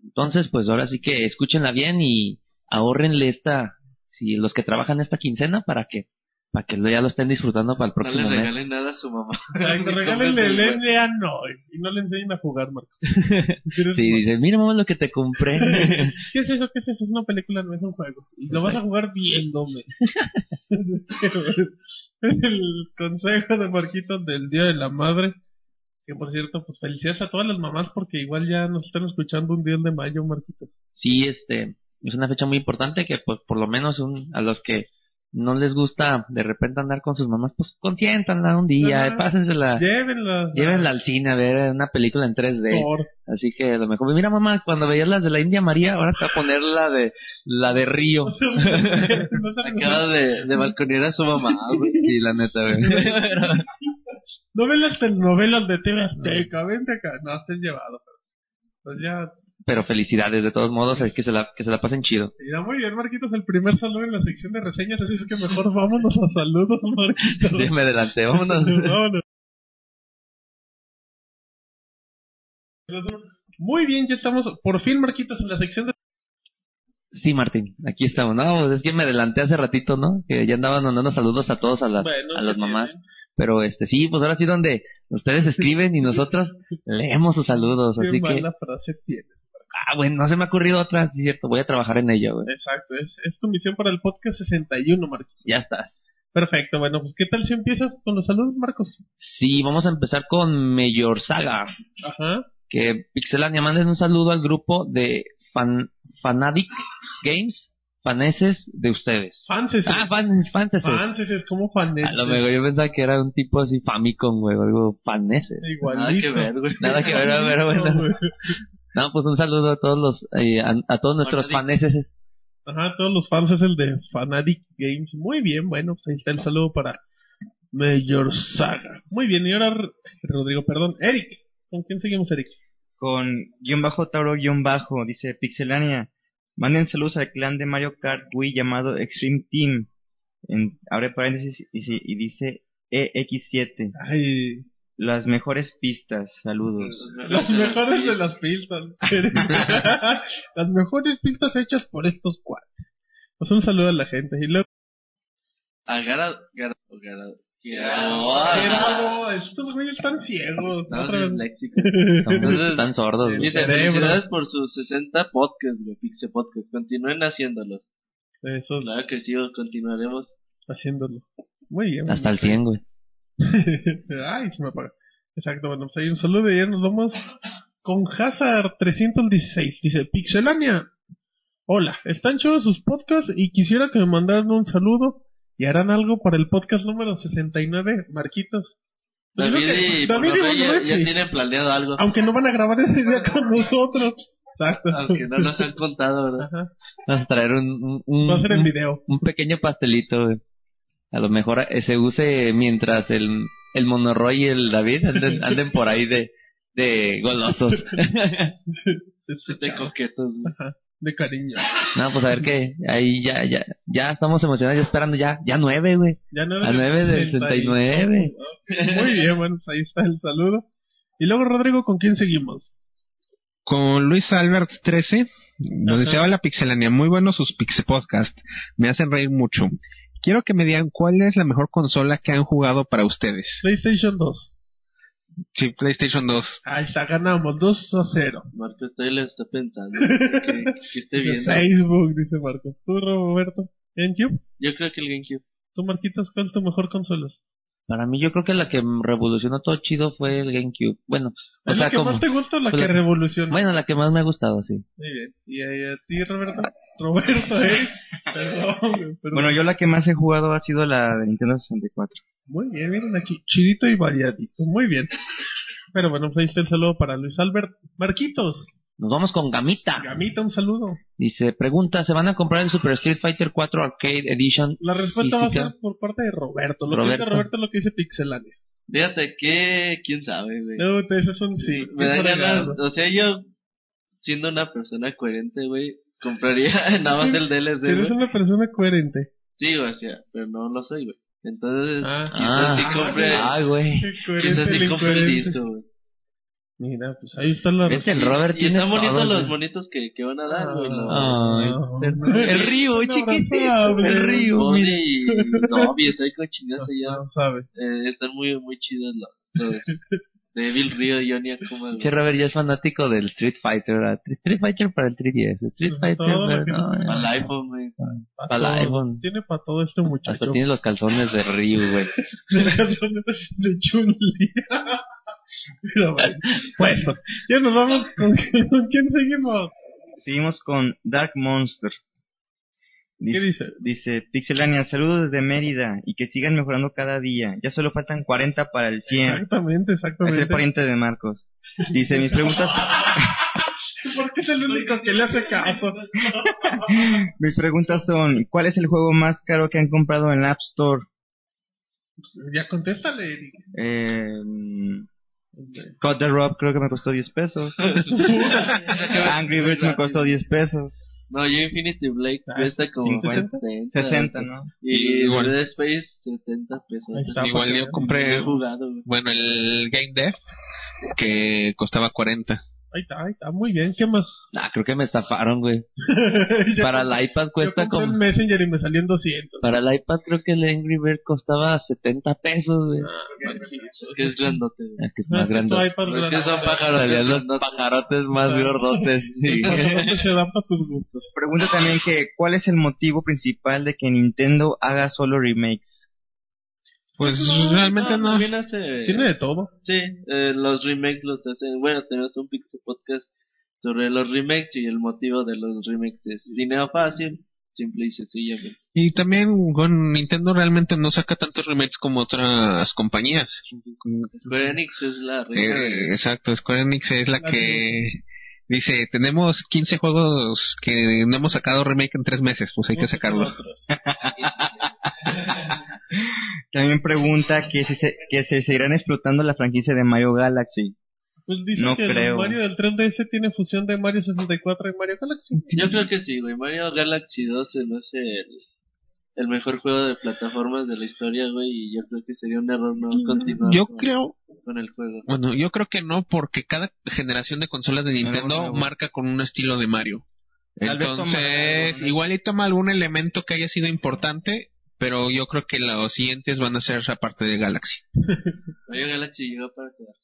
[SPEAKER 7] Entonces, pues ahora sí que escúchenla bien y ahorrenle esta, si los que trabajan esta quincena para que para que ya lo estén disfrutando para el próximo
[SPEAKER 5] No
[SPEAKER 7] le
[SPEAKER 5] regalen nada a su mamá. <laughs>
[SPEAKER 3] regálenle el NA no y no le enseñen a jugar, Marco. <laughs>
[SPEAKER 7] sí, dice, mira mamá lo que te compré. <laughs>
[SPEAKER 3] ¿Qué es eso? ¿Qué es eso? Es una película, no es un juego. Y lo vas a jugar viéndome. el consejo de Marquitos del Día de la Madre. Que por cierto, pues felicidades a todas las mamás porque igual ya nos están escuchando un día de mayo, Marquitos.
[SPEAKER 7] Sí, este, es una fecha muy importante que pues por lo menos un, a los que no les gusta de repente andar con sus mamás, pues consiéntanla un día, pásensela,
[SPEAKER 3] llévenla,
[SPEAKER 7] llévenla al cine a ver una película en 3D. Así que lo mejor, mira mamá, cuando veías las de la India María, ahora te va a poner la de, la de Río. <laughs> <laughs>
[SPEAKER 5] Acaba de, de balconear a su mamá,
[SPEAKER 7] Sí, la neta, güey. <laughs>
[SPEAKER 3] no ven las telenovelas de TV Azteca, vente acá, no, se han llevado. Pues ya
[SPEAKER 7] pero felicidades de todos modos, es que se la, que se la pasen chido.
[SPEAKER 3] Ya muy bien, Marquitos, el primer saludo en la sección de reseñas, así es que mejor <laughs> vámonos a saludos, Marquitos.
[SPEAKER 7] Sí, me adelanté, vámonos. vámonos.
[SPEAKER 3] Muy bien, ya estamos por fin, Marquitos, en la sección de...
[SPEAKER 7] Sí, Martín, aquí estamos. No, es que me adelanté hace ratito, ¿no? Que ya andaban mandando saludos a todos, a las, a las mamás. Pero este, sí, pues ahora sí donde ustedes <laughs> escriben y nosotros leemos sus saludos,
[SPEAKER 3] Qué
[SPEAKER 7] así
[SPEAKER 3] mala frase tienes.
[SPEAKER 7] Ah, bueno, no se me ha ocurrido otra, es cierto, voy a trabajar en ella, güey.
[SPEAKER 3] Exacto, es, es tu misión para el podcast 61, Marcos.
[SPEAKER 7] Ya estás.
[SPEAKER 3] Perfecto, bueno, pues ¿qué tal si empiezas con los saludos, Marcos?
[SPEAKER 7] Sí, vamos a empezar con Mayor Saga.
[SPEAKER 3] Ajá.
[SPEAKER 7] Que Pixelania mandes un saludo al grupo de fan, Fanatic Games, faneses de ustedes.
[SPEAKER 3] Fanses.
[SPEAKER 7] Ah, fans, fanses.
[SPEAKER 3] Fanses, es como faneses.
[SPEAKER 7] A lo mejor yo pensaba que era un tipo así Famicom, güey, o algo faneses.
[SPEAKER 3] Igualito.
[SPEAKER 5] Nada que ver, güey.
[SPEAKER 7] Nada que ver, pero bueno. <laughs> No, pues un saludo a todos los, eh, a, todos nuestros faneses.
[SPEAKER 3] Ajá, todos los fans es el de Fanatic Games. Muy bien, bueno, pues ahí está el saludo para Major Saga. Muy bien, y ahora, Rodrigo, perdón, Eric. ¿Con quién seguimos, Eric?
[SPEAKER 6] con guion bajo Tauro guion bajo, dice Pixelania. Manden saludos al clan de Mario Kart Wii llamado Extreme Team. En, abre paréntesis y, y dice EX7.
[SPEAKER 3] Ay,
[SPEAKER 6] Las mejores pistas, saludos. <laughs>
[SPEAKER 3] las mejores de las pistas. <laughs> las mejores pistas hechas por estos cuates. Pues un saludo a la gente. Y luego,
[SPEAKER 5] Agarra, agarra, agarra.
[SPEAKER 3] ¿qué hago? Estos güeyes están ciegos.
[SPEAKER 7] Están, <laughs> sordos,
[SPEAKER 3] cerebro.
[SPEAKER 5] felicidades por sus 60 podcasts, güey, Pixe Podcast. Continúen haciéndolos.
[SPEAKER 3] Eso,
[SPEAKER 5] Claro que sí, continuaremos.
[SPEAKER 3] haciéndolo. Muy bien.
[SPEAKER 7] Hasta el 100, güey. <laughs>
[SPEAKER 3] Ay, se me apaga. Exacto, bueno, pues ahí un saludo y ya nos vamos con Hazard 316. Dice, Pixelania. Hola, están chidos sus podcasts y quisiera que me mandaran un saludo y harán algo para el podcast número 69, Marquitos. Pues
[SPEAKER 5] David y
[SPEAKER 3] David y
[SPEAKER 5] ya, tienen planeado algo.
[SPEAKER 3] Aunque no van a grabar ese día con <laughs> nosotros. Exacto.
[SPEAKER 5] Aunque no nos han contado, ¿verdad?
[SPEAKER 3] Ajá.
[SPEAKER 7] Vamos a traer un, un, un-
[SPEAKER 3] Va a ser en
[SPEAKER 7] un-
[SPEAKER 3] video.
[SPEAKER 7] un pequeño pastelito, güey. A lo mejor se use mientras el, el Monoroy y el David anden, <laughs> anden por ahí de, de golosos. <laughs>
[SPEAKER 5] De coquetos.
[SPEAKER 3] Ajá. De cariño.
[SPEAKER 7] no, pues a ver qué. Ahí ya, ya, ya estamos emocionados, ya esperando ya, ya nueve, güey.
[SPEAKER 3] Ya no
[SPEAKER 7] A nueve de 69.
[SPEAKER 3] Muy bien, bueno, pues ahí está el saludo. Y luego, Rodrigo, ¿con quién seguimos?
[SPEAKER 4] Con Luis Albert 13, nos deseaba la pixelania. Muy buenos sus Pixel Podcast. Me hacen reír mucho. Quiero que me digan cuál es la mejor consola que han jugado para ustedes.
[SPEAKER 3] PlayStation 2.
[SPEAKER 4] Sí, PlayStation 2.
[SPEAKER 3] Ahí está, ganamos 2 a 0.
[SPEAKER 5] Marco Taylor está pensando <laughs> que, que esté viendo.
[SPEAKER 3] Facebook, dice Marco. ¿Tú, Roberto? ¿GameCube?
[SPEAKER 5] Yo creo que el GameCube.
[SPEAKER 3] ¿Tú, Marquitos, cuál es tu mejor consola?
[SPEAKER 7] Para mí yo creo que la que revolucionó todo chido fue el GameCube. Bueno, o
[SPEAKER 3] ¿Es
[SPEAKER 7] sea,
[SPEAKER 3] la que
[SPEAKER 7] como...
[SPEAKER 3] más te gusta o la
[SPEAKER 7] pues
[SPEAKER 3] que
[SPEAKER 7] la-
[SPEAKER 3] revoluciona?
[SPEAKER 7] Bueno, la que más me ha gustado, sí.
[SPEAKER 3] Muy bien. ¿Y a, a ti, Roberto? Roberto, ¿eh? <laughs> Perdón, perdón.
[SPEAKER 6] Bueno, yo la que más he jugado ha sido la de Nintendo 64.
[SPEAKER 3] Muy bien, miren aquí. Chidito y variadito. Muy bien. Pero bueno, pues ahí está el saludo para Luis Albert. Marquitos.
[SPEAKER 7] Nos vamos con Gamita.
[SPEAKER 3] Gamita, un saludo.
[SPEAKER 7] Dice, pregunta, ¿se van a comprar el Super Street Fighter 4 Arcade Edition?
[SPEAKER 3] La respuesta va a ser por parte de Roberto. Lo que
[SPEAKER 7] Roberto.
[SPEAKER 3] dice Roberto es lo que dice Pixelania.
[SPEAKER 5] Fíjate que, quién sabe, güey.
[SPEAKER 3] No, ese es un sí.
[SPEAKER 5] Me da
[SPEAKER 3] Qué
[SPEAKER 5] ganas,
[SPEAKER 3] fregado.
[SPEAKER 5] o sea, yo, siendo una persona coherente, güey, compraría <laughs> nada más el DLC,
[SPEAKER 3] Eres
[SPEAKER 5] güey.
[SPEAKER 3] una persona coherente.
[SPEAKER 5] Sí, güey, o sea, pero no lo soy, güey. Entonces,
[SPEAKER 3] Ah.
[SPEAKER 5] quizás sí compre,
[SPEAKER 7] Ay, <laughs> güey.
[SPEAKER 5] Quizás
[SPEAKER 3] el
[SPEAKER 5] sí compre el disco, güey.
[SPEAKER 3] Mira, pues ahí está la
[SPEAKER 7] ¿Ves? El. Robert
[SPEAKER 5] Y
[SPEAKER 7] tiene
[SPEAKER 5] están bonitos los monitos que, que van a dar, güey. los-
[SPEAKER 7] Ay. El río, chiquitito. El río,
[SPEAKER 5] Bonnie
[SPEAKER 7] mira.
[SPEAKER 5] y Dobby, está ahí cochinazo ya.
[SPEAKER 3] No sabe.
[SPEAKER 5] Eh, están muy, muy chidos los, los <laughs> de Evil Rio y Johnny Akuma.
[SPEAKER 7] Che, Robert ya es fanático del Street Fighter. ¿verdad? Street Fighter para el 3DS. Street Fighter para, no,
[SPEAKER 5] Para el iPhone, güey.
[SPEAKER 3] Pa'
[SPEAKER 7] Para el iPhone.
[SPEAKER 3] Tiene para todo este muchacho.
[SPEAKER 7] Hasta tiene los calzones de Ryu, güey. <laughs>
[SPEAKER 3] de Chun-Li. Pero bueno, bueno, ya nos vamos con, con quién seguimos.
[SPEAKER 6] Seguimos con Dark Monster.
[SPEAKER 3] ¿Qué dice?
[SPEAKER 6] Dice, Pixelania, saludos desde Mérida y que sigan mejorando cada día. Ya solo faltan 40 para el 100.
[SPEAKER 3] Exactamente,
[SPEAKER 6] Es el
[SPEAKER 3] exactamente.
[SPEAKER 6] pariente de Marcos. Dice, mis preguntas, <laughs>
[SPEAKER 3] ¿Por qué es el único que le hace caso? <laughs>
[SPEAKER 6] mis preguntas son, ¿cuál es el juego más caro que han comprado en la App Store?
[SPEAKER 3] Ya contéstale, Eric.
[SPEAKER 6] Eh, Cut the Rob creo que me costó 10 pesos. <laughs> Angry Birds me costó 10 pesos.
[SPEAKER 5] No, yo Infinity Blade
[SPEAKER 3] Ah,
[SPEAKER 5] cuesta como
[SPEAKER 6] 50,
[SPEAKER 5] 60,
[SPEAKER 6] 60, ¿no?
[SPEAKER 5] Y
[SPEAKER 4] Igual.
[SPEAKER 5] Dead Space 70 pesos.
[SPEAKER 4] Igual yo compré,
[SPEAKER 5] jugado,
[SPEAKER 4] bueno, el Game Dev, que costaba 40.
[SPEAKER 3] Ahí está, ahí está, muy bien. ¿Qué más? <laughs>
[SPEAKER 7] Ah, creo que me estafaron, güey. Para el iPad
[SPEAKER 3] yo
[SPEAKER 7] cuesta
[SPEAKER 3] compré
[SPEAKER 7] como...
[SPEAKER 3] el Messenger y me salió en 200.
[SPEAKER 7] Para el iPad creo que el Angry Bird costaba 70 pesos, güey.
[SPEAKER 5] Es que es grandote, güey.
[SPEAKER 7] Es que es más grande.
[SPEAKER 5] Es que son pájaros.
[SPEAKER 7] Salían los pajarotes más gordotes. <laughs> sí.
[SPEAKER 3] ¿Dónde se dan para tus gustos?
[SPEAKER 6] Pregunta también que, ¿cuál es el motivo principal de que Nintendo haga solo remakes?
[SPEAKER 4] Pues realmente no.
[SPEAKER 5] también hace-
[SPEAKER 3] Tiene de todo.
[SPEAKER 5] Sí, eh, los remakes los hacen. Bueno, tenemos un Pixel Podcast sobre los remakes y el motivo de los remakes es dinero fácil, simple y sencillamente.
[SPEAKER 4] Y también, bueno, Nintendo realmente no saca tantos remakes como otras compañías.
[SPEAKER 5] Square Enix es la reina
[SPEAKER 4] Eh, exacto, Square Enix es la
[SPEAKER 3] La
[SPEAKER 4] que dice, tenemos 15 juegos que no hemos sacado remake en tres meses, pues hay que sacarlos. <laughs> <laughs>
[SPEAKER 6] También pregunta que si se, que se seguirán explotando la franquicia de Mario Galaxy.
[SPEAKER 3] Pues dicen
[SPEAKER 6] No
[SPEAKER 3] que
[SPEAKER 6] creo.
[SPEAKER 3] el Mario del 3DS tiene fusión de Mario 64 y Mario Galaxy.
[SPEAKER 5] Yo creo que sí, güey. Mario Galaxy 2 se me hace el, el mejor juego de plataformas de la historia, güey. Y yo creo que sería un error no continuar
[SPEAKER 4] Yo
[SPEAKER 5] con,
[SPEAKER 4] creo,
[SPEAKER 5] con el juego.
[SPEAKER 4] bueno, yo creo que no, porque cada generación de consolas de Nintendo marca con un estilo de Mario. Entonces,
[SPEAKER 6] ¿no?
[SPEAKER 4] igual y toma algún elemento que haya sido importante, pero yo creo que los siguientes van a ser aparte de Galaxy.
[SPEAKER 5] Mario Galaxy llegó para quedarse.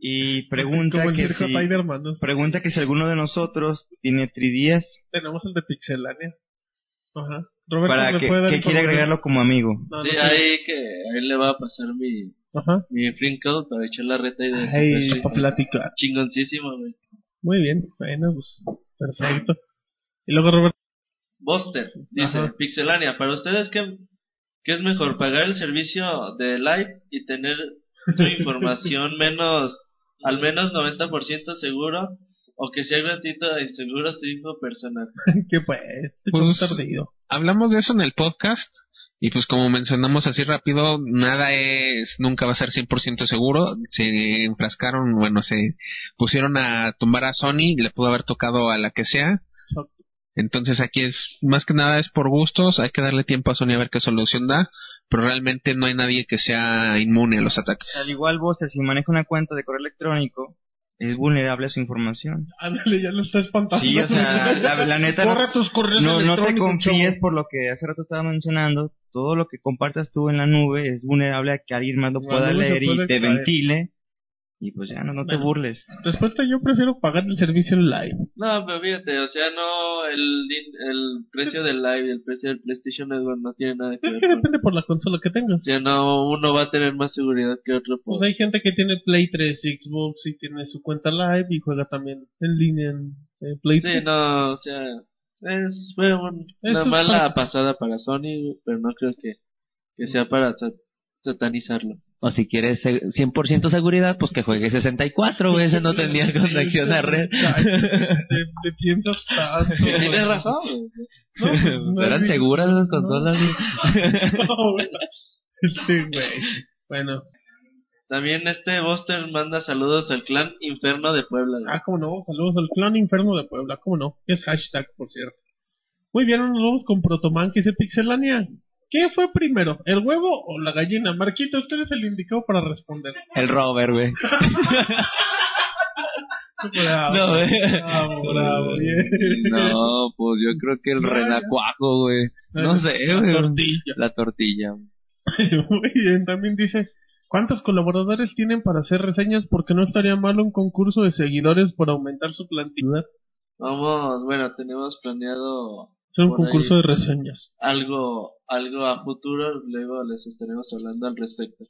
[SPEAKER 6] Y pregunta que si,
[SPEAKER 3] ¿no?
[SPEAKER 6] pregunta que si alguno de nosotros tiene 3DS
[SPEAKER 3] Tenemos el de Pixelania. Ajá. Roberto
[SPEAKER 6] para
[SPEAKER 3] ¿me
[SPEAKER 6] que,
[SPEAKER 3] puede dar
[SPEAKER 6] que quiere agregarlo como amigo.
[SPEAKER 3] No,
[SPEAKER 5] Sí,
[SPEAKER 3] no,
[SPEAKER 5] ahí que a él le va a pasar mi,
[SPEAKER 3] Ajá.
[SPEAKER 5] mi code para echar la reta y de
[SPEAKER 3] Ay, para platicar.
[SPEAKER 5] Chingoncísimo, güey.
[SPEAKER 3] Muy bien. Bueno, pues, perfecto. Y luego Roberto.
[SPEAKER 5] Buster dice,
[SPEAKER 3] Ajá.
[SPEAKER 5] Pixelania, para ustedes, ¿qué, ¿qué es mejor? ¿Pagar el servicio de Live y tener tu <laughs> información menos, al menos 90% seguro? ¿O que sea gratuito e inseguro info personal? <laughs>
[SPEAKER 3] ¿Qué pues? Te
[SPEAKER 4] Pues-
[SPEAKER 3] perdido.
[SPEAKER 4] Hablamos de eso en el podcast y pues como mencionamos así rápido, nada es, nunca va a ser 100% seguro. Se enfrascaron, bueno, se pusieron a tumbar a Sony, le pudo haber tocado a la que sea. Entonces aquí es, más que nada es por gustos, hay que darle tiempo a Sony a ver qué solución da, pero realmente no hay nadie que sea inmune a los ataques.
[SPEAKER 6] Al igual vos, si maneja una cuenta de correo electrónico, es vulnerable a su información.
[SPEAKER 3] Ándale, ya lo está espantando.
[SPEAKER 6] Sí, o sea, la, la neta, no,
[SPEAKER 3] Borra tus correos
[SPEAKER 6] no, no te confíes por lo que hace rato estaba mencionando. Todo lo que compartas tú en la nube es vulnerable a que alguien más lo pueda leer y te
[SPEAKER 3] caer.
[SPEAKER 6] ventile. Y pues ya no, no te
[SPEAKER 3] Bueno.
[SPEAKER 6] burles.
[SPEAKER 3] Respuesta, yo prefiero pagar el servicio en live.
[SPEAKER 5] No, pero fíjate, o sea, no, el, el precio del Live y el precio del PlayStation Network no tiene nada que
[SPEAKER 3] Es
[SPEAKER 5] ver.
[SPEAKER 3] que
[SPEAKER 5] con-
[SPEAKER 3] depende por la consola que tengas.
[SPEAKER 5] O sea, no, uno va a tener más seguridad que otro.
[SPEAKER 3] Pues hay gente que tiene Play 3, Xbox y tiene su cuenta live y juega también en línea en Play 3.
[SPEAKER 5] Sí, no, o sea, es, fue un- una
[SPEAKER 3] es
[SPEAKER 5] mala
[SPEAKER 3] para-
[SPEAKER 5] pasada para Sony, pero no creo que, que sea para sa- satanizarlo.
[SPEAKER 7] O si quieres se- 100% seguridad, pues que juegue 64, güey. Ese no tenía conexión a red.
[SPEAKER 3] Te, te piensas tanto.
[SPEAKER 5] Tienes razón.
[SPEAKER 3] No, no <laughs>
[SPEAKER 7] Eran
[SPEAKER 3] es-
[SPEAKER 7] seguras esas
[SPEAKER 3] no.
[SPEAKER 7] consolas, güey. <laughs>
[SPEAKER 3] No, güey. Sí, güey. Bueno,
[SPEAKER 5] También este Buster manda saludos al clan Inferno de Puebla. güey.
[SPEAKER 3] ah, cómo no. Saludos al clan Inferno de Puebla, cómo no. Es hashtag, por cierto. Muy bien, nos vamos con Protoman que dice Pixelania. ¿Qué fue primero, el huevo o la gallina? Marquito, usted es el indicado para responder.
[SPEAKER 7] El Robert, güey.
[SPEAKER 3] Bravo,
[SPEAKER 7] No, güey.
[SPEAKER 3] bravo, bravo, bien.
[SPEAKER 7] No, pues yo creo que el renacuajo, güey. No sé,
[SPEAKER 3] La
[SPEAKER 7] güey.
[SPEAKER 3] tortilla.
[SPEAKER 7] La tortilla. <laughs>
[SPEAKER 3] Muy bien, también dice, ¿cuántos colaboradores tienen para hacer reseñas? Porque no estaría malo un concurso de seguidores por aumentar su plantilla.
[SPEAKER 5] Vamos, bueno, tenemos planeado
[SPEAKER 3] Hacer un concurso de reseñas.
[SPEAKER 5] algo, algo a futuro, luego les estaremos hablando al respecto.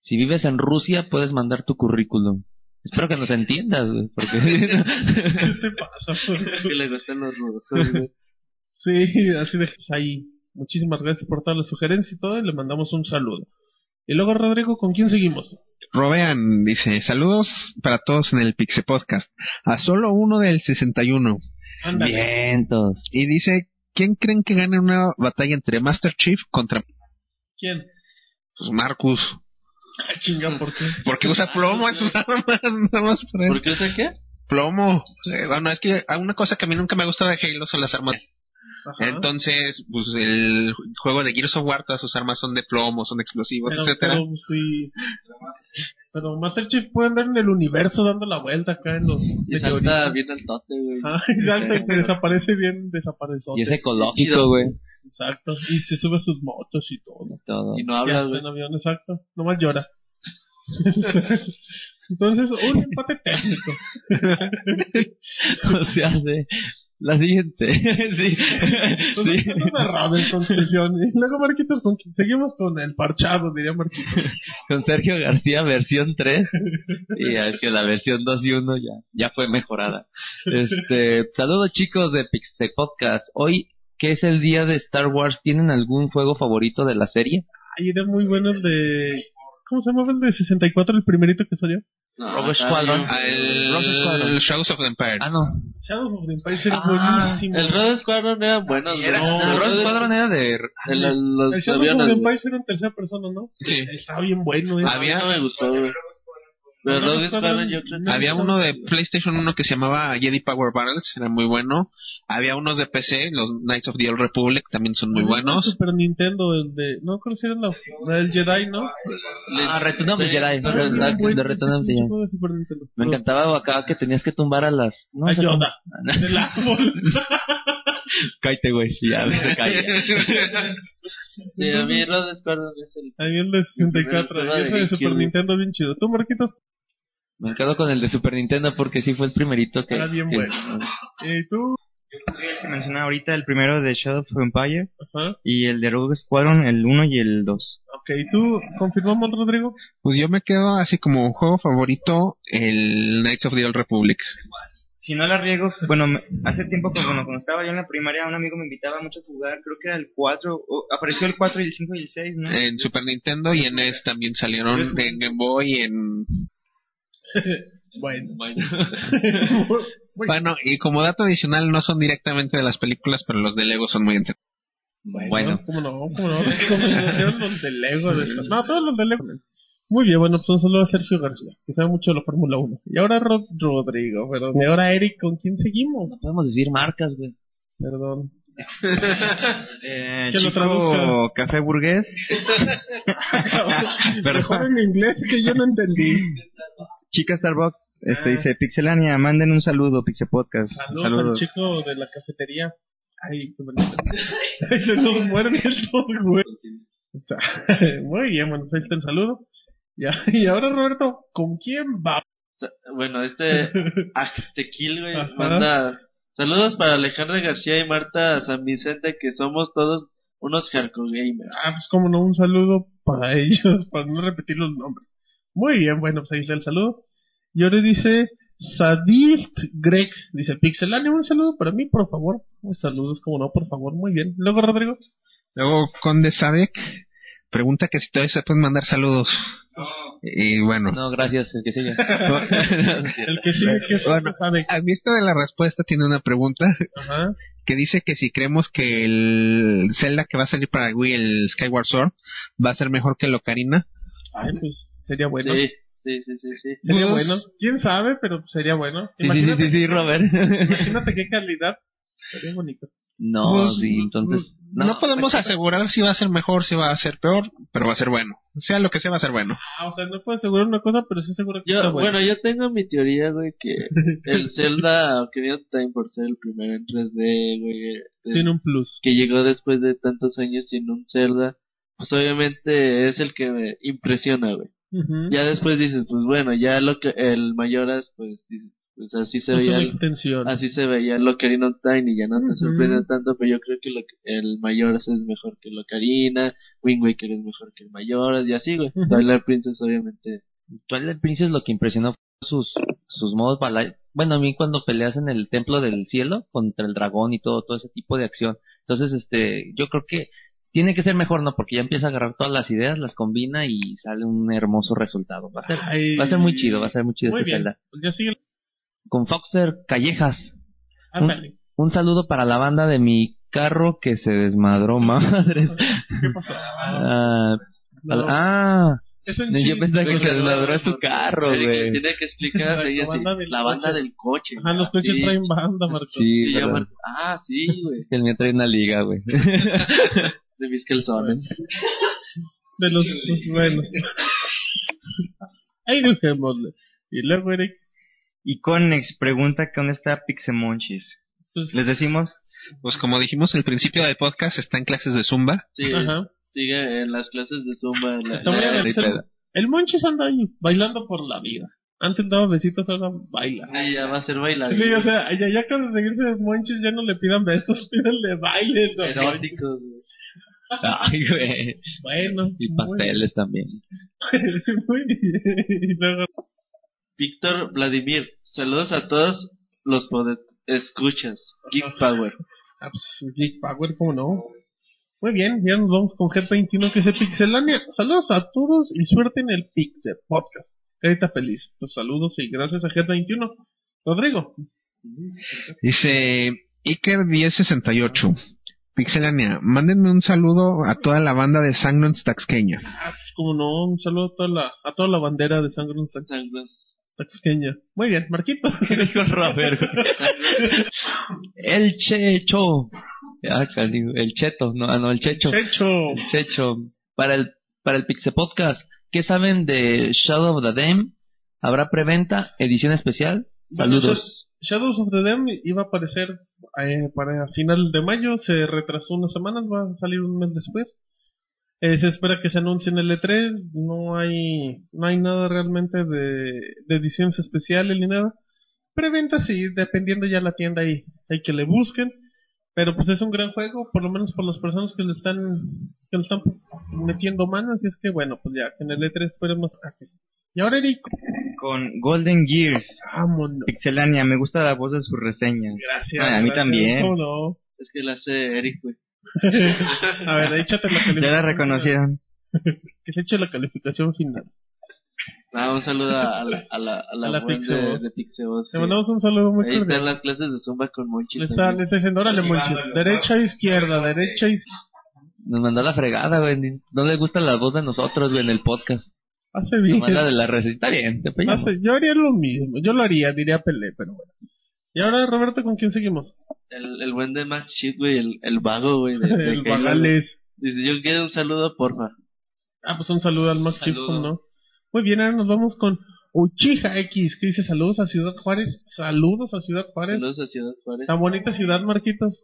[SPEAKER 7] Si vives en Rusia, puedes mandar tu currículum. Espero que nos entiendas, güey. Porque... <laughs>
[SPEAKER 3] ¿Qué te <laughs> pasa?
[SPEAKER 5] que le gustan los rusos. güey.
[SPEAKER 3] sí, así de pues ahí. Muchísimas gracias por todas las sugerencias y todo, y le mandamos un saludo. Y luego, Rodrigo, ¿con quién seguimos?
[SPEAKER 4] Robean dice, saludos para todos en el Pixe Podcast. A solo uno del 61.
[SPEAKER 3] Ándale.
[SPEAKER 7] Vientos.
[SPEAKER 4] Y dice, ¿quién creen que gane una batalla entre Master Chief contra
[SPEAKER 3] ¿Quién?
[SPEAKER 4] pues, Marcus?
[SPEAKER 3] Ah, chinga, ¿por qué?
[SPEAKER 4] Porque usa plomo en sus armas, nada más por eso.
[SPEAKER 5] ¿Por qué sé qué?
[SPEAKER 4] Plomo. Eh, bueno, es que una cosa que a mí nunca me gusta de Halo son las armas.
[SPEAKER 3] Ajá.
[SPEAKER 4] Entonces, pues el juego de Gears of War, todas sus armas son de plomo, son explosivos,
[SPEAKER 3] pero,
[SPEAKER 4] etcétera.
[SPEAKER 3] pero, sí. Pero Master Chief puede andar en el universo dando la vuelta acá en los
[SPEAKER 5] Y salta bien al tote, güey.
[SPEAKER 3] Ah, y y se desaparece bien desaparecido.
[SPEAKER 7] Y es ecológico, güey.
[SPEAKER 3] Exacto. Y se sube sus motos y todo.
[SPEAKER 7] Todo.
[SPEAKER 5] Y no habla, güey.
[SPEAKER 3] en avión, exacto. Nomás llora. <laughs> Entonces, un empate técnico. <laughs>
[SPEAKER 7] O sea, sí. La siguiente. <laughs> sí.
[SPEAKER 3] Pues
[SPEAKER 7] sí.
[SPEAKER 3] eso es errado en conclusión. Y luego, Marquitos, con, seguimos con el parchado, diría Marquitos.
[SPEAKER 7] Con Sergio García, versión 3. Y es que la versión 2 y 1 ya, ya fue mejorada. Este, saludos chicos de Pixel Podcast. Hoy, que es el día de Star Wars, ¿tienen algún juego favorito de la serie?
[SPEAKER 3] Ay, era muy bueno el de... ¿Cómo se llamaba el de 64, el primerito que salió?
[SPEAKER 5] No,
[SPEAKER 7] Rogue Squadron.
[SPEAKER 4] Ah,
[SPEAKER 7] Rogue
[SPEAKER 4] el
[SPEAKER 7] Squadron.
[SPEAKER 4] Shadows of the Empire.
[SPEAKER 7] Ah, no.
[SPEAKER 3] Shadow of the Empire era
[SPEAKER 7] Ah,
[SPEAKER 3] buenísimo.
[SPEAKER 5] El Rogue Squadron era bueno.
[SPEAKER 7] Era,
[SPEAKER 3] No,
[SPEAKER 7] el Rogue Squadron era de...
[SPEAKER 5] el- el- los
[SPEAKER 3] El Shadow of the. Empire era en tercera persona, ¿no?
[SPEAKER 4] Sí.
[SPEAKER 3] Estaba bien bueno, ¿eh?
[SPEAKER 5] A mí no me gustó. Pero yo creo que...
[SPEAKER 4] Había uno de PlayStation 1 que se llamaba Jedi Power Battles, era muy bueno. Había unos de PC, los Knights of the Old Republic, también son muy buenos.
[SPEAKER 3] Super Nintendo, el de, no creo si era la, la del Jedi, ¿no?
[SPEAKER 7] Ah, Return of the. Jedi.
[SPEAKER 3] Ah,
[SPEAKER 7] de Return of the Jedi. Me encantaba acá que tenías que tumbar a las... No,
[SPEAKER 3] A Yoda, <laughs> del árbol.
[SPEAKER 7] Cállate, güey. Ya, <laughs> se calla.
[SPEAKER 5] Sí, a mí Rogue Squadron es el...
[SPEAKER 3] Ahí el de 64,
[SPEAKER 5] El primero
[SPEAKER 3] y ese de
[SPEAKER 5] de
[SPEAKER 3] Super. Nintendo bien chido. ¿Tú, Marquitos?
[SPEAKER 7] Me quedo con el de Super Nintendo porque sí fue el primerito que...
[SPEAKER 3] Era bien
[SPEAKER 7] que-
[SPEAKER 3] bueno. ¿Y <laughs> tú?
[SPEAKER 6] El que mencionaba ahorita, el primero de Shadow of Empire
[SPEAKER 3] Ajá.
[SPEAKER 6] y el de Rogue Squadron, el 1 y el 2.
[SPEAKER 3] Ok, ¿y tú? ¿Confirmamos, Rodrigo?
[SPEAKER 4] Pues yo me quedo así como juego favorito, el Knights of the Old Republic.
[SPEAKER 6] Si no la riego, bueno, me- hace tiempo que bueno, cuando estaba yo en la primaria, un amigo me invitaba mucho a jugar, creo que era el 4, o- apareció el 4 y el 5 y el 6, ¿no?
[SPEAKER 4] En Super Nintendo y en NES también salieron en Game Boy y en... <laughs>
[SPEAKER 3] Bueno. <laughs>
[SPEAKER 4] Bueno, y como dato adicional, no son directamente de las películas, pero los de Lego son muy entretenidos.
[SPEAKER 7] Bueno.
[SPEAKER 3] ¿Cómo no? ¿Cómo no? Combinación los de Lego. De... No, todos los de Lego. Muy bien, bueno, pues un saludo a Sergio García, que sabe mucho de la Fórmula 1. Y ahora Rod- Rodrigo, perdón. Y ahora Eric, ¿con quién seguimos?
[SPEAKER 7] No podemos decir marcas, güey.
[SPEAKER 3] Perdón.
[SPEAKER 6] Eh,
[SPEAKER 3] Que lo
[SPEAKER 6] chico
[SPEAKER 3] traduzca.
[SPEAKER 6] café burgués. <laughs>
[SPEAKER 3] Mejor en inglés que yo no entendí.
[SPEAKER 6] Chica Starbucks, este
[SPEAKER 3] Ah.
[SPEAKER 6] dice, Pixelania, manden un saludo, Pixel Podcast.
[SPEAKER 3] Saludos, al chico de la cafetería. Ay, qué bonito. <laughs> Ay, se nos mueren estos, güey. O sea, <laughs> muy bien, bueno, pues ahí está el saludo. Ya, <laughs> y ahora, Roberto, ¿con quién va?
[SPEAKER 5] Bueno, este <laughs> Axtequil, güey,
[SPEAKER 3] Ajá.
[SPEAKER 5] manda saludos para Alejandra García y Marta San Vicente, que somos todos unos hardcore gamers.
[SPEAKER 3] Ah, pues como no, un saludo para <laughs> ellos, para no repetir los nombres. Muy bien, bueno, pues ahí está el saludo. Y ahora dice Sadist Greg, dice Pixelania, un saludo para mí, por favor. Saludos, como no, por favor, muy bien. Luego, Rodrigo.
[SPEAKER 4] Luego, Conde Sadek pregunta que si todavía se pueden mandar saludos. Y bueno,
[SPEAKER 7] No, gracias, el que sigue. <laughs>
[SPEAKER 3] El que sigue que es
[SPEAKER 4] Bueno.
[SPEAKER 3] Sadek.
[SPEAKER 4] a vista de la respuesta tiene una pregunta
[SPEAKER 3] Ajá.
[SPEAKER 4] que dice que si creemos que el Zelda que va a salir para Wii, el Skyward Sword, va a ser mejor que el Ocarina.
[SPEAKER 3] Ay, pues sería bueno.
[SPEAKER 5] Sí, sí, sí, sí, sí.
[SPEAKER 3] Sería
[SPEAKER 4] Pues-
[SPEAKER 3] bueno. ¿Quién sabe? Pero sería bueno.
[SPEAKER 7] Sí, sí, sí, sí, sí, Robert.
[SPEAKER 3] Imagínate qué calidad. Sería bonito.
[SPEAKER 7] No,
[SPEAKER 4] Pues,
[SPEAKER 7] sí, entonces...
[SPEAKER 4] No, podemos asegurar si va a ser mejor, si va a ser peor, pero va a ser bueno. Sea lo que sea, va a ser bueno.
[SPEAKER 3] Ah, o sea, no puedo asegurar una cosa, pero sí seguro que
[SPEAKER 5] Yo,
[SPEAKER 3] está bueno.
[SPEAKER 5] bueno, yo tengo mi teoría, güey, que <laughs> el Zelda Ocarina of Time por ser el primero en 3D, güey,
[SPEAKER 3] Tiene un plus.
[SPEAKER 5] que llegó después de tantos años sin un Zelda, pues obviamente es el que me impresiona, güey.
[SPEAKER 3] Ujú.
[SPEAKER 5] Ya después dices, pues bueno, ya lo que el Mayoras, pues, dices, pues así se
[SPEAKER 3] Es
[SPEAKER 5] veía,
[SPEAKER 3] una
[SPEAKER 5] el- así se veía el Ocarina of Time y ya no te sorprende tanto, pero yo creo que lo, que- el Mayoras es mejor que el Ocarina, Wind Waker es mejor que el Mayoras y así, güey.
[SPEAKER 3] Ujú.
[SPEAKER 5] Twilight Princess obviamente
[SPEAKER 7] Twilight Princess lo que impresionó fue sus, sus modos bala- Bueno, a mí cuando peleas en el Templo del Cielo contra el dragón y todo, todo ese tipo de acción. Entonces, este, yo creo que tiene que ser mejor, ¿no? Porque ya empieza a agarrar todas las ideas, las combina y sale un hermoso resultado. Va a ser,
[SPEAKER 3] Ay.
[SPEAKER 7] va a ser muy chido, va a ser muy chido
[SPEAKER 3] Muy
[SPEAKER 7] este
[SPEAKER 3] bien.
[SPEAKER 7] Zelda.
[SPEAKER 3] Pues ya sigue.
[SPEAKER 7] Con Foxer Callejas.
[SPEAKER 3] Ándale.
[SPEAKER 7] Un saludo para la banda de mi carro que se desmadró, madres.
[SPEAKER 3] ¿Qué pasó? <laughs>
[SPEAKER 7] Ah,
[SPEAKER 3] No,
[SPEAKER 7] ah,
[SPEAKER 3] es en
[SPEAKER 7] yo pensaba que se
[SPEAKER 5] Porque
[SPEAKER 7] desmadró
[SPEAKER 5] no,
[SPEAKER 7] su
[SPEAKER 5] no,
[SPEAKER 7] carro, güey.
[SPEAKER 5] Tiene que explicar
[SPEAKER 3] La
[SPEAKER 5] ella, sí,
[SPEAKER 3] banda del
[SPEAKER 5] la banda
[SPEAKER 3] coche.
[SPEAKER 5] del coche.
[SPEAKER 3] Ajá, los coches
[SPEAKER 5] Sí,
[SPEAKER 3] traen banda, Marcos.
[SPEAKER 7] Sí,
[SPEAKER 5] sí, llaman- Ah, sí, güey.
[SPEAKER 7] Es que el mío trae una liga, güey. <laughs>
[SPEAKER 5] De mis calzones.
[SPEAKER 3] De los, pues, bueno. Ahí dejémosle. Y luego, Eric,
[SPEAKER 6] Y Conex pregunta que dónde está Pixemonchis.
[SPEAKER 3] pues,
[SPEAKER 6] Les decimos,
[SPEAKER 4] Pues como dijimos al principio del podcast, está en clases de Zumba.
[SPEAKER 5] Sí,
[SPEAKER 3] ajá.
[SPEAKER 5] sigue en las clases de Zumba. la-
[SPEAKER 3] Está muy
[SPEAKER 5] la-
[SPEAKER 3] bien, el, el Monchis anda ahí, bailando por la vida. Antes daba besitos, ahora baila.
[SPEAKER 5] Sí, ya va a ser bailar.
[SPEAKER 3] Sí, o sea, ya, ya cuando seguirse de Monchis ya no le pidan besos, <laughs> pídanle bailes.
[SPEAKER 5] Eróticos, güey.
[SPEAKER 7] Ay, güey.
[SPEAKER 3] Bueno.
[SPEAKER 7] Y pasteles también. <laughs>
[SPEAKER 3] Muy bien.
[SPEAKER 5] Víctor Vladimir, saludos a todos los escuchas. Geek Power.
[SPEAKER 3] ah, pues, Geek Power, ¿cómo no? Muy bien, ya nos vamos con G21 que es Pixelania. Saludos a todos y suerte en el Pixel Podcast. Carita feliz. Pues saludos y gracias a G21. Rodrigo.
[SPEAKER 4] Dice Iker 1068. Pixelania, mándenme un saludo a toda la banda de Sangnons Taxqueña.
[SPEAKER 3] Ah, como no, un saludo a toda la, a toda la bandera de sangre taxqueña. Muy bien, Marquito. <laughs>
[SPEAKER 7] dijo Robert? el Checho. Ah, el Cheto, no, ah, no, el Checho.
[SPEAKER 3] Checho.
[SPEAKER 7] El Checho. Para el, para el Pixe Podcast, ¿qué saben de Shadow of the Dam? ¿Habrá preventa? ¿Edición especial? Saludos.
[SPEAKER 3] Shadows of the Dam iba a aparecer eh, para final de mayo, se retrasó unas semanas, va a salir un mes después. Eh, se espera que se anuncie en el E3, no hay, no hay nada realmente de, de ediciones especiales ni nada. Preventa sí, dependiendo ya la tienda ahí, hay que le busquen. Pero pues es un gran juego, por lo menos por las personas que le están, que le están metiendo manos, y es que bueno, pues ya, en el E3 esperemos a que. Y ahora Eric.
[SPEAKER 6] Con Golden Gears.
[SPEAKER 3] Vámonos.
[SPEAKER 6] Pixelania, me gusta la voz de sus reseñas.
[SPEAKER 3] Gracias.
[SPEAKER 6] A mí
[SPEAKER 3] gracias,
[SPEAKER 6] también.
[SPEAKER 5] Es que la hace Eric, güey. <laughs>
[SPEAKER 3] a ver, échate la
[SPEAKER 6] Ya
[SPEAKER 3] calificación.
[SPEAKER 6] la reconocieron. <laughs>
[SPEAKER 3] Que se eche la calificación final.
[SPEAKER 5] Ah, un saludo a la, a la, a la,
[SPEAKER 3] A la
[SPEAKER 5] buen de, de Pixebo, sí.
[SPEAKER 3] Le mandamos un saludo muy
[SPEAKER 5] Ahí están
[SPEAKER 3] cordial.
[SPEAKER 5] las clases de Zumba con Monchis.
[SPEAKER 3] Le está, le está diciendo, órale, Monchis, derecha, izquierda, derecha, izquierda.
[SPEAKER 7] Nos mandó la fregada, güey. No le gusta la voz de nosotros, güey, en el podcast.
[SPEAKER 3] Hace
[SPEAKER 7] Nos
[SPEAKER 3] bien.
[SPEAKER 7] manda de la receta. Está bien, te.
[SPEAKER 3] Hace- yo haría lo mismo. Yo lo haría, diría Pelé, pero bueno. Y ahora, Roberto, ¿con quién seguimos?
[SPEAKER 5] El, el buen de Max Shit, güey, el, el vago, güey. De, de <laughs>
[SPEAKER 3] El.
[SPEAKER 5] Dice, yo quiero un saludo, porfa.
[SPEAKER 3] Ah, pues un saludo al Max. Chip, ¿no? Muy bien, ahora nos vamos con Uchiha X, que dice saludos a Ciudad Juárez. Saludos a Ciudad Juárez.
[SPEAKER 5] Saludos a Ciudad Juárez.
[SPEAKER 3] Tan bonita ciudad, Marquitos.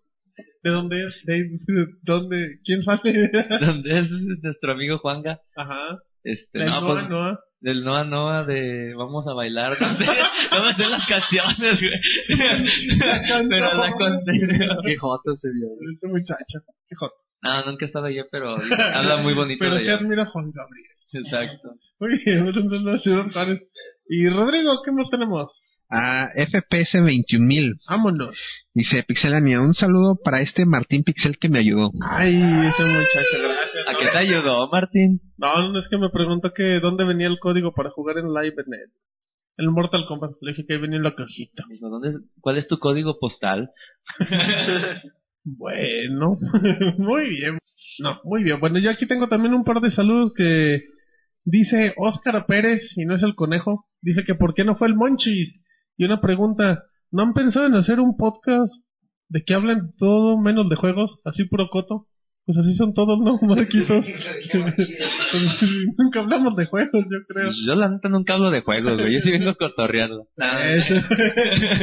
[SPEAKER 3] ¿De dónde es? ¿De, de <laughs> dónde? ¿Quién sale? <laughs>
[SPEAKER 7] ¿Dónde es nuestro amigo Juanga?
[SPEAKER 3] Ajá.
[SPEAKER 7] Este,
[SPEAKER 3] Del
[SPEAKER 7] no,
[SPEAKER 3] Noa,
[SPEAKER 7] pues,
[SPEAKER 3] Noa.
[SPEAKER 7] del Noa Noa de vamos a bailar. No me sé las canciones, güey. <laughs> Pero la conté.
[SPEAKER 5] Qué joto se vio.
[SPEAKER 3] Este muchacho. Qué joto.
[SPEAKER 7] No, nunca he estado allá, pero <laughs> habla muy bonito
[SPEAKER 3] Pero
[SPEAKER 7] de
[SPEAKER 3] se
[SPEAKER 7] allá.
[SPEAKER 3] admira a Juan Gabriel.
[SPEAKER 7] Exacto.
[SPEAKER 3] Muy bien, entonces la Ciudad Juárez. Y Rodrigo, ¿qué más tenemos?
[SPEAKER 4] A FPS 21000.
[SPEAKER 3] Vámonos.
[SPEAKER 4] Dice Pixelania, un saludo para este Martín Pixel que me ayudó.
[SPEAKER 3] Ay, ese muchacho, gracias.
[SPEAKER 7] ¿A
[SPEAKER 3] ¿no?
[SPEAKER 7] qué te ayudó, Martín?
[SPEAKER 3] No, no es que me preguntó que dónde venía el código para jugar en Live en el, el Mortal Kombat. Le dije que ahí venía en la cajita.
[SPEAKER 7] ¿dónde, ¿Cuál es tu código postal? <laughs>
[SPEAKER 3] Bueno, <laughs> muy bien. No, muy bien. Bueno, yo aquí tengo también un par de saludos que dice Óscar Pérez, y no es el conejo, dice que ¿por qué no fue el Monchis? Y una pregunta, ¿no han pensado en hacer un podcast de que hablen todo menos de juegos, así puro coto? Pues así son todos, ¿no, <laughs> Marquitos? <laughs> Nunca hablamos de juegos, yo creo.
[SPEAKER 7] Yo la neta nunca hablo de juegos, güey. Yo sí vengo cotorreando. <laughs>
[SPEAKER 3] Eso.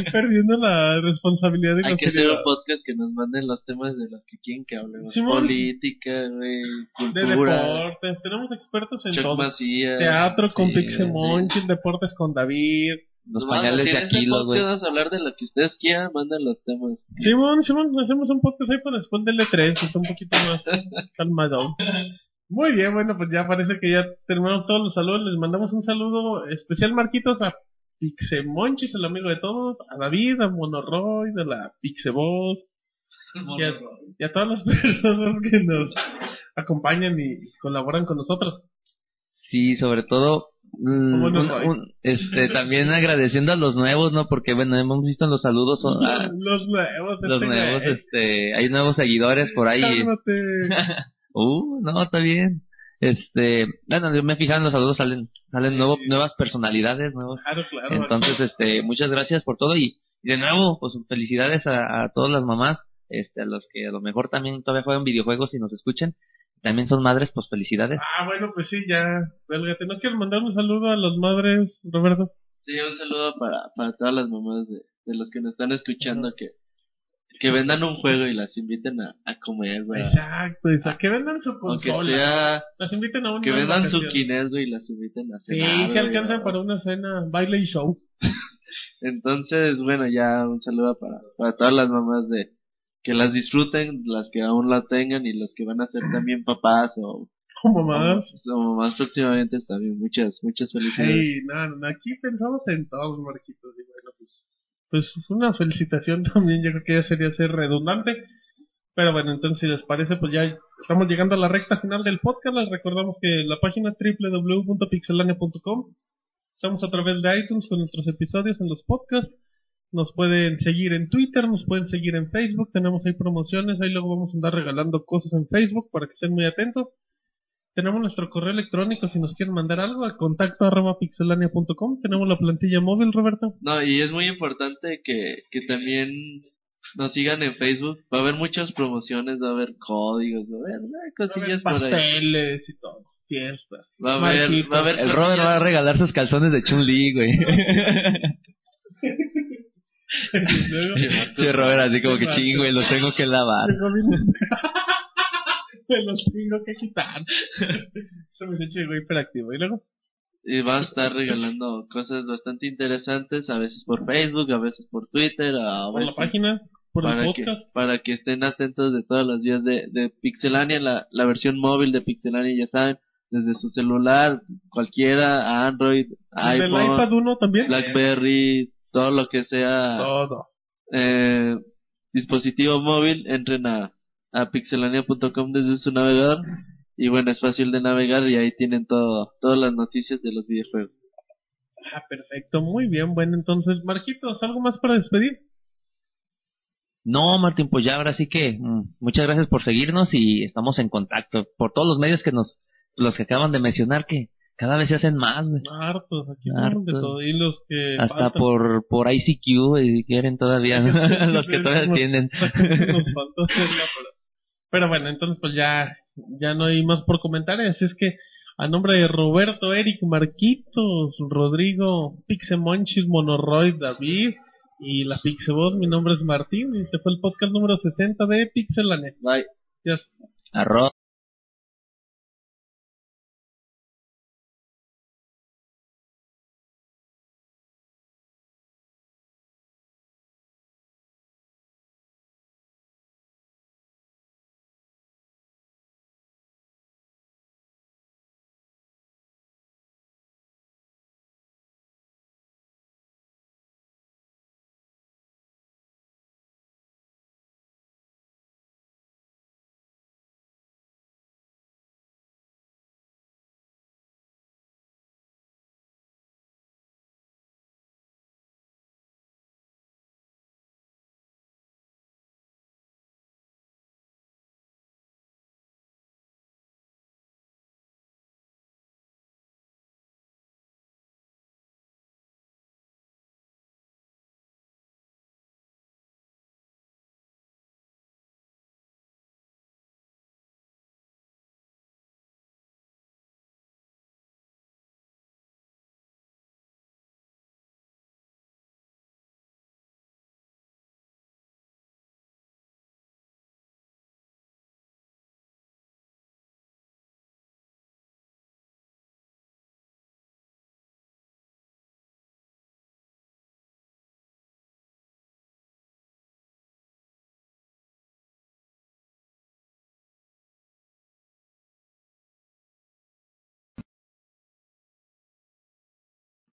[SPEAKER 3] Perdiendo la responsabilidad y
[SPEAKER 5] Hay que hacer un podcast que nos manden los temas de los que quieren que hablemos.
[SPEAKER 3] Simón.
[SPEAKER 5] Política, güey,
[SPEAKER 3] De
[SPEAKER 5] cultura,
[SPEAKER 3] deportes, tenemos expertos en
[SPEAKER 5] Chuck
[SPEAKER 3] todo.
[SPEAKER 5] Macías.
[SPEAKER 3] Teatro con
[SPEAKER 7] Sí,
[SPEAKER 3] Pixemonchis, deportes con David.
[SPEAKER 7] Los
[SPEAKER 5] Nomás,
[SPEAKER 7] pañales de
[SPEAKER 5] este
[SPEAKER 7] Aquilo, güey.
[SPEAKER 5] a hablar de lo que ustedes quieran, mandan los temas.
[SPEAKER 3] Simón, Simón, hacemos un podcast ahí para después del E3, que está un poquito más <laughs> calmado. Muy bien, bueno, pues ya parece que ya terminamos todos los saludos. Les mandamos un saludo especial, Marquitos, a Pixemonchis, el amigo de todos, a David, a Monoroy, de la Pixeboss, y a, y a todas las <laughs> personas que nos acompañan y colaboran con nosotros.
[SPEAKER 7] Sí, sobre todo, mm, este, <laughs> también agradeciendo a los nuevos, ¿no? Porque, bueno, hemos visto en los saludos a
[SPEAKER 3] los nuevos,
[SPEAKER 7] los
[SPEAKER 3] este
[SPEAKER 7] nuevos, este, hay nuevos seguidores por ahí. <laughs> Uh, no, está bien. Este, bueno, yo me he fijado en los saludos, salen, salen nuevo, nuevas personalidades, nuevos.
[SPEAKER 3] Claro, claro.
[SPEAKER 7] Entonces, este, muchas gracias por todo y, y de nuevo, pues felicidades a, a todas las mamás, este, a los que a lo mejor también todavía juegan videojuegos y nos escuchen. También son madres, pues felicidades.
[SPEAKER 3] Ah, bueno, pues sí, ya. Vélgate. ¿No quieres mandar un saludo a las madres, Roberto?
[SPEAKER 5] Sí, un saludo para, para todas las mamás de, de los que nos están escuchando que, que vendan un juego y las inviten a, a comer, güey.
[SPEAKER 3] Exacto, exacto. Que vendan su consola.
[SPEAKER 5] sea,
[SPEAKER 3] Las inviten a una
[SPEAKER 5] que vendan su. Kinect, güey, y las inviten a
[SPEAKER 3] Sí,
[SPEAKER 5] cenar,
[SPEAKER 3] se
[SPEAKER 5] güey.
[SPEAKER 3] alcanzan para una cena, baile y show. <laughs>
[SPEAKER 5] Entonces, bueno, ya un saludo para, para todas las mamás de que las disfruten, las que aún la tengan y los que van a ser también papás o,
[SPEAKER 3] Como más.
[SPEAKER 5] o mamás próximamente también. Muchas, muchas felicidades.
[SPEAKER 3] Hey, no, no, aquí pensamos en todos, Marquitos. Y bueno, pues, pues una felicitación <laughs> también. Yo creo que ya sería ser redundante. Pero bueno, entonces si les parece, pues ya estamos llegando a la recta final del podcast. Les recordamos que la página www.pixelania.com estamos a través de iTunes con nuestros episodios en los podcasts. Nos pueden seguir en Twitter, nos pueden seguir en Facebook. Tenemos ahí promociones. Ahí luego vamos a andar regalando cosas en Facebook para que estén muy atentos. Tenemos nuestro correo electrónico si nos quieren mandar algo a contacto arroba pixelania.com. Tenemos la plantilla móvil, Roberto.
[SPEAKER 5] No, y es muy importante que, que también nos sigan en Facebook. Va a haber muchas promociones, va a haber códigos, va a haber eh, cosillas por ahí.
[SPEAKER 3] Pasteles y todo. Fiestas.
[SPEAKER 5] Va a haber, va a haber
[SPEAKER 7] El Robert va a regalar sus calzones de Chun-Li, güey. <laughs> Sí, Robert, así como que ching, güey, los tengo que lavar. <laughs>
[SPEAKER 3] Me los tengo que quitar. <laughs> Eso me hecho llegó hiperactivo. Y luego,
[SPEAKER 5] Y va a estar regalando cosas bastante interesantes, a veces por Facebook, a veces por Twitter, a
[SPEAKER 3] por la
[SPEAKER 5] veces
[SPEAKER 3] página, por el
[SPEAKER 5] para que,
[SPEAKER 3] podcast.
[SPEAKER 5] para que estén atentos de todas las vías de, de Pixelania, la, la versión móvil de Pixelania, ya saben, desde su celular, cualquiera, Android,
[SPEAKER 3] ¿El
[SPEAKER 5] iPhone,
[SPEAKER 3] iPad 1 también?
[SPEAKER 5] BlackBerry, todo lo que sea
[SPEAKER 3] Todo.
[SPEAKER 5] eh, dispositivo móvil, entren a, a pixelania.com desde su navegador y bueno, es fácil de navegar y ahí tienen todo, todas las noticias de los videojuegos.
[SPEAKER 3] Ah, perfecto. Muy bien. Bueno, entonces, Marquitos, ¿algo más para despedir?
[SPEAKER 7] No, Martín, pues ya ahora sí que mm, muchas gracias por seguirnos y estamos en contacto por todos los medios que nos, los que acaban de mencionar que cada vez se hacen más, güey.
[SPEAKER 3] Hartos, aquí tenemos de
[SPEAKER 7] Hartos.
[SPEAKER 3] todo. Y los que
[SPEAKER 7] Hasta
[SPEAKER 3] faltan.
[SPEAKER 7] por, por ICQ, eh, si quieren todavía, los que todavía
[SPEAKER 3] Nos-
[SPEAKER 7] tienen.
[SPEAKER 3] nos faltó hacerla, pero, bueno, entonces pues ya, ya no hay más por comentar, así es que a nombre de Roberto, Eric, Marquitos, Rodrigo, Pixemonchis, Monoroid, David y la Pixevoz, mi nombre es Martín y este fue el podcast número 60 de Pixelania.
[SPEAKER 5] Bye.
[SPEAKER 3] Gracias.
[SPEAKER 7] Arroz.